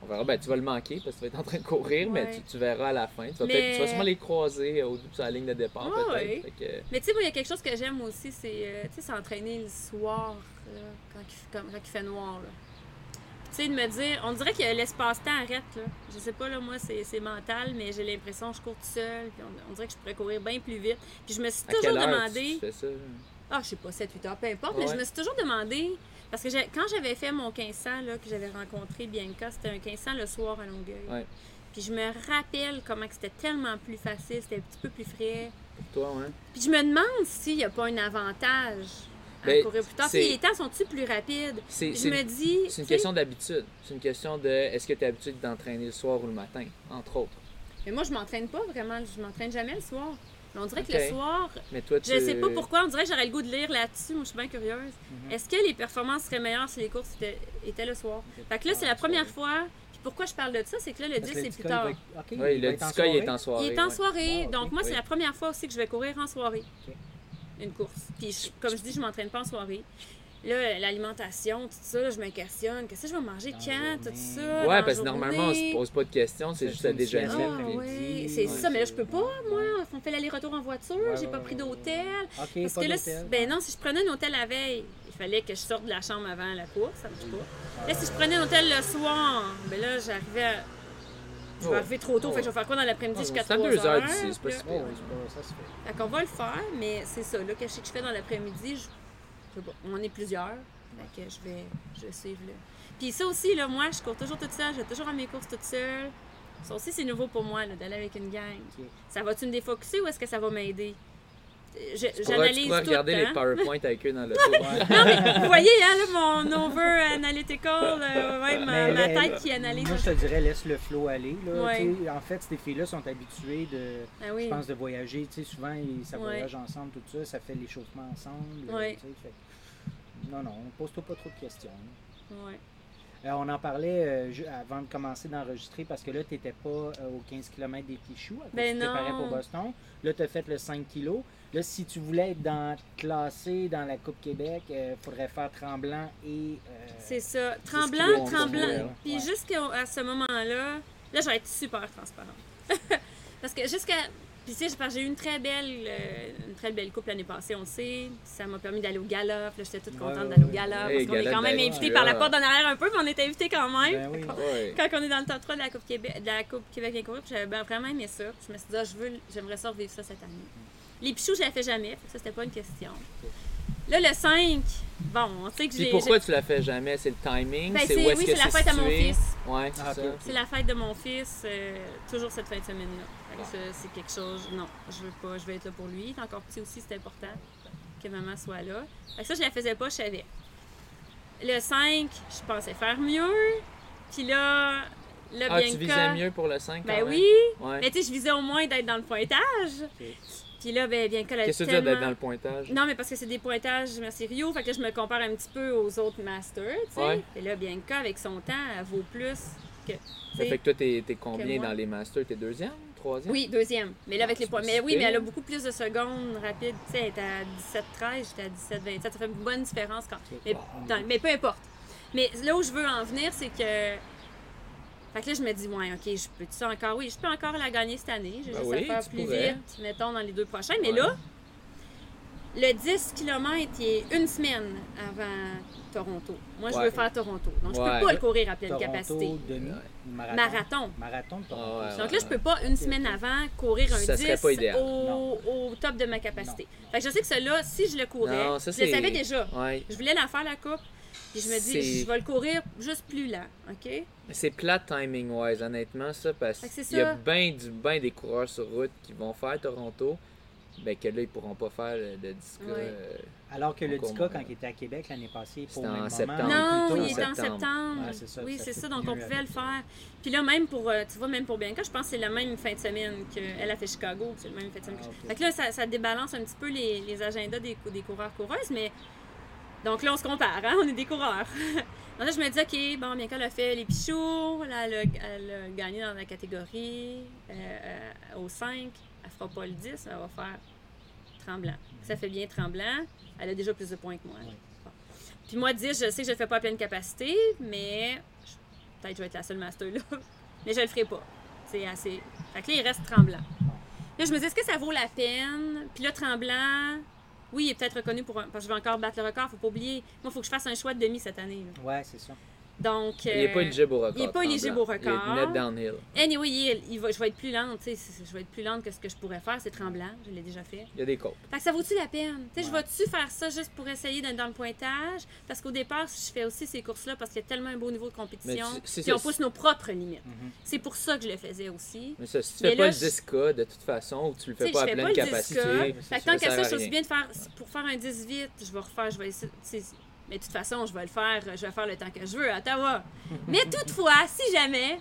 Euh, on verra. Ben, tu vas le manquer parce que tu vas être en train de courir, mais tu, tu verras à la fin. Tu vas, Mais- peut-être- tu vas sûrement les croiser au début sur la ligne de départ, peut-être. que- Mais tu sais, moi, il y a quelque chose que j'aime aussi, c'est euh, s'entraîner le soir, là, quand, il, fait- comme- quand il fait noir. là. Tu sais, de me dire, on dirait que l'espace-temps arrête. Là. Je sais pas, là, moi, c'est mental, mais j'ai l'impression que je cours tout seul. Puis on, on dirait que je pourrais courir bien plus vite. Puis je me suis à toujours quelle heure demandé. tu fais ça? Ah, je sais pas, 7-8 heures, peu importe, mais je me suis toujours demandé, parce que quand j'avais fait mon 1500, là, que j'avais rencontré Bianca, c'était un 1500 le soir à Longueuil. Ouais. Puis je me rappelle comment c'était tellement plus facile, c'était un petit peu plus frais. Pour toi, ouais. Puis je me demande s'il n'y a pas un avantage à Ben, courir plus tard. Si les temps sont-ils plus rapides? C'est Puis je me une, dis... c'est une question d'habitude. C'est une question de est-ce que tu es habitué d'entraîner le soir ou le matin, entre autres? Mais moi, je m'entraîne pas vraiment, je m'entraîne jamais le soir. Mais on dirait que le soir, Mais toi, tu. Je sais pas pourquoi, on dirait que j'aurais le goût de lire là-dessus. Moi, je suis bien curieuse. Mhm. Est-ce que les performances seraient meilleures si les courses étaient, étaient le soir? Fait que là, c'est la première fois. Puis pourquoi je parle de ça, c'est que là, le Parce 10, que le c'est plus va tard. Oui, le Disca, il est en soirée. Il est en soirée, Ah, donc moi, Oui. c'est la première fois aussi que je vais courir en soirée. Ok. Une course. Puis, je- comme je dis, je m'entraîne pas en soirée. Là, l'alimentation, tout ça, là, je me questionne. Qu'est-ce que je vais manger Dans quand, tout ça? Ouais, dans la parce que normalement, on se pose pas de questions, c'est juste à une déjeuner. Ah oui, c'est Ouais, ça, mais là, je peux pas, ouais. moi. On fait l'aller-retour en voiture, Ouais, j'ai pas pris d'hôtel. Ok, Parce pas que là, ben non, si je prenais un hôtel la veille, il fallait que je sorte de la chambre avant la course, ça marche pas. Là, si je prenais un hôtel le soir, ben là, j'arrivais à... Je vais Oh. arriver trop tôt, Oh. fait que je vais faire quoi dans l'après-midi jusqu'à C'est à 3 deux heures? heures d'ici, c'est pas si Oh, ça se fait. Fait qu'on va le faire, mais c'est ça, là, que je sais que je fais dans l'après-midi, je... pas, on est plusieurs, fait que je vais, je vais suivre le... Puis ça aussi, là, moi, je cours toujours toute seule, je vais toujours à mes courses toute seule. Ça aussi, c'est nouveau pour moi, là, d'aller avec une gang. Ça va-tu me défocuser ou est-ce que ça va m'aider? J'analyse tout, regarder hein? les PowerPoint avec eux dans le tour. Vous voyez, hein, là, mon over analytical, euh, ouais, ma, Mais ma là, tête qui analyse. Moi, je te dirais, laisse le flow aller. Là. Ouais. En fait, ces filles-là sont habituées de, Ah oui. je pense, de voyager. Tu sais, souvent, ils, ça Ouais. voyage ensemble, tout ça. Ça fait l'échauffement ensemble. fait- Non, non, pose-toi pas trop de questions. Ouais. Euh, on en parlait euh, avant de commencer d'enregistrer parce que là, tu n'étais pas euh, aux 15 km des petits choux. Ben tu te préparais pour Boston. Là, tu as fait le 5 kg. Là, si tu voulais être dans, classé dans la Coupe Québec, il faudrait faire Tremblant et. euh, C'est ça. Tremblant, tremblant. Puis Ouais. jusqu'à ce moment-là, là, je vais être super transparente. Parce que jusqu'à Puis tu sais, j'ai eu une très belle euh, une très belle coupe l'année passée, on le sait. Ça m'a permis d'aller au là, j'étais toute contente ouais, d'aller au gala. Hey, parce qu'on est quand même la- invité par la porte d'en arrière un peu, mais on est invité quand même. Ben oui. Ouais. Quand on est dans le top 3 de la Coupe Québec, de la Coupe Québec j'avais ben vraiment aimé ça. Je me suis dit, ah, je veux, j'aimerais ça revivre ça cette année. Les pichous, je l'ai fait jamais, ça, c'était pas une question. Là, le 5, bon, on sait que Puis j'ai. pourquoi j'ai- tu la fais jamais? C'est le timing? Ben, c'est c'est- où est-ce oui, que c'est la fête à mon fils. Ouais, c'est Ah, ça. C'est la fête de mon fils, euh, toujours cette fin de semaine-là. Que c'est quelque chose. Non, je veux pas, je veux être là pour lui. Encore petit aussi, c'est important que maman soit là. Fait que ça, je la faisais pas, je savais. Le 5, je pensais faire mieux. Puis là, là, Ah, bien tu que- visais mieux pour le 5 Ben quand même? oui, Ouais. mais tu sais, je visais au moins d'être dans le pointage. Puis là, ben, bien que Qu'est-ce que tu tellement- d'être dans le pointage? Non, mais parce que c'est des pointages merci Rio, fait que je me compare un petit peu aux autres masters, tu sais. Ouais. Et là, Bianca, avec son temps, elle vaut plus que. Ça fait que toi, t'es combien dans les masters? T'es deuxième? Troisième? Oui, deuxième. Mais là, avec Ah, les c'est points. Mais oui, mais elle a beaucoup plus de secondes rapides. Tu sais, elle est à 17-13, j'étais à 17-27. Ça fait une bonne différence quand. Mais, dans- mais peu importe. Mais là où je veux en venir, c'est que. Fait que là, je me dis, ouais, ok, je peux ça encore? Oui, je peux encore la gagner cette année. J'ai Ben juste oui, à faire plus pourrais. vite, mettons, dans les deux prochains. Mais Ouais. là, le 10 km, il est une semaine avant Toronto. Moi, je Ouais. veux faire Toronto. Donc, je Ouais. peux pas le courir à pleine Toronto, capacité. demi, marathon. Marathon. Marathon de Toronto. Ouais, Donc là, je peux pas une semaine avant courir un Ça 10 serait pas idéal. au, au top de ma capacité. Fait que je sais que celle-là, si je le courais, Non, ça, je le savais déjà. Ouais. Je voulais la faire la coupe. Puis je me dis, je vais le courir juste plus lent, OK? C'est plat timing-wise, honnêtement, ça, parce qu'il y a bien du ben des coureurs sur route qui vont faire Toronto, ben que là, ils pourront pas faire le, le Disca. Ouais. euh, Alors que le moins. quand il était à Québec l'année passée, pour en même septembre. Non, il était en septembre. Ouais, ça, oui, c'est ça, donc on pouvait le faire. Puis là, même pour, euh, tu vois, même pour Bianca, je pense que c'est la même fin de semaine qu'elle a fait Chicago, c'est le même fin de semaine que Ah. Fait que là, ça, ça débalance un petit peu les, les agendas des, cou- des coureurs-coureuses, mais. Donc là, on se compare, hein? On est des coureurs. Donc là, je me dis, OK, bon, Bianca elle a fait les pichoux, là, elle, a, elle a gagné dans la catégorie euh, euh, au 5. Elle fera pas le 10, elle va faire tremblant. Ça fait bien tremblant. Elle a déjà plus de points que moi. Ouais. Bon. Puis moi, 10, je sais que je le fais pas à pleine capacité, mais peut-être que je vais être la seule master là. mais je le ferai pas. C'est assez. Fait que là, il reste tremblant. Là, je me dis, est-ce que ça vaut la peine? Puis là, tremblant, oui, il est peut-être reconnu pour un. Parce que je vais encore battre le record, faut pas oublier. Moi, il faut que je fasse un choix de demi cette année. là. Ouais, c'est ça. Donc. Il est pas euh, éligible au record. il est pas éligible au record. Il est net downhill. Anyway, il, il va, je vais être plus lente, je vais être plus lente que ce que je pourrais faire, c'est tremblant, je l'ai déjà fait. Il y a des côtes. Fait que ça vaut-tu la peine? Tu sais, je Ouais. vais-tu faire ça juste pour essayer d'être dans le pointage? Parce qu'au départ, je fais aussi ces courses-là parce qu'il y a tellement un beau niveau de compétition. Tu- Puis on pousse nos propres limites. Mhm. C'est pour ça que je le faisais aussi. Mais ça, si tu Mais fais là, pas le je- 10K de toute façon, ou tu le fais pas je à pleine pas le 10K. capacité, Fait tant qu'à ça, je bien de faire. Pour faire un 10 vite, je vais refaire, je vais essayer. Mais de toute façon, je vais le faire, je vais faire le temps que je veux à Ottawa. Mais toutefois, si jamais,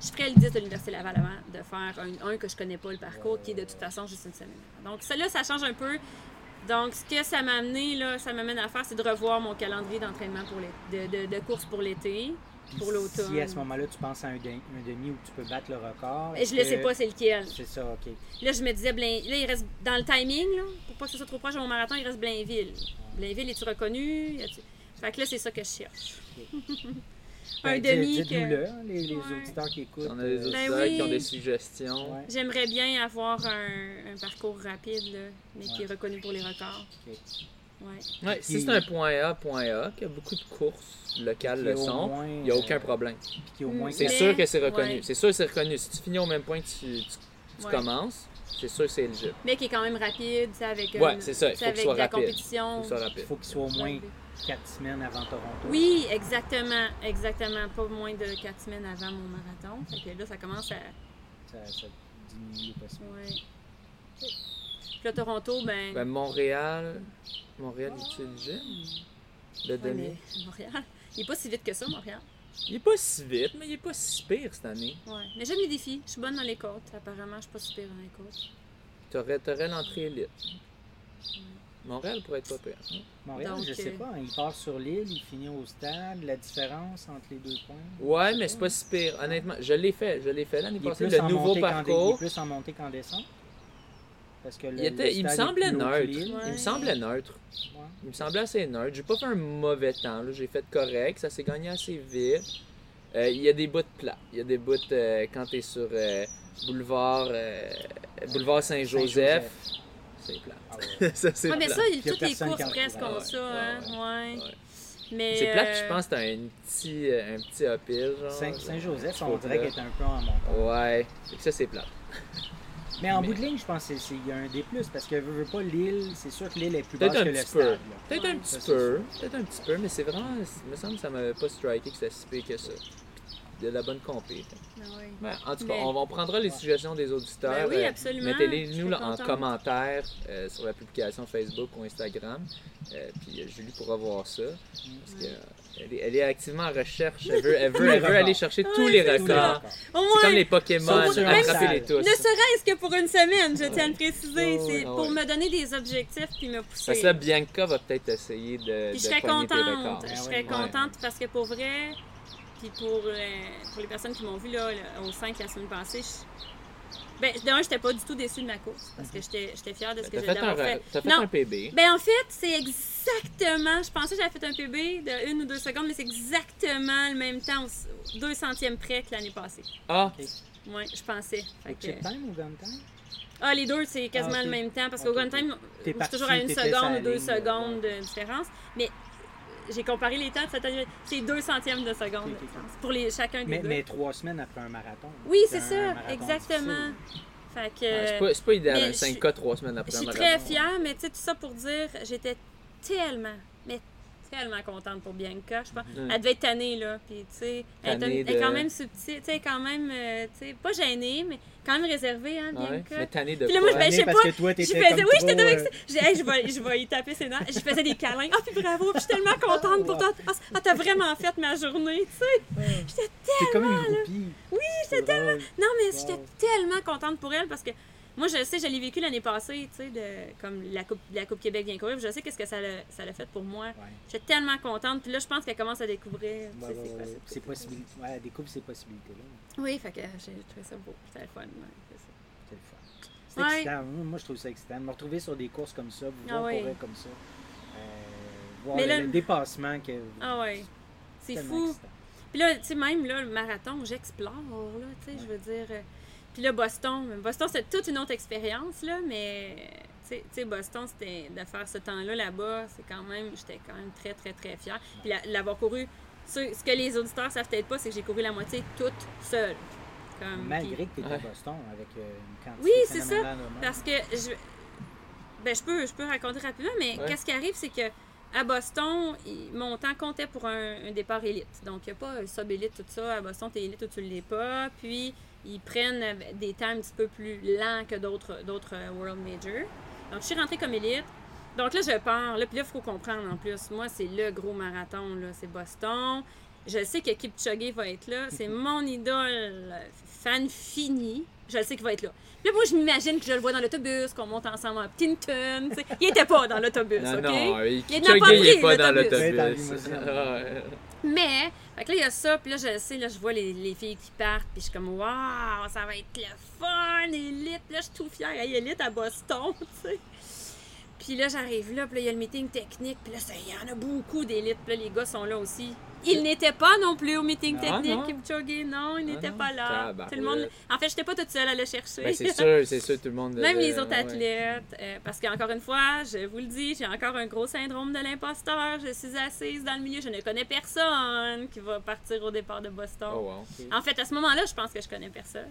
je ferais le 10 de l'Université Laval avant de faire un, un que je connais pas le parcours, qui est de toute façon juste une semaine. Donc, ça là, ça change un peu. Donc, ce que ça m'a amené, là, ça m'amène à faire, c'est de revoir mon calendrier d'entraînement pour les, de, de, de course pour l'été, pour l'automne. Si à ce moment-là, tu penses à un, de- un demi où tu peux battre le record. Et je ne sais pas c'est lequel. C'est ça, OK. Là, je me disais, Blain... là, il reste dans le timing, là, pour pas que ce soit trop proche de mon marathon, il reste Blainville. Blainville, es-tu reconnu? Fait que là, c'est ça que je cherche. un Ben, demi que... hein, les, les Ouais. auditeurs qui écoutent. On a des euh, auditeurs oui. qui ont des suggestions. ouais, J'aimerais bien avoir un, un parcours rapide, là, mais qui est reconnu pour les records. ok. Ouais. Ouais, si c'est un point A, point A, qu'il y a beaucoup de courses locales Qui le sont, moins, il n'y a aucun euh, problème. Puis qui au moins. Mm, C'est Mais- sûr que c'est reconnu. ouais. C'est sûr que c'est reconnu. Si tu finis au même point que tu, tu- tu Ouais. commences, c'est sûr que c'est éligible. Mais qui est quand même rapide, tu sais, avec, Ouais, une- c'est ça, il faut qu'il avec soit la rapide. compétition. Faut que ça soit rapide. Il faut qu'il soit au moins 4 semaines avant Toronto. Oui, exactement, exactement. Pas moins de 4 semaines avant mon marathon. Fait que là, ça commence à... Ça, ça diminue pas possible. Ouais. Puis là, Toronto, ben... Ben, Montréal, Montréal est éligible? Le ouais, demi. mais Montréal, il est pas si vite que ça, Montréal. Il est pas si vite, mais il est pas si pire cette année. Ouais. Mais j'aime les défis. Je suis bonne dans les côtes. Apparemment, je suis pas super dans les côtes. T'aurais, t'aurais l'entrée élite. Montréal pourrait être pas pire. hein? Montréal, Donc, je sais euh, pas, hein, il part sur l'île, il finit au stade, la différence entre les deux points? Ouais, mais c'est pas si pire. Honnêtement, je l'ai fait. Je l'ai fait l'année Il est passée. Le nouveau dé- Il est parcours. plus en montée qu'en descente? Parce que le, Il, était, le il me semblait neutre. Il me semblait neutre. Ouais. Il me semblait assez neutre. J'ai pas fait un mauvais temps. là. J'ai fait correct. Ça s'est gagné assez vite. Euh, il y a des bouts plats. Il y a des bouts euh, quand t'es sur euh, boulevard, euh, boulevard Saint-Joseph. C'est plat. Ah ouais. ça, c'est Ouais, mais plat. ça, il- Puis y a toutes les courses presque ont Ouais, ça, hein. Ouais. ouais. Mais. C'est plat, je pense que t'as un petit, un petit uphill, genre. Saint- Saint-Joseph, Petit on dirait qu'elle est un peu en montagne. Ouais, ça c'est plat. Mais en Mais- bout de ligne, je pense qu'il y a un des plus parce que veux, veux pas l'île, c'est sûr que l'île est plus basse que le petit stade. Peut-être Ouais. un petit Ça, peu. Peut-être un petit peu, mais c'est vraiment. Il me semble que ça m'avait pas striké que c'était si pire que ça. De la bonne compé. ah ouais. Ouais, en tout cas, Mais- on, on prendra les suggestions des auditeurs. Ben oui, euh, absolument. Mettez-les nous en commentaire euh, sur la publication Facebook ou Instagram. Euh, puis Julie pourra voir ça. Parce que, euh, elle, est, elle est activement en recherche. Elle veut, elle veut, Tous les elle veut aller records. chercher tous Ouais, les les records. C'est comme les Pokémon, attrapez-les Instagram. tous. ne serait-ce que pour une semaine, je tiens à le préciser. Ouais, c'est ouais, pour ouais. me donner des objectifs puis me pousser. Parce que là, Bianca va peut-être essayer de, Puis de je serais contente. records. Je Ah serais ouais. contente parce que pour vrai, puis pour, euh, pour les personnes qui m'ont vu là, là, au 5 la semaine passée, je... ben, d'un, j'étais pas du tout déçue de ma course parce que j'étais j'étais fière de ce que T'as j'ai d'avoir fait. t'as fait Non. un PB. Ben en fait, c'est exactement. Je pensais que j'avais fait un PB de une ou deux secondes, mais c'est exactement le même temps, deux centièmes près que l'année passée. Ah, Ouais, je pensais. Fait que- time ou gun time? Ah, les deux, c'est quasiment Ah, ok. le même temps parce Ok, qu'au gun ok. time, je suis toujours à une seconde ou deux ligne, secondes de différence. Mais j'ai comparé les temps de cette année. C'est deux centièmes de seconde Ok, de ok, ok. différence pour les, chacun des Mais, deux. mais trois semaines après un marathon. Oui, c'est ça, exactement. Fait que. Ouais, c'est pas, c'est pas idéal, un je 5K trois semaines Je après un suis marathon. très fière, mais tu sais, tout ça pour dire, j'étais tellement, mais tellement contente pour Bianca. Je pense. Mm. Elle devait être tannée, là. Puis, tu sais, elle, est Tannée un- elle est quand même subtile, tu sais, quand même, euh, tu sais, pas gênée, mais quand même réservée, hein, Ouais, Bianca. mais tanné de Puis là, moi, je- ben, je sais parce pas, que toi, Je t'étais faisais, comme oui, j'étais avec euh, ça. J'ai dit, hey, je, vais, je vais y taper ses dents. Je faisais des câlins. Ah, puis bravo, puis je suis tellement contente pour toi. Ah, ah, t'as vraiment fait ma journée, tu sais. J'étais T'es comme une groupie. Oui, C'est j'étais drôle. Non, mais Wow. j'étais tellement contente pour elle parce que moi, je sais, je l'ai vécu l'année passée, tu sais, de, comme la Coupe, la coupe Québec vient courir. Je sais qu'est-ce que ça l'a ça l'a fait pour moi. Ouais. J'étais tellement contente. Puis là, je pense qu'elle commence à découvrir. c'est possible. Ouais, elle découvre ces possibilités-là. Oui, fait que j'ai trouvé ça beau. C'était le fun. ouais, c'est ça. C'est le fun. C'est excitant. Moi, moi, je trouve ça excitant. Me retrouver sur des courses comme ça, vous Ah voir courir comme ça. Euh, voir Mais le, là- le dépassement que. Ah ouais. C'est fou. excitant. Puis là, tu sais, même là, le marathon, j'explore, là, tu sais, je veux dire. Puis là, Boston, Boston, c'était toute une autre expérience, là, mais, tu sais- Boston, c'était de faire ce temps-là là-bas, c'est quand même, j'étais quand même très, très, très fière. Puis la- l'avoir couru, ce, ce que les auditeurs savent peut-être pas, c'est que j'ai couru la moitié toute seule. Comme, Malgré puis- que tu es à. Boston avec euh, une quantité Oui, c'est ça. Parce que je. Ben, je peux, je peux raconter rapidement, mais Ouais. qu'est-ce qui arrive, c'est que à Boston, il- mon temps comptait pour un, un départ élite. Donc, il n'y a pas un sub-élite, tout ça. À Boston, tu es élite ou tu ne l'es pas. Puis, ils prennent euh, des temps un petit peu plus lents que d'autres d'autres euh, World Major. Donc, je suis rentrée comme élite. Donc là, je pars. Là, puis là, il faut comprendre en plus. Moi, c'est le gros marathon, là. C'est Boston. Je sais que Kipchoge va être là. C'est mon idole, fan fini. Je le sais qu'il va être là. Puis Là, moi, je m'imagine que je le vois dans l'autobus, qu'on monte ensemble à sais. Il était pas dans l'autobus, Non, OK? non, il n'a pas Kipchoge, il est pris pas dans l'autobus. Mais, fait que là, il y a ça, puis là, je sais, là, je vois les, les filles qui partent, puis je suis comme, waouh, ça va être le fun, élite. Puis là, je suis tout fière, hey, élite à Boston, tu sais. Puis là, j'arrive là, puis là, il y a le meeting technique, puis là, il y en a beaucoup d'élites, puis là, les gars sont là aussi. Ils n'étaient pas non plus au meeting Ah, technique? Kipchoge, non, ils Ah, n'étaient non? pas là. Tout le monde... En fait, j'étais pas toute seule à le chercher. Ben, c'est sûr, c'est sûr, tout le monde. Même les autres ouais. athlètes, euh, parce qu'encore une fois, je vous le dis, j'ai encore un gros syndrome de l'imposteur. Je suis assise dans le milieu, je ne connais personne qui va partir au départ de Boston. Oh, wow. En fait, à ce moment-là, je pense que je connais personne.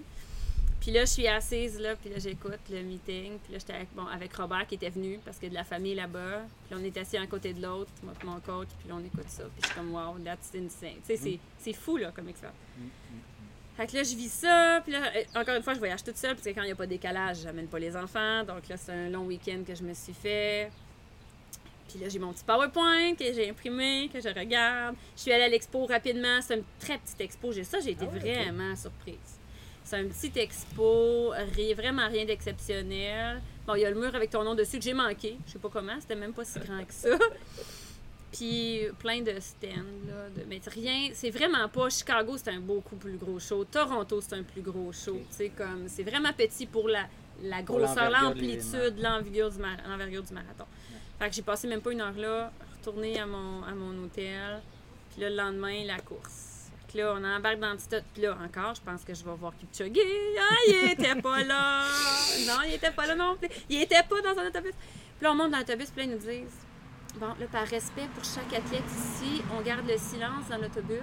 Puis là, je suis assise, là, puis là, j'écoute le meeting. Puis là, j'étais avec, bon, avec Robert qui était venu parce qu'il y a de la famille là-bas. Puis là, on est assis un côté de l'autre, moi et mon coach, puis là, on écoute ça. Puis je suis comme, wow, that's insane. Tu sais, c'est- c'est fou, là, comme expérience. Fait que là, je vis ça. Puis là, euh, encore une fois, je voyage toute seule parce que quand il n'y a pas de décalage, j'amène pas les enfants. Donc là, c'est un long week-end que je me suis fait. Puis là, j'ai mon petit PowerPoint que j'ai imprimé, que je regarde. Je suis allée à l'expo rapidement. C'est une très petite expo. J'ai ça, j'ai été Ah ouais, vraiment surprise. C'est un petit expo, ri- vraiment rien d'exceptionnel. Bon, il y a le mur avec ton nom dessus que j'ai manqué. Je sais pas comment, c'était même pas si grand que ça. Puis plein de stands, là. De... Mais rien, c'est vraiment pas. Chicago, c'est un beaucoup plus gros show. Toronto, c'est un plus gros show. Ok. Tu sais, comme, c'est vraiment petit pour la, la grosseur, l'amplitude, l'envergure du, mar- l'envergure du marathon. Fait que j'ai passé même pas une heure là, retourné à mon, à mon hôtel. Puis là, le lendemain, la course. Que là, on embarque dans le petit auto- Puis là, encore, je pense que je vais voir Kipchoge. Ah, il était pas là! Non, il était pas là non plus. Il était pas dans un autobus. Puis là, on monte dans l'autobus, puis là, ils nous disent Bon, là, par respect pour chaque athlète ici, on garde le silence dans l'autobus.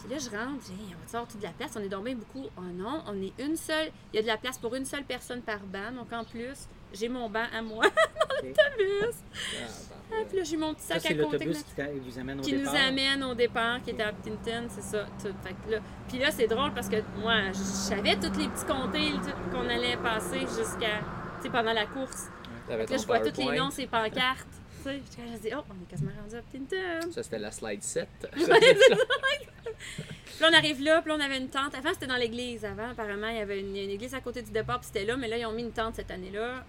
Puis là, je rentre, j'ai dit, on va sortir de la place, on est dormi beaucoup. Oh non, on est une seule. Il y a de la place pour une seule personne par banc. Donc en plus, j'ai mon banc à moi dans l'autobus. Ah, puis là, j'ai mon petit sac c'est à côté. l'autobus qui, vous amène au qui nous amène au départ, qui était à Huntington, c'est ça. Tout. Fait que là, puis là, c'est drôle parce que moi, je savais tous les petits comtés qu'on allait passer jusqu'à, tu sais, pendant la course. Puis là, je vois tous les noms, ces pancartes. Tu sais, je dis, oh, on est quasiment rendu à Huntington. Ça, c'était la slide 7. Puis là, on arrive là, puis là, on avait une tente. Avant, c'était dans l'église. Avant, apparemment, il y avait une, une église à côté du départ, puis c'était là. Mais là, ils ont mis une tente cette année-là.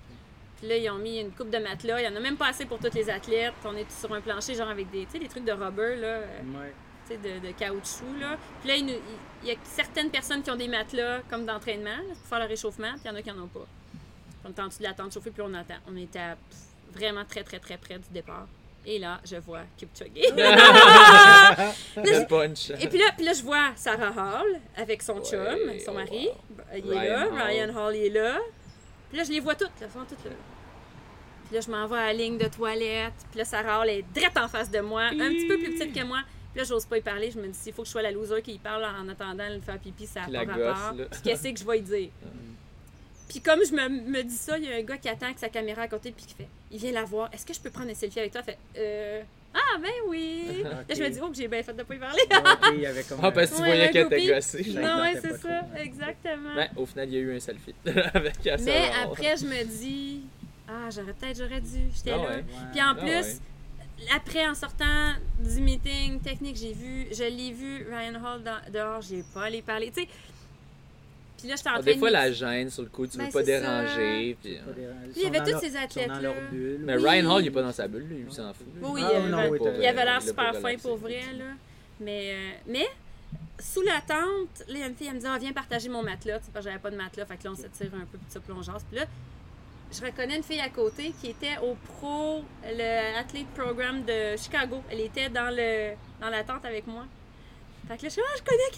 Puis là, ils ont mis une coupe de matelas. Il y en a même pas assez pour tous les athlètes. On est sur un plancher, genre avec des, tu sais, des trucs de rubber, là. euh, Ouais. tu sais, de, de caoutchouc. Là. Puis là, il, nous- il- il y a certaines personnes qui ont des matelas comme d'entraînement là, pour faire le réchauffement, puis il y en a qui n'en ont pas. On est en dessous de la tente chauffée, puis on attend. On était à, pff, vraiment très, très, très près du départ. Et là, je vois Kipchoge. Le punch. Et puis là, puis là, je vois Sarah Hall avec son chum, Ouais, son mari. Il est Ryan là, Hall. Ryan Hall il est là. Puis là, je les vois toutes, là, sont toutes là. Puis là, je m'en vais à la ligne de toilette. Puis là, Sarah Hall est direct en face de moi, un petit peu plus petite que moi. Puis là, j'ose pas y parler. Je me dis, s'il faut que je sois la loser qui y parle en attendant de faire pipi, ça n'a pas gosse, rapport. Puis qu'est-ce que je vais y dire? Puis comme je me, me dis ça, il y a un gars qui attend avec sa caméra à côté, puis qui fait, il vient la voir. Est-ce que je peux prendre un selfie avec toi? Elle fait, euh, ah, ben oui. Là, je me dis, oh, que j'ai bien fait de pas y parler. Ok, il y avait comme Ah, parce que tu voyais un qu'elle était gossée. Non, ouais, tentait c'est ça, trop. exactement. Ouais, au final, il y a eu un selfie avec Sarah Mais après, je me dis, ah, j'aurais peut-être, j'aurais dû, j'étais Ah là. ouais. Puis en Ah plus, ouais. après, en sortant du meeting technique, j'ai vu, je l'ai vu, Ryan Hall dehors, j'ai pas allé parler, tu sais. Puis là, j'étais en Ah, train des de fois, la gêne sur le coup, tu veux Ben, pas c'est ça. déranger. Puis... Pas des- il y avait tous leur- ces athlètes-là. Mais Oui. Ryan Hall, il est pas dans sa bulle, lui, il s'en fout. Oui, Ah, il avait- oui, pas- l'air l'a super pas fin pour vrai, là. Mais, euh, mais sous la tente, là, il y a une fille, elle me dit ah, Viens partager mon matelas. Tu sais, parce que j'avais pas de matelas. Fait que là, on s'étire un peu, puis ça, jase. Puis là, je reconnais une fille à côté qui était au pro, le athlete programme de Chicago. Elle était dans, le, dans la tente avec moi. Fait que là, je suis Ah, je connais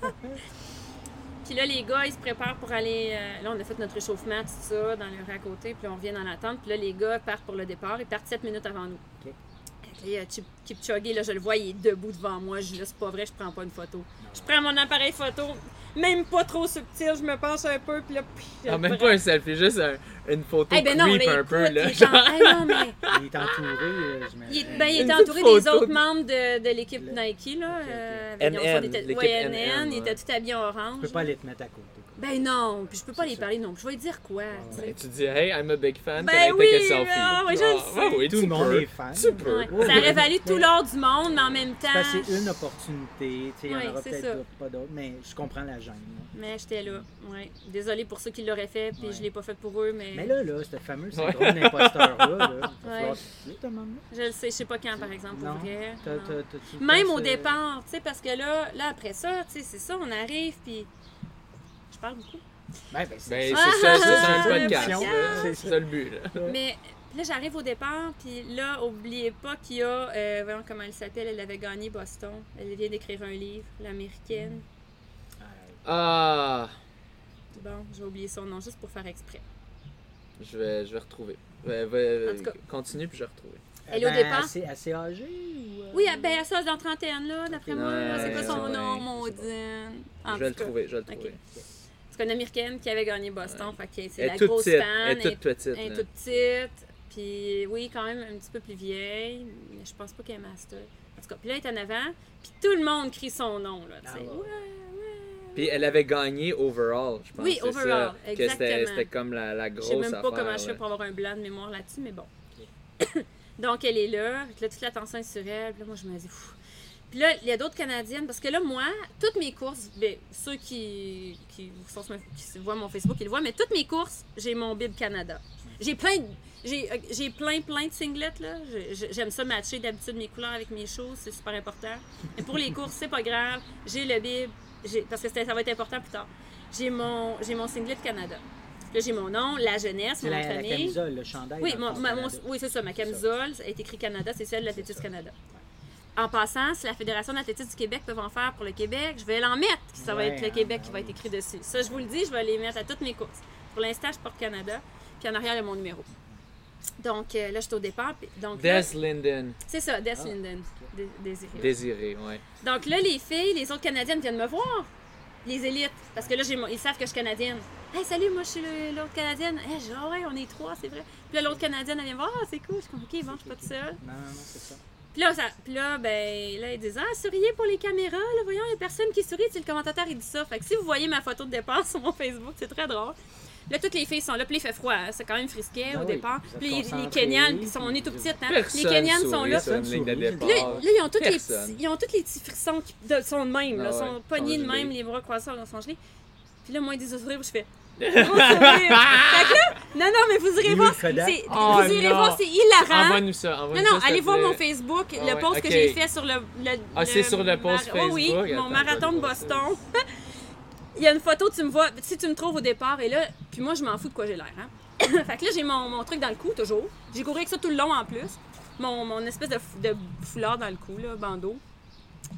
quelqu'un Puis là, les gars, ils se préparent pour aller. euh, là, on a fait notre réchauffement, tout ça, dans le à côté. Puis là, on revient dans la tente. Puis là, les gars partent pour le départ. Ils partent 7 minutes avant nous. Ok. Y a Chip- Kipchoge, là, je le vois, il est debout devant moi. Je dis, là, c'est pas vrai, je prends pas une photo. Je prends mon appareil photo, même pas trop subtil, je me penche un peu, puis là, puis je Ah, même pas un selfie, juste un- une photo Eh ben non, creep là, un écoute, peu. Là. il est en- Eh non, mais Il est entouré, euh, j'imagine. il, est- ben, il était petite entouré des de- autres membres de, de l'équipe Le- Nike, là. Ok, ok. euh, NN, ils ont fait des- l'équipe ouais, NN, NN, ils ouais. étaient tout habillés en orange. Tu peux pas aller te mettre à côté. Ben non, puis je peux pas les ça. parler non plus. Je vais lui dire quoi, tu sais? Ben, tu dis, hey, I'm a big fan, Ben can I oui, take a selfie? ouais, je Ah, sais. oui, Tout le monde est fan. Tu peux. Ouais. Ouais, Ça ouais. aurait valu tout l'or du monde, mais en même temps, C'est une opportunité. tu sais, Il y Ouais, en aura c'est peut-être pas d'autres, mais je comprends la gêne. là. mais j'étais là. Ouais. Désolée pour ceux qui l'auraient fait, puis Ouais. je l'ai pas fait pour eux, mais, Mais là, là, ce fameux syndrome d'imposteur-là, là, Ouais. je le sais, je sais pas quand, par exemple, pour Non. vrai. Même au départ, tu sais, parce que là, là après ça, tu sais, c'est ça, on arrive, puis je parle beaucoup. Ben, ben, c'est Ben, Ah, c'est ça, c'est ah, un ah, podcast. ah, là. ah, C'est ça le but. Là. Mais là, j'arrive au départ, puis là, oubliez pas qu'il y a, euh, voyons comment elle s'appelle, elle avait gagné Boston. Elle vient d'écrire un livre, l'américaine. Ah, Bon, j'ai oublié son nom juste pour faire exprès. je vais, je vais retrouver. Ouais, ouais, En tout cas. continue, puis je vais retrouver. Elle est au Ben, départ. Assez, assez âgée ou. euh, Oui, ben, elle sort dans trentaine, là, d'après moi. Ouais, c'est quoi son ouais, nom, Maudine? Je vais le trouver, je vais le trouver. C'est une américaine qui avait gagné Boston, fait que c'est la toute grosse petite. fan. Elle est toute petite. Elle est toute petite. Puis oui, quand même un petit peu plus vieille. Mais je pense pas qu'elle est master. En tout cas, puis là, elle est en avant. Puis tout le monde crie son nom, là. Ah ouais. ouais, ouais. Puis elle avait gagné overall, je pense. Oui, overall, ça, exactement. C'était comme la, la Je grosse sais même pas affaire, comment je fais pour avoir un blanc de mémoire là-dessus, mais bon. Donc, elle est là. Là, toute l'attention est sur elle. Puis là, moi, je me dis. Puis là, il y a d'autres Canadiennes. Parce que là, moi, toutes mes courses, ben, ceux qui, qui, voient mon Facebook, ils le voient, mais toutes mes courses, j'ai mon bib Canada. J'ai plein de. J'ai, euh, j'ai plein, plein de singlets, là. J'ai- j'ai- J'aime ça matcher d'habitude mes couleurs avec mes choses, c'est super important. Mais pour les courses, c'est pas grave. J'ai le bib, parce que ça va être important plus tard. J'ai mon, j'ai mon singlet Canada. Là, j'ai mon nom, la jeunesse, mon la, de la famille. camisole, le chandail. Oui, mon- ma- mon- oui c'est ça, ma camisole, ça a été écrit Canada, c'est celle de l'Athlétisme ça. Canada. En passant, si la Fédération d'athlétisme du Québec peut en faire pour le Québec, je vais l'en mettre. Ça va Ouais, être le Québec qui va oui. être écrit dessus. Ça, je vous le dis, je vais les mettre à toutes mes courses. Pour l'instant, je porte Canada. Puis en arrière, il y a mon numéro. Donc euh, là, je suis au départ. puis- Donc là, Des Linden. c'est ça, Des Ah, Linden. Dé- Désiré. Désiré, ouais. Donc là, les filles, les autres Canadiennes viennent me voir. Les élites. Parce que là, ils savent que je suis Canadienne. Hey, salut, moi, je suis le- l'autre Canadienne. Hey, ah ouais, on est trois, c'est vrai. Puis là, l'autre Canadienne, elle vient me voir. Ah, c'est cool. Je suis comme, OK, bon, je suis pas toute seule. Non, non, non, c'est ça. Puis là, ça, puis là, ben, là, ils disent Ah, souriez pour les caméras, là, voyons, il y a personne qui sourit. Tu sais, le commentateur, il dit ça. Fait que si vous voyez ma photo de départ sur mon Facebook, c'est très drôle. Là, toutes les filles sont là, puis il fait froid, hein, c'est quand même frisquet Ah au oui, départ. Puis les, les qui sont, on est tout puis- petites, hein. Les Kenyanes sont là. Puis là, là, ils ont tous les petits, ils ont tous les petits frissons qui de- sont de même, là, Ah ouais, sont pognés de même, les bras croisés, ils sont gelés. Puis là, moi, ils disent sourire, je fais. Sourire. fait que là, non, non, mais vous irez Louis voir. Kodak. c'est- Oh, vous irez non. voir, c'est hilarant. Envoie-nous ça. Non, envoie-nous non, ça, s'il allez te voir plaît. mon Facebook, Ah le ouais, post ok. que j'ai fait sur le. le- Ah, c'est sur le post mar- Oh oui, Facebook? mon Attends, marathon je de vais voir ça. Boston. Il y a une photo, tu me vois, si tu me trouves au départ, et là, puis moi, je m'en fous de quoi j'ai l'air, hein. fait que là, j'ai mon, mon truc dans le cou, toujours. J'ai couru avec ça tout le long en plus. Mon, mon espèce de, fou- de foulard dans le cou, là, bandeau.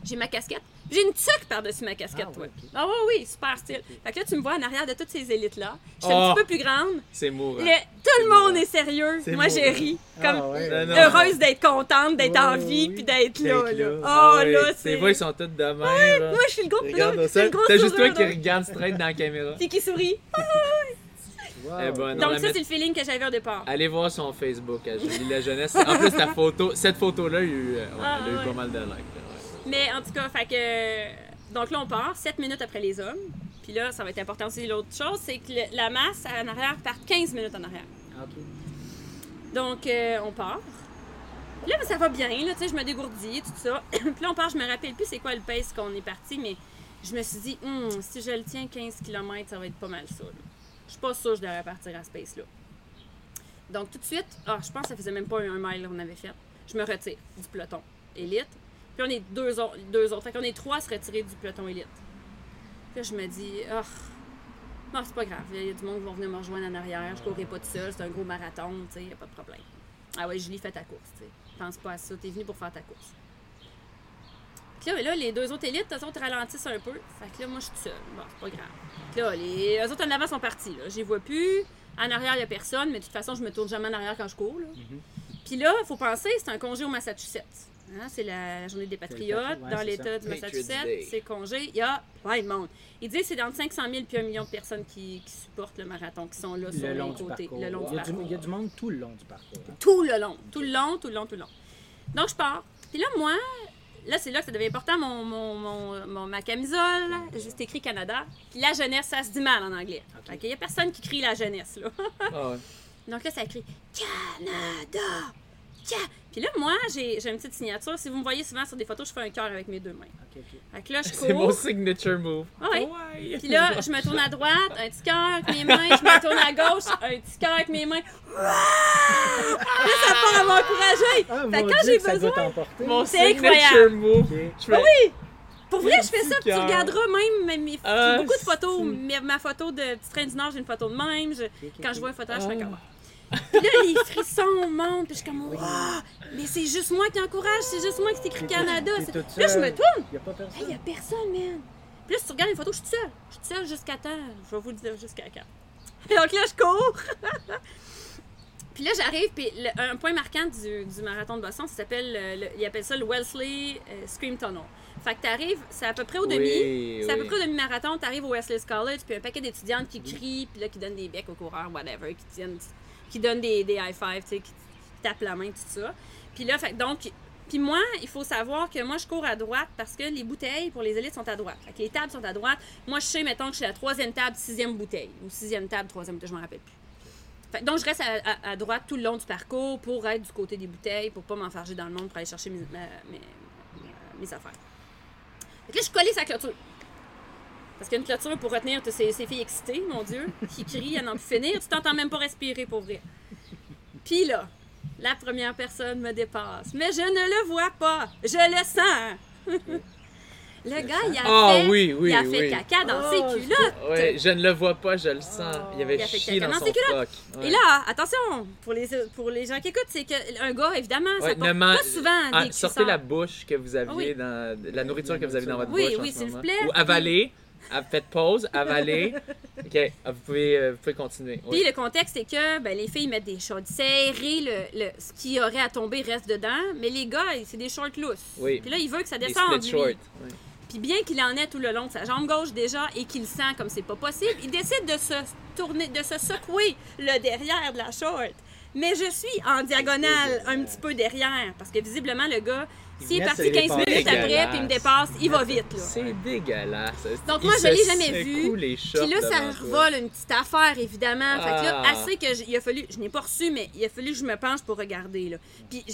J'ai ma casquette. J'ai une tuque par-dessus ma casquette, Ah, toi. ouais. Ah oui, oui, super style. Fait que là, tu me vois en arrière de toutes ces élites-là. Je suis Oh. un petit peu plus grande. C'est mourant. Le- tout le monde est sérieux. Moi, j'ai ri. Ah, Comme ouais. Heureuse d'être contente, d'être en Ouais, vie, oui. puis d'être là. D'être là. là. Oh, Ah ouais, là, Tes c'est. voix, ils sont toutes de même. là. Moi, je suis le gros. Regarde ça. T'as juste toi qui regarde straight dans la caméra. Puis qui sourit. Wow. Eh ben, non. Donc, ça, c'est le feeling que j'avais au départ. Allez voir son Facebook à Julie La Jeunesse. En plus, ta photo, cette photo-là, il y a eu, euh, ouais, Ah, elle a eu ouais. pas mal de likes. Mais en tout cas, fait que. Donc là, on part 7 minutes après les hommes. Puis là, ça va être important aussi. L'autre chose, c'est que le- la masse en arrière part 15 minutes en arrière. Ok. Donc, euh, on part. Là, ça va bien, là, tu sais, je me dégourdis, tout ça. Puis là, on part, je me rappelle plus c'est quoi le pace qu'on est parti, mais je me suis dit, Hum, si je le tiens 15 km, ça va être pas mal ça. là. Je suis pas sûre que je devrais partir à ce pace-là. Donc, tout de suite, ah, je pense que ça faisait même pas un mile qu'on avait fait. Je me retire du peloton élite. Puis on est deux, au- deux autres. Fait qu'on est trois à se retirer du peloton élite. Puis là, je me dis, ah, non, c'est pas grave. Il y a du monde qui va venir me rejoindre en arrière. Je courrai pas tout seul. C'est un gros marathon, tu sais, y a pas de problème. Ah ouais, Julie, fais ta course, tu sais. Pense pas à ça. T'es venu pour faire ta course. Puis là, là, les deux autres élites, eux autres ralentissent un peu. Fait que là, moi, je suis toute seule. Bon, c'est pas grave. Puis là, les autres en avant sont partis, là. Je les vois plus. En arrière, il y a personne, mais de toute façon, je me tourne jamais en arrière quand je cours, là. Puis là, il faut penser, c'est un congé au Massachusetts. Hein, c'est la journée des patriotes ouais, dans l'État du Massachusetts. C'est congé. Il y a plein de monde. Il dit que c'est entre 500 000 puis 1 million de personnes qui, qui supportent le marathon, qui sont là sur Le les long du côtés. parcours. Le long du il, y a du, parcours. il y a du monde tout le long du parcours. hein. Tout le long. Tout le long, tout le long, tout le long. Donc, je pars. Puis là, moi, là, c'est là que ça devient important, mon, mon, mon- mon- ma camisole. Juste écrit Canada. Puis la jeunesse, ça se dit mal en anglais. Ok. Fait qu'il y a personne qui crie la jeunesse, là. Ah ouais. Donc là, ça écrit Canada. Ca- Puis là, moi, j'ai j'ai une petite signature. Si vous me voyez souvent sur des photos, je fais un cœur avec mes deux mains. Ok, ok. Fait que là, je C'est mon signature move. Ah ouais. Ouais. Puis là, je me tourne à droite, un petit cœur avec mes mains. Je me tourne à gauche, un petit cœur avec mes mains. là, ça part à m'encourager. Ah, Fait que quand Dieu, j'ai ça besoin. Mon C'est signature incroyable. move. Ok. Je fais- oui! Pour vrai, je fais ça, puis tu cœur. regarderas même mes, Ah, beaucoup de photos. ma photo de Petit Train du Nord, j'ai une photo de même. Je- quand je vois un photo, je fais Ah. comme. Puis là, les frissons montent, puis je suis comme, Waouh! Mais c'est juste moi qui encourage, c'est juste moi qui t'écris Canada. c'est- Là, je me tourne. Il n'y a pas personne. y a personne, man. Puis là, si tu regardes les photos, je suis seule. Je suis seule jusqu'à temps. Je vais vous le dire jusqu'à quand. Et donc là, je cours. puis là, j'arrive, puis le- un point marquant du, du marathon de Boston, ça s'appelle, euh, le- ils appellent ça le Wellesley euh, Scream Tunnel. Fait que t'arrives, c'est à peu près au demi. Oui, C'est à peu près au demi-marathon, t'arrives au Wesley College, puis un paquet d'étudiantes qui crient, puis là, qui donnent des becs aux coureurs, whatever, qui, tiennent, qui donnent des, des high five, tu sais, qui tapent la main, tout ça. Puis là, fait, donc, puis moi, il faut savoir que moi, je cours à droite parce que les bouteilles pour les élites sont à droite. Fait que les tables sont à droite. Moi, je sais, mettons, que je suis à la troisième table, sixième bouteille, ou sixième table, troisième bouteille, je m'en rappelle plus. Fait donc, je reste à, à- droite tout le long du parcours pour être du côté des bouteilles, pour pas m'enfarger dans le monde, pour aller chercher mes affaires. Fait que là, je suis collée sa clôture. Parce qu'il y a une clôture pour retenir toutes ces, ces filles excitées, mon Dieu, qui crient à n'en plus finir. Tu t'entends même pas respirer pour vrai. Puis là, la première personne me dépasse. Mais je ne le vois pas. Je le sens. Le gars, il a Ah fait, oui, oui, il a fait oui. caca dans Oh, ses culottes. Ouais, je ne le vois pas, je le sens. Il avait Il a fait chié caca dans dans son ses culottes. Ouais. Et là, attention, pour les, pour les gens qui écoutent, c'est qu'un gars, évidemment, ça Ouais, porte ne man- pas souvent Ah, des sortez la bouche que vous aviez Oui. dans la nourriture que vous avez dans votre Oui, bouche. oui, ce s'il vous plaît. Ou avalez. Faites pause, avalez. ok, ah, vous pouvez, euh, vous pouvez continuer. Oui. Puis le contexte, c'est que ben, les filles mettent des shorts serrés, le, le- ce qui aurait à tomber reste dedans, mais les gars, c'est des shorts lousses. Oui. Puis là, il veut que ça Des descende, shorts. oui. Puis bien qu'il en ait tout le long de sa jambe gauche déjà et qu'il sent comme c'est pas possible, il décide de se tourner, de se secouer le derrière de la short. Mais je suis en diagonale un petit peu derrière parce que visiblement le gars, s'il est parti se 15 dépasser. minutes après puis il me dépasse, il va vite là. C'est dégueulasse. Donc moi, je se l'ai jamais vu. Puis là, ça revole une petite affaire, évidemment. Fait que là, Ah. assez que il a fallu, je n'ai pas reçu, mais il a fallu que je me penche pour regarder là. Puis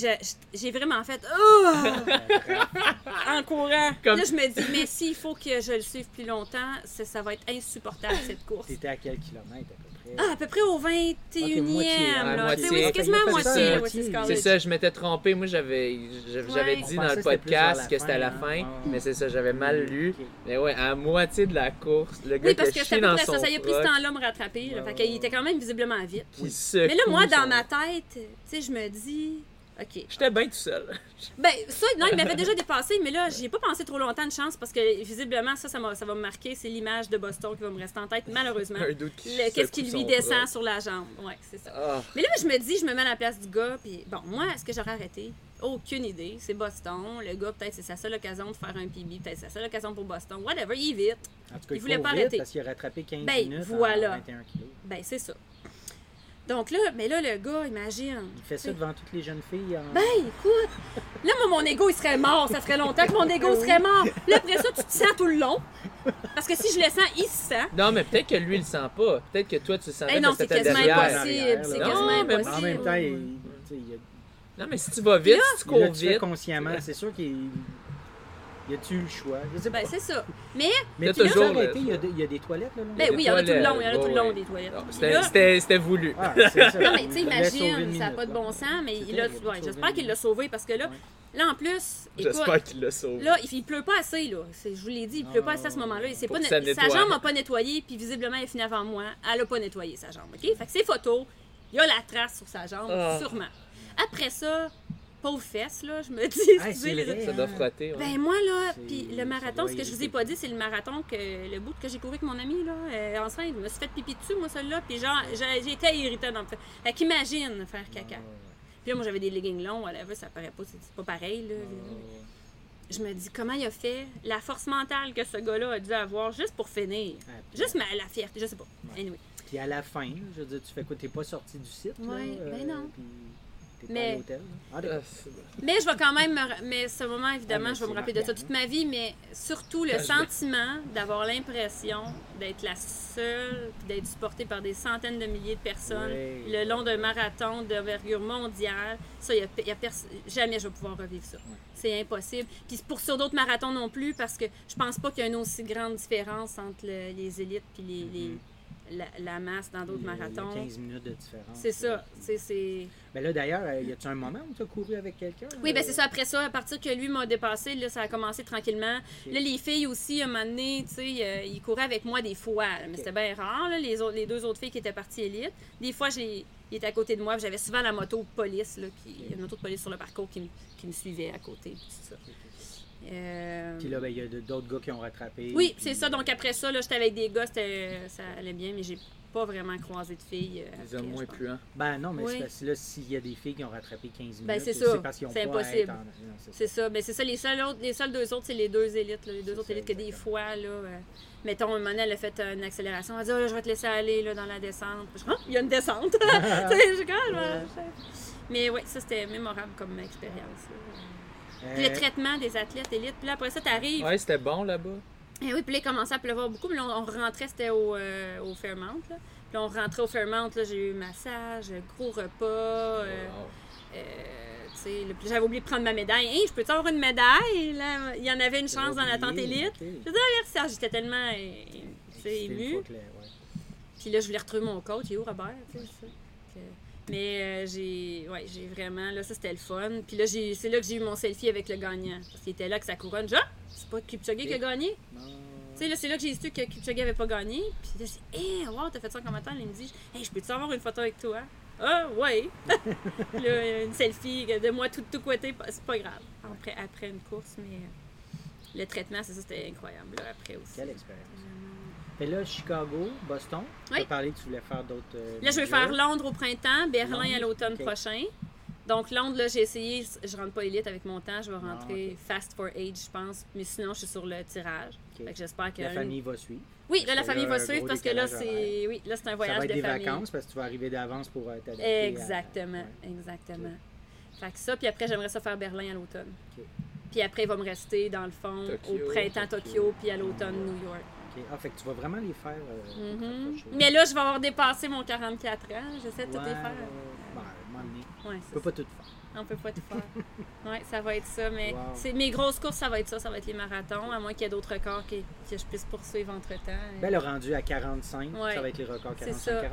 j'ai vraiment fait oh! en courant. Comme- Là, je me dis, mais s'il faut que je le suive plus longtemps, ça, ça va être insupportable cette course. T'étais à quel kilomètre? Ah, à peu près au 21e. moitié, à là. moitié. Sais, oui, c'est quasiment à moitié, moitié. C'est ça, je m'étais trompé. Moi, j'avais j'avais j'avais Ouais. dit dans le podcast la que c'était à la fin, hein. Ouais. mais c'est ça, j'avais mal lu. Mais ouais, à moitié de la course, le gars Oui, parce que c'était à peu dans près son ça. Ça y a pris ce temps-là à me rattraper. là. Ouais, Fait qu'il ouais. était quand même visiblement vite. Mais là, moi, dans ma tête, tu sais, je me dis, OK, J'étais bien tout seul. Ben, ça, non, il m'avait déjà dépassé, mais là, j'y ai pas pensé trop longtemps de chance parce que visiblement, ça, ça, m'a- ça va me marquer. C'est l'image de Boston qui va me rester en tête, malheureusement. Un doute qui Le- Qu'est-ce qui lui descend sur la jambe. Ouais, c'est ça. Ah, Mais là, je me dis, je me mets à la place du gars, puis bon, moi, est-ce que j'aurais arrêté? Aucune idée. C'est Boston. Le gars, peut-être, c'est sa seule occasion de faire un PB. Peut-être c'est sa seule occasion pour Boston. Whatever, il est vite. En tout cas, Il il, voulait pas vite arrêter. parce qu'il a rattrapé 15 Ben, minutes voilà. en 21 kilos. Ben, c'est ça. Donc là, mais là, le gars, imagine. Il fait ça devant toutes les jeunes filles. En... Ben, écoute, là, moi, mon ego, il serait mort. Ça ferait longtemps que mon ego serait mort. Là, après ça, tu te sens tout le long. Parce que si je le sens, il se sent. Non, mais peut-être que lui, il le sent pas. Peut-être que toi, tu le sens Eh non, c'est quasiment impossible. C'est quasiment mais impossible. en même temps, il, a- Non, mais si tu vas vite, si tu cours vite, consciemment. C'est sûr qu'il y a-tu eu le choix? Je sais Ben, pas. c'est ça. Mais, tu toujours il y, a de- il y a des toilettes là. ben des oui, il y en a tout le long. Il y en a tout le long des toilettes. Puis c'était là- voulu. Ah, c'est ça. Non, mais tu sais, imagine, ça n'a pas de là. bon sens, mais il sauvé j'espère qu'il l'a sauvé parce que là, Ouais. là en plus, J'espère qu'il l'a sauvé. là, il, il pleut pas assez, là. Je vous l'ai dit, il pleut pas assez à ce moment-là. Pas ça net- sa jambe n'a pas nettoyé, puis visiblement, elle est finie avant moi. Elle a pas nettoyé sa jambe, OK? Fait que ces photos, il y a la trace sur sa jambe, Ah. sûrement. Après ça, pauvre fesse, là, je me dis, Ah, les-. Ça doit frotter. ouais. Ben moi là, puis le marathon, ce que je vous ai pas dit, c'est le marathon que le bout que j'ai couru avec mon ami là, euh, enceinte, je me suis fait pipi dessus moi celle-là, puis genre été irritée dans le fait. Fait qu'imagine faire caca. Puis là moi j'avais des leggings longs, whatever, ça paraît pas, c'est pas pareil là. Je me dis comment il a fait, la force mentale que ce gars-là a dû avoir juste pour finir. Ah, puis- Juste ma, la fierté, je sais pas. Anyway. Puis à la fin, je veux dire, tu fais quoi? T'es pas sorti du site? là, Ouais, ben non. puis Pas Mais- à? Ah, bon. Mais je vais quand même, me mais ce moment, évidemment, Ah, je vais me rappeler de ça toute ma vie, mais surtout le sentiment d'avoir l'impression d'être la seule, puis d'être supportée par des centaines de milliers de personnes le long d'un marathon d'envergure mondiale. Ça, il y a, il y a pers- jamais je vais pouvoir revivre ça. C'est impossible. Puis pour sur d'autres marathons non plus, parce que je pense pas qu'il y a une aussi grande différence entre le- les élites puis les, les- la, la masse dans d'autres il y a marathons. 15 minutes de différence. C'est ça. C'est- c'est... Mais là, d'ailleurs, euh, y a-tu un moment où tu as couru avec quelqu'un? Oui, ben euh? c'est ça. Après ça, à partir que lui m'a dépassé, là, ça a commencé tranquillement. Là, les filles aussi, à un moment donné, tu sais, euh, ils couraient avec moi des fois. là, mais c'était bien rare, là, les, autres, les deux autres filles qui étaient parties élite. Des fois, j'ai, ils étaient à côté de moi. J'avais souvent la moto de police, là, qui, il y a une moto de police sur le parcours qui, me- qui me suivait à côté. tout ça. Euh, Puis là, ben, il y a d'autres gars qui ont rattrapé. oui, c'est ça. Donc après ça, là, j'étais avec des gars, c'était- ça allait bien, mais j'ai pas vraiment croisé de filles. euh, Les après, hommes moins puants. Ben non, mais Oui. c'est parce que là, s'il y a des filles qui ont rattrapé 15 minutes, Ben, c'est ça. parce qu'ils ont C'est pas impossible. en- c'est ça. C'est. Mais c'est ça, les seuls, autres, les seuls deux autres, c'est les deux élites. là. Les deux C'est autres ça, élites que des fois, là, euh, mettons, un moment elle a fait une accélération. Elle a dit, Ah, là, je vais te laisser aller là, dans la descente. Je il y a une descente. Je Ah, je vais- Mais oui, ça, c'était mémorable comme expérience. là. Puis le traitement des athlètes élites. Puis là, après ça, t'arrives. Ouais, c'était bon là-bas. Et oui, puis là, il commençait à pleuvoir beaucoup. Puis là, on, on rentrait, c'était au, euh, au Fairmount. Là. Puis là, on rentrait au Fairmount. Là, j'ai eu massage, gros repas. euh, Wow. euh, j'avais oublié de prendre ma médaille. Hey, je peux-tu avoir une médaille? Là, il y en avait une chance dans la tente élite. Ok. Je dis, ah, merci. Ah, J'étais tellement euh, émue. Puis là, je voulais retrouver mon coach. Il est où, Robert? Mais euh, j'ai ouais, j'ai vraiment, là, ça c'était le fun. Puis là, j'ai- c'est là que j'ai eu mon selfie avec le gagnant. Parce qu'il était là que sa couronne. Genre, c'est pas Kipchoge qui a gagné? Non. Tu sais, là, c'est là que j'ai su que Kipchoge avait pas gagné. Puis là, c'est, hé, wow, t'as fait ça en commentaire? Il me dit, hey, je peux-tu avoir une photo avec toi? Ah, ouais. Là, une selfie de moi tout, tout pas- c'est pas grave. Après, après une course, mais euh, le traitement, c'est ça, c'était incroyable. Là, après aussi. Quelle expérience. Et là, Chicago, Boston. Tu Oui. as parlé que tu voulais faire d'autres. euh, Là, je vais faire Londres au printemps, Berlin Londres, à l'automne prochain. Donc, Londres, là, j'ai essayé, je rentre pas élite avec mon temps, je vais rentrer fast for age, je pense. Mais sinon, je suis sur le tirage. Ok. Fait que j'espère que. La famille va suivre. Oui, là, la famille là, va suivre parce que là, c'est oui, là, c'est un Ça voyage va être de des famille. vacances parce que tu vas arriver d'avance pour euh, t'adapter. à- Exactement, Ouais. exactement. Fait que ça, puis après, j'aimerais ça faire Berlin à l'automne. Ok. Puis après, il va me rester, dans le fond, Tokyo, au printemps Tokyo. Tokyo, puis à l'automne New York. Ok. Ah, fait que tu vas vraiment les faire. euh, Mhm. Mais là, je vais avoir dépassé mon 44 ans. J'essaie de tout les faire. ouais. Ben, Ouais, tu peux pas tout faire. On peut pas tout faire. ouais, ça va être ça. Mais Wow. c'est mes grosses courses, ça va être ça. Ça va être les marathons, à moins qu'il y ait d'autres records que, que je puisse poursuivre entre-temps. Ben, le rendu à 45, Ouais. ça va être les records C'est 45-40. ça. ouais.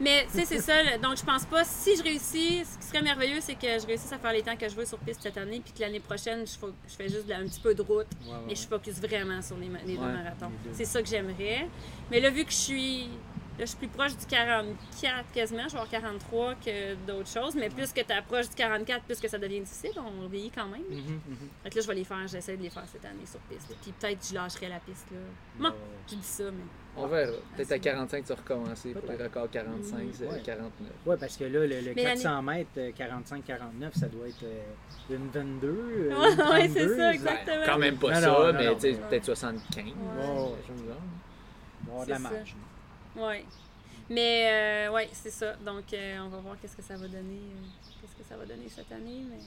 Mais tu sais, c'est ça. Donc, je pense pas. Si je réussis, ce qui serait merveilleux, c'est que je réussisse à faire les temps que je veux sur piste cette année, puis que l'année prochaine, je, fais juste un petit peu de route, mais je focus vraiment sur les, les deux marathons. C'est ça que j'aimerais. Mais là, vu que je suis. Là, je suis plus proche du 44 quasiment, je vais avoir 43 que d'autres choses, mais plus que tu approches du 44, plus que ça devient difficile, on vieillit quand même. Fait que là, je vais les faire, j'essaie de les faire cette année sur piste. Puis peut-être que je lâcherai la piste, là. Bon, Ouais, ouais. je dis ça, mais. On verra. Peut-être à c'est- 45, tu vas recommencer pour les records 45, Ouais. euh, 49. Ouais, parce que là, le, le Mais 400 mètres, euh, 45-49, ça doit être euh, une 22. euh, Ouais, une ouais, c'est 32, ça, exact. Exactement. Quand même pas Non, ça, non, non, mais non. tu sais, Ouais. peut-être 75. Ouais. Ouais. avoir de la ça. Ouais. Mais, euh, ouais, c'est ça. Donc, euh, on va voir qu'est-ce que ça va donner. euh, qu'est-ce que ça va donner cette année, mais.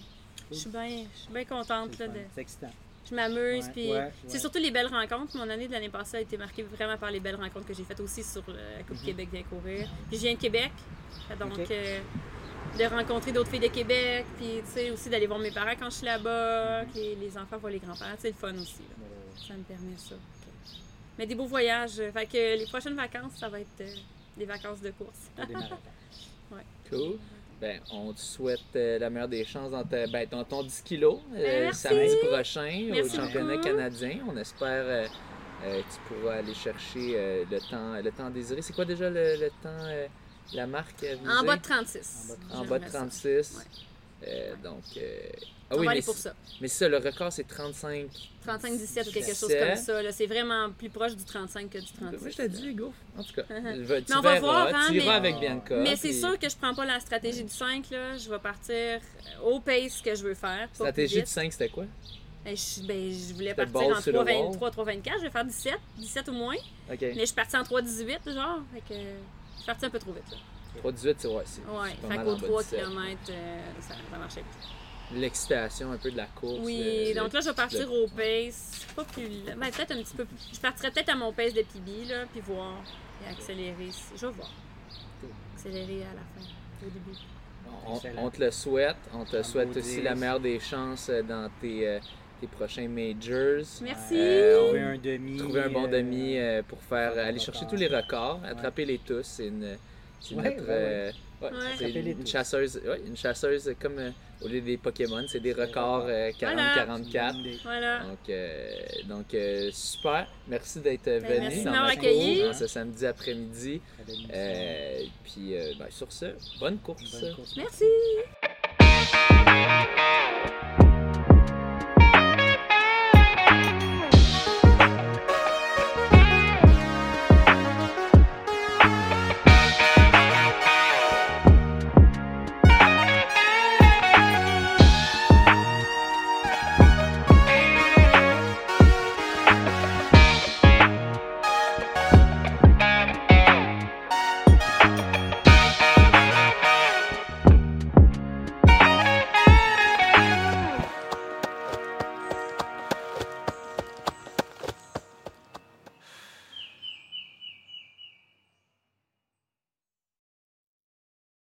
Je suis bien je suis bien contente, là, de... C'est excitant. Je m'amuse, Ouais, puis ouais, c'est surtout les belles rencontres. Mon année de l'année passée a été marquée vraiment par les belles rencontres que j'ai faites aussi sur euh, la Coupe Mhm. Québec bien courir. Puis je viens de Québec, donc de rencontrer d'autres filles de Québec, puis tu sais aussi d'aller voir mes parents quand je suis là-bas, les, les enfants voient les grands-parents, c'est le fun aussi. là. Ça me permet ça. Mais des beaux voyages. Fait que les prochaines vacances, ça va être euh, des vacances de course. Pour des marathons. Cool. Ben, on te souhaite euh, la meilleure des chances dans, ta- ben, dans ton 10 kilos euh, samedi prochain Merci au championnat beaucoup. canadien. On espère euh, que tu pourras aller chercher le, temps, le temps désiré. C'est quoi déjà le, le temps, la marque En bas de 36. En bas de J'aimerais ça. 36. Ouais. Euh, donc, euh, ah On oui, va mais, aller pour ça. mais ça, le record, c'est 35. 35-17 ou quelque chose 17. comme ça. là. C'est vraiment plus proche du 35 que du 36. Moi, je te dis, go. En tout cas, tu Mais on va voir, hein, tu iras mais- avec Bianca. Mais c'est puis- sûr que je prends pas la stratégie du 5. Là. Je vais partir au pace que je veux faire. Stratégie du vite. 5, c'était quoi? Ben, je, ben, je voulais partir en sur le 3,23, 3,24. Je vais faire 17, 17 ou moins. Mais je suis partie en 3,18, genre. Fait que je suis partie un peu trop vite. Là. 3,18, c'est ouais, c'est Ouais, fait qu'au en bas de 3 17. km, ça, ça marchait plus. L'excitation un peu de la course. Oui, le- donc là, je vais partir le- au pace. Pas plus. Ben, peut-être un petit peu. Je partirais peut-être à mon pace de PB, là, puis voir. Et accélérer. Je vais voir. Accélérer à la fin, au début. On, te le souhaite. On te souhaite aussi la meilleure des chances euh, dans tes, euh, tes prochains majors. Merci. Euh, Trouver un demi. Trouver un bon euh, demi euh, pour faire aller chercher tous les records, attraper-les tous. C'est une, c'est Ouais, notre, ouais, euh, ouais, c'est une, chasseuse, ouais, une chasseuse comme euh, au lieu des Pokémon, c'est des records euh, 40-44. Des- Voilà. Donc, euh, donc euh, super. Merci d'être venu Ben, merci de dans ma course, ce samedi après-midi. Euh, puis, euh, ben, sur ce, bonne course. Bonne course. Merci.